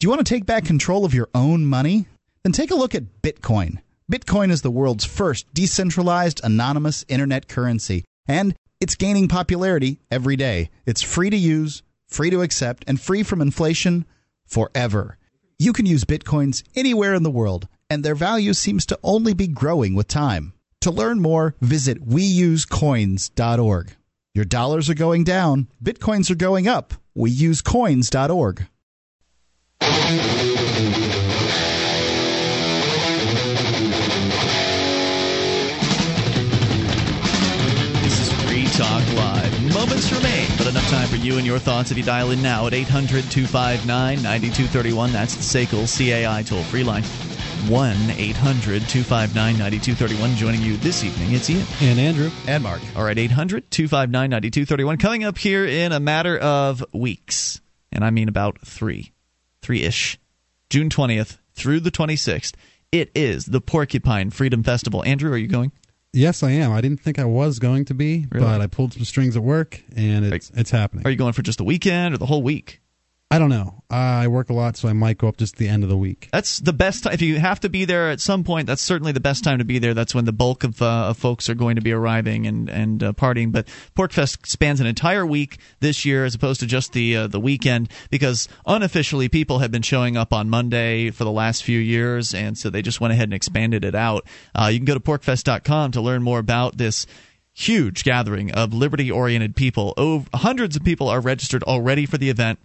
C: Do you want to take back control of your own money? Then take a look at Bitcoin. Bitcoin is the world's first decentralized, anonymous internet currency, and it's gaining popularity every day. It's free to use, free to accept, and free from inflation forever. You can use Bitcoins anywhere in the world, and their value seems to only be growing with time. To learn more, visit weusecoins.org. Your dollars are going down, Bitcoins are going up. Weusecoins.org. Talk Live.
A: Moments remain, but enough time for you and your thoughts if you dial in now at 800 259 9231. That's the SACL CAI toll free line. 1 800 259 9231. Joining you this evening, it's Ian.
B: And Andrew.
C: And Mark.
A: All right, 800 259 9231. Coming up here in a matter of weeks, and I mean about three three ish, June 20th through the 26th, it is the Porcupine Freedom Festival. Andrew, are you going?
B: Yes, I am. I didn't think I was going to be,
A: Really?
B: but I pulled some strings at work, and it's it's happening.
A: Are you going for just the weekend or the whole week?
B: I don't know. I work a lot, so I might go up just the end of the week.
A: That's the best. If you have to be there at some point, that's certainly the best time to be there. That's when the bulk of, uh, of folks are going to be arriving and and uh, partying. But PorcFest spans an entire week this year, as opposed to just the uh, the weekend, because unofficially people have been showing up on Monday for the last few years, and so they just went ahead and expanded it out. Uh, you can go to porcfest.com to learn more about this huge gathering of liberty oriented people. Hundreds of people are registered already for the event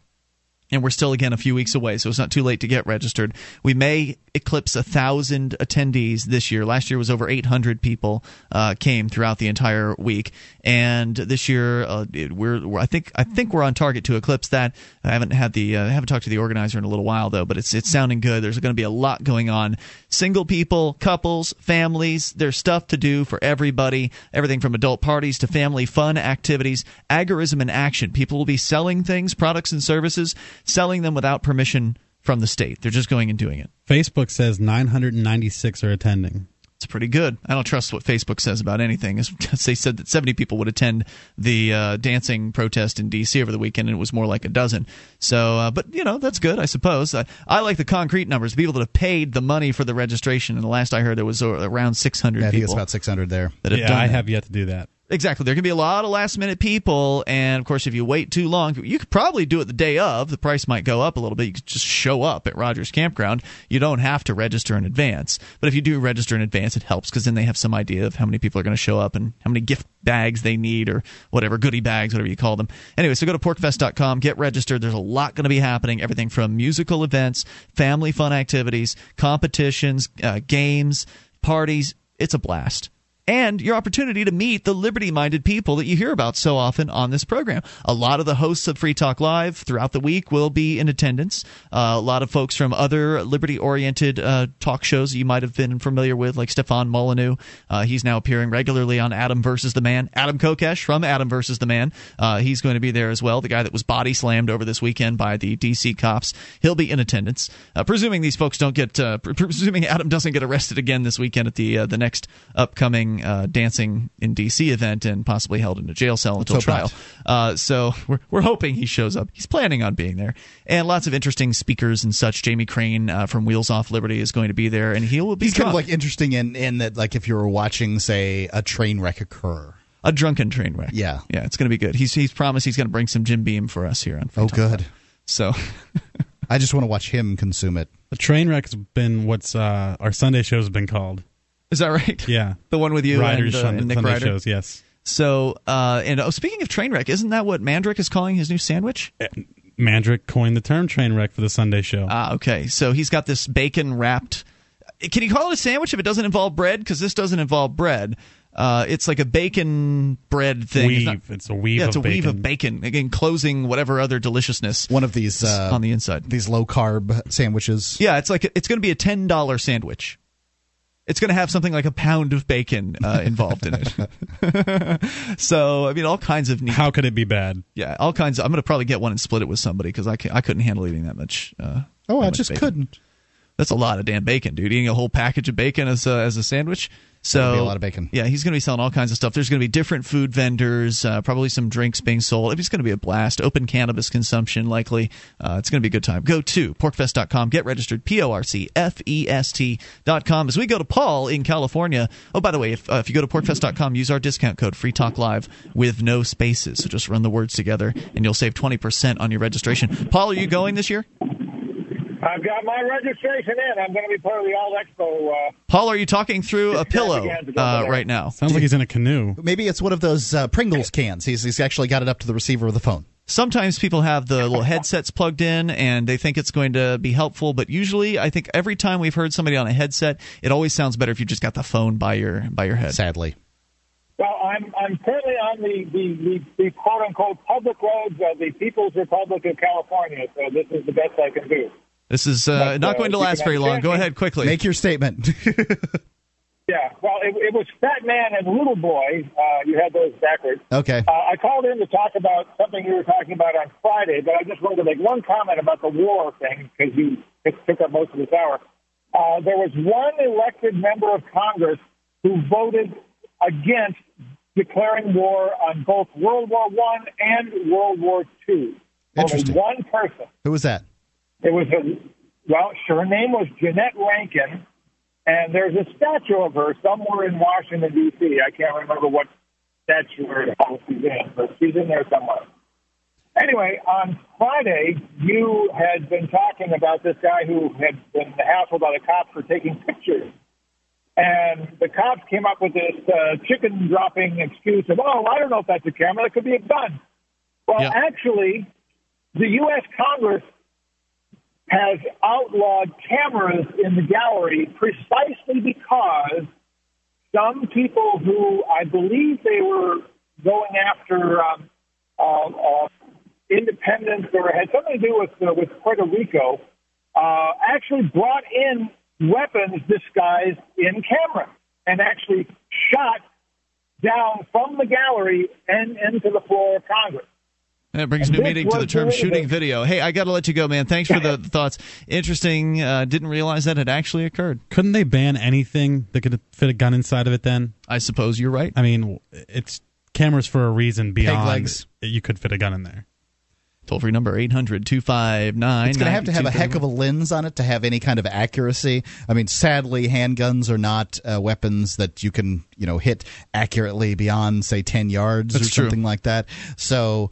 A: and we're still again a few weeks away, so it's not too late to get registered. We may eclipse a thousand attendees this year. Last year was over 800 people uh, came throughout the entire week, and this year uh, we're, we're I think I think we're on target to eclipse that. I haven't had the uh, I haven't talked to the organizer in a little while though, but it's it's sounding good. There's going to be a lot going on. Single people, couples, families. There's stuff to do for everybody. Everything from adult parties to family fun activities. Agorism in action. People will be selling things, products and services, selling them without permission from the state. They're just going and doing it.
B: Facebook says 996 are attending.
A: It's pretty good. I don't trust what Facebook says about anything. They said that 70 people would attend the uh, dancing protest in D.C. over the weekend, and it was more like a dozen. So, uh, but you know, that's good, I suppose. I, I like the concrete numbers. People that have paid the money for the registration. And the last I heard, there was around 600
C: Yeah, I think
A: people
C: it's about 600 there.
A: that have
B: yeah,
A: done
B: I
A: that.
B: have yet to do that.
A: Exactly. There can be a lot of last minute people, and of course, if you wait too long, you could probably do it the day of. The price might go up a little bit. You could just show up at Rogers Campground. You don't have to register in advance. But if you do register in advance, it helps because then they have some idea of how many people are going to show up and how many gift bags they need or whatever, goodie bags, whatever you call them. Anyway, so go to porcfest.com, get registered. There's a lot going to be happening. Everything from musical events, family fun activities, competitions, uh, games, parties. It's a blast and your opportunity to meet the liberty minded people that you hear about so often on this program. A lot of the hosts of Free Talk Live throughout the week will be in attendance. Uh, a lot of folks from other liberty oriented uh, talk shows you might have been familiar with, like Stefan Molyneux. Uh, he's now appearing regularly on Adam versus the Man. Adam Kokesh from Adam versus the Man. Uh, he's going to be there as well. The guy that was body slammed over this weekend by the DC cops. He'll be in attendance. Uh, presuming these folks don't get, uh, pr- presuming Adam doesn't get arrested again this weekend at the the next upcoming uh, dancing in DC event and possibly held in a jail cell until trial. Uh, so we're we're hoping he shows up. He's planning on being there, and lots of interesting speakers and such. Jamie Crane uh, from Wheels Off Liberty is going to be there, and he will be
C: He's kind of like interesting in, in that, like, if you were watching, say, a train wreck occur.
A: a drunken train wreck.
C: Yeah.
A: yeah, it's going to be good. He's he's promised he's going to bring some Jim Beam for us here on. Free
C: Oh,
A: Talk
C: good.
A: Live. So
C: I just want to watch him consume it.
B: The train wreck has been what's uh, our Sunday show has been called.
A: Is that right?
B: Yeah,
A: The one with you
B: Riders
A: and, uh,
B: Sunday,
A: and Nick
B: Sunday
A: Ryder.
B: shows. Yes,
A: So, uh, and oh, speaking of train wreck, isn't that what Mandrick is calling his new sandwich?
B: Mandrick coined the term train wreck for the Sunday show.
A: Ah, okay. So he's got this bacon wrapped. Can you call it a sandwich if it doesn't involve bread? Because this doesn't involve bread. Uh, it's like a bacon bread thing.
B: weave.
A: not-
B: it's a weave.
A: yeah, it's
B: of
A: a weave
B: bacon.
A: of bacon, again, closing whatever other deliciousness
C: One of these uh,
A: on the inside.
C: these low carb sandwiches.
A: Yeah, it's like it's going to be a ten dollar sandwich. It's going to have something like a pound of bacon uh, involved in it. so, I mean, all kinds of neat.
B: How could it be bad?
A: yeah, all kinds. Of, I'm going to probably get one and split it with somebody because I, ca- I couldn't handle eating that much. Uh,
C: Oh,
A: that
C: I
A: much
C: just
A: bacon.
C: couldn't.
A: That's a lot of damn bacon, dude. Eating a whole package of bacon as a, as a sandwich. So
C: be a lot of bacon.
A: Yeah, he's going to be selling all kinds of stuff. There's going to be different food vendors, uh, probably some drinks being sold. It's going to be a blast. Open cannabis consumption, likely. Uh, it's going to be a good time. Go to porcfest.com. Get registered. P O R C F E S T.com. As we go to Paul in California. Oh, by the way, if, uh, if you go to porcfest.com, use our discount code Free Talk Live with no spaces. So just run the words together, and you'll save 20% on your registration. Paul, are you going this year?
N: I've got my registration in. I'm going to be part of the All Expo. Uh,
A: Paul, are you talking through a pillow uh, right now?
B: Sounds like he's in a canoe.
C: Maybe it's one of those uh, Pringles cans. He's, he's actually got it up to the receiver of the phone.
A: Sometimes people have the little headsets plugged in and they think it's going to be helpful, but usually I think every time we've heard somebody on a headset, it always sounds better if you just got the phone by your by your head.
C: Sadly.
N: Well, I'm I'm currently on the the, the, the quote unquote public roads of the People's Republic of California, so this is the best I can do.
A: This is uh,
N: But,
A: not
N: uh,
A: going to last very long. Go ahead quickly.
C: Make your statement.
N: Yeah, well, it, it was Fat Man and Little Boy. Uh, you had those backwards.
C: Okay.
N: Uh, I called in to talk about something you were talking about on Friday, but I just wanted to make one comment about the war thing because you took up most of this hour. Uh, there was one elected member of Congress who voted against declaring war on both World War One and World War Two. Only
C: Interesting.
N: one person.
C: Who was that?
N: It was a well, sure. her name was Jeannette Rankin, and there's a statue of her somewhere in Washington D.C. I can't remember what statue or house she's in, but she's in there somewhere. Anyway, on Friday, you had been talking about this guy who had been hassled by the cops for taking pictures. And the cops came up with this uh, chicken dropping excuse of, oh, I don't know if that's a camera. It could be a gun. Well,
A: Yeah.
N: actually, the U.S. Congress has outlawed cameras in the gallery precisely because some people who I believe they were going after um, uh, uh, independence or had something to do with uh, with Puerto Rico uh, actually brought in weapons disguised in camera and actually shot down from the gallery and into the floor of Congress.
A: That brings new meaning to the term shooting video. Hey, I got to let you go, man. Thanks for the thoughts. Interesting. Uh, didn't realize that it actually occurred.
B: Couldn't they ban anything that could fit a gun inside of it? Then
A: I suppose you're right.
B: I mean, it's cameras for a reason. Beyond
C: legs.
B: you could fit a gun in there.
A: Toll free number 800 259
C: It's going to have to have a heck of a lens on it to have any kind of accuracy. I mean, sadly, handguns are not uh, weapons that you can, you know, hit accurately beyond, say, ten yards
A: That's
C: or
A: true.
C: something like that. So,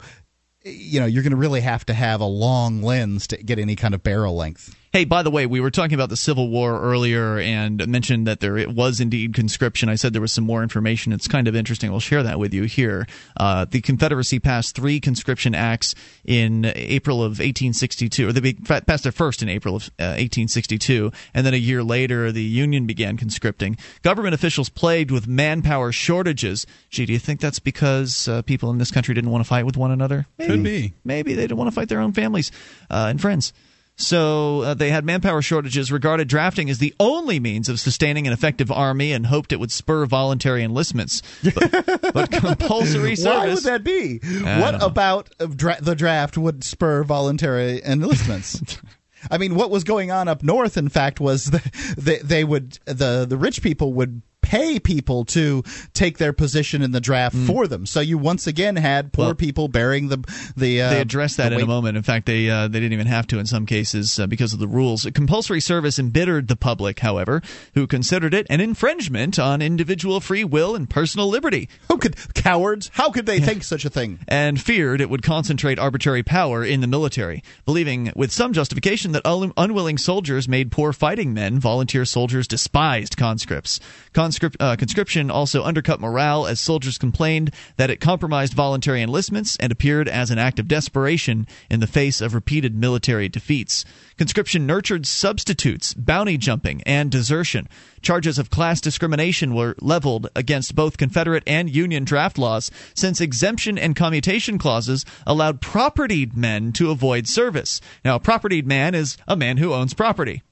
C: you know, you're going to really have to have a long lens to get any kind of barrel length.
A: Hey, by the way, we were talking about the Civil War earlier and mentioned that there it was indeed conscription. I said there was some more information. It's kind of interesting. We'll share that with you here. Uh, the Confederacy passed three conscription acts in April of 1862, or they passed their first in April of uh, 1862, and then a year later, the Union began conscripting. Government officials plagued with manpower shortages. Gee, do you think that's because uh, people in this country didn't want to fight with one another?
B: Could be.
A: Maybe they didn't want to fight their own families uh, and friends. So uh, they had manpower shortages, regarded drafting as the only means of sustaining an effective army, and hoped it would spur voluntary enlistments. But, but compulsory service.
C: Why would that be?
A: I
C: what about dra- the draft would spur voluntary enlistments? I mean, what was going on up north, in fact, was the, they, they would the the rich people would pay people to take their position in the draft for them. So you once again had poor.
A: Well,
C: people bearing the the. Uh,
A: they addressed that
C: the
A: in a moment. In fact, they uh, they didn't even have to in some cases uh, because of the rules. Compulsory service embittered the public, however, who considered it an infringement on individual free will and personal liberty.
C: Who could cowards? How could they think such a thing?
A: and feared it would concentrate arbitrary power in the military, believing with some justification that un- unwilling soldiers made poor fighting men. Volunteer soldiers despised conscripts. Conscript, conscription also undercut morale as soldiers complained that it compromised voluntary enlistments and appeared as an act of desperation in the face of repeated military defeats. Conscription nurtured substitutes, bounty jumping, and desertion. Charges of class discrimination were leveled against both Confederate and Union draft laws, since exemption and commutation clauses allowed propertied men to avoid service. Now, a propertied man is a man who owns property.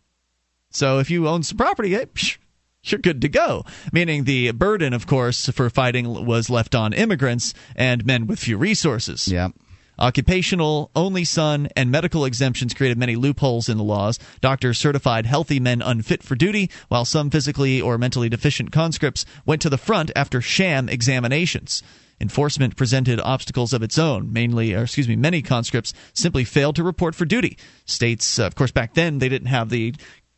A: So if you own some property, eh, psh, you're good to go. Meaning the burden, of course, for fighting was left on immigrants and men with few resources.
C: Yeah.
A: Occupational, only son, and medical exemptions created many loopholes in the laws. Doctors certified healthy men unfit for duty, while some physically or mentally deficient conscripts went to the front after sham examinations. Enforcement presented obstacles of its own. Mainly, or excuse me, many conscripts simply failed to report for duty. States, of course, back then they didn't have the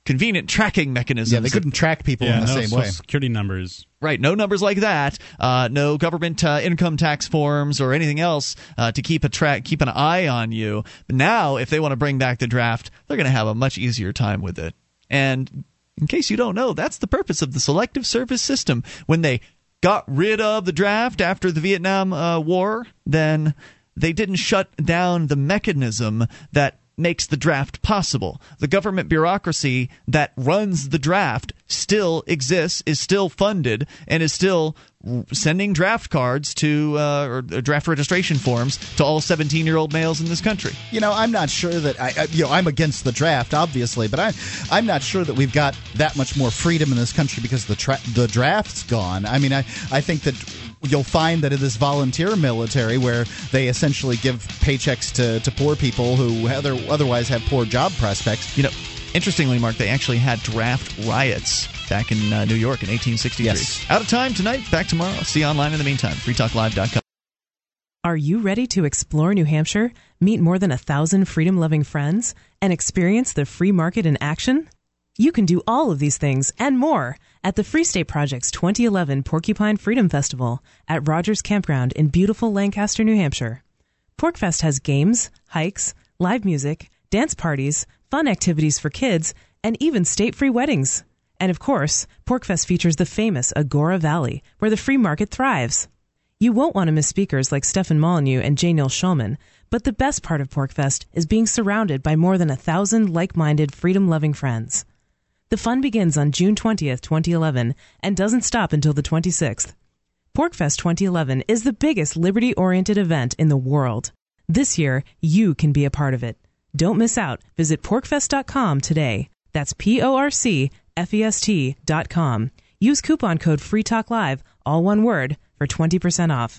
A: convenient tracking mechanisms.
C: Yeah, they couldn't track people
B: yeah,
C: in the
B: no
C: same
B: social
C: way.
B: security numbers.
A: Right, no numbers like that. Uh, no government uh, income tax forms or anything else uh, to keep a track, keep an eye on you. But now, if they want to bring back the draft, they're going to have a much easier time with it. And in case you don't know, that's the purpose of the selective service system. When they got rid of the draft after the Vietnam uh, War, then they didn't shut down the mechanism that makes the draft possible. The government bureaucracy that runs the draft still exists, is still funded, and is still sending draft cards to uh, or draft registration forms to all 17 year old males in this country.
C: You know, I'm not sure that I, I, you know I'm against the draft, obviously, but I I'm not sure that we've got that much more freedom in this country because the tra- the draft's gone. I mean, I I think that you'll find that in this volunteer military where they essentially give paychecks to, to poor people who other, otherwise have poor job prospects.
A: You know, interestingly, Mark, they actually had draft riots back in uh, New York in 1863.
C: Yes.
A: Out of time tonight. Back tomorrow. See you online in the meantime. FreeTalkLive.com.
O: Are you ready to explore New Hampshire, meet more than a thousand freedom loving friends, and experience the free market in action? You can do all of these things and more at the Free State Project's 2011 Porcupine Freedom Festival at Rogers Campground in beautiful Lancaster, New Hampshire. PorcFest has games, hikes, live music, dance parties, fun activities for kids, and even state free weddings. And of course, PorcFest features the famous Agora Valley, where the free market thrives. You won't want to miss speakers like Stefan Molyneux and J. Neil Schulman, but the best part of PorcFest is being surrounded by more than a thousand like minded, freedom loving friends. The fun begins on June 20th, 2011, and doesn't stop until the 26th. PorcFest 2011 is the biggest liberty oriented event in the world. This year, you can be a part of it. Don't miss out. Visit porcfest.com today. That's P O R C F E S T.com. Use coupon code FreeTalkLive, all one word, for 20% off.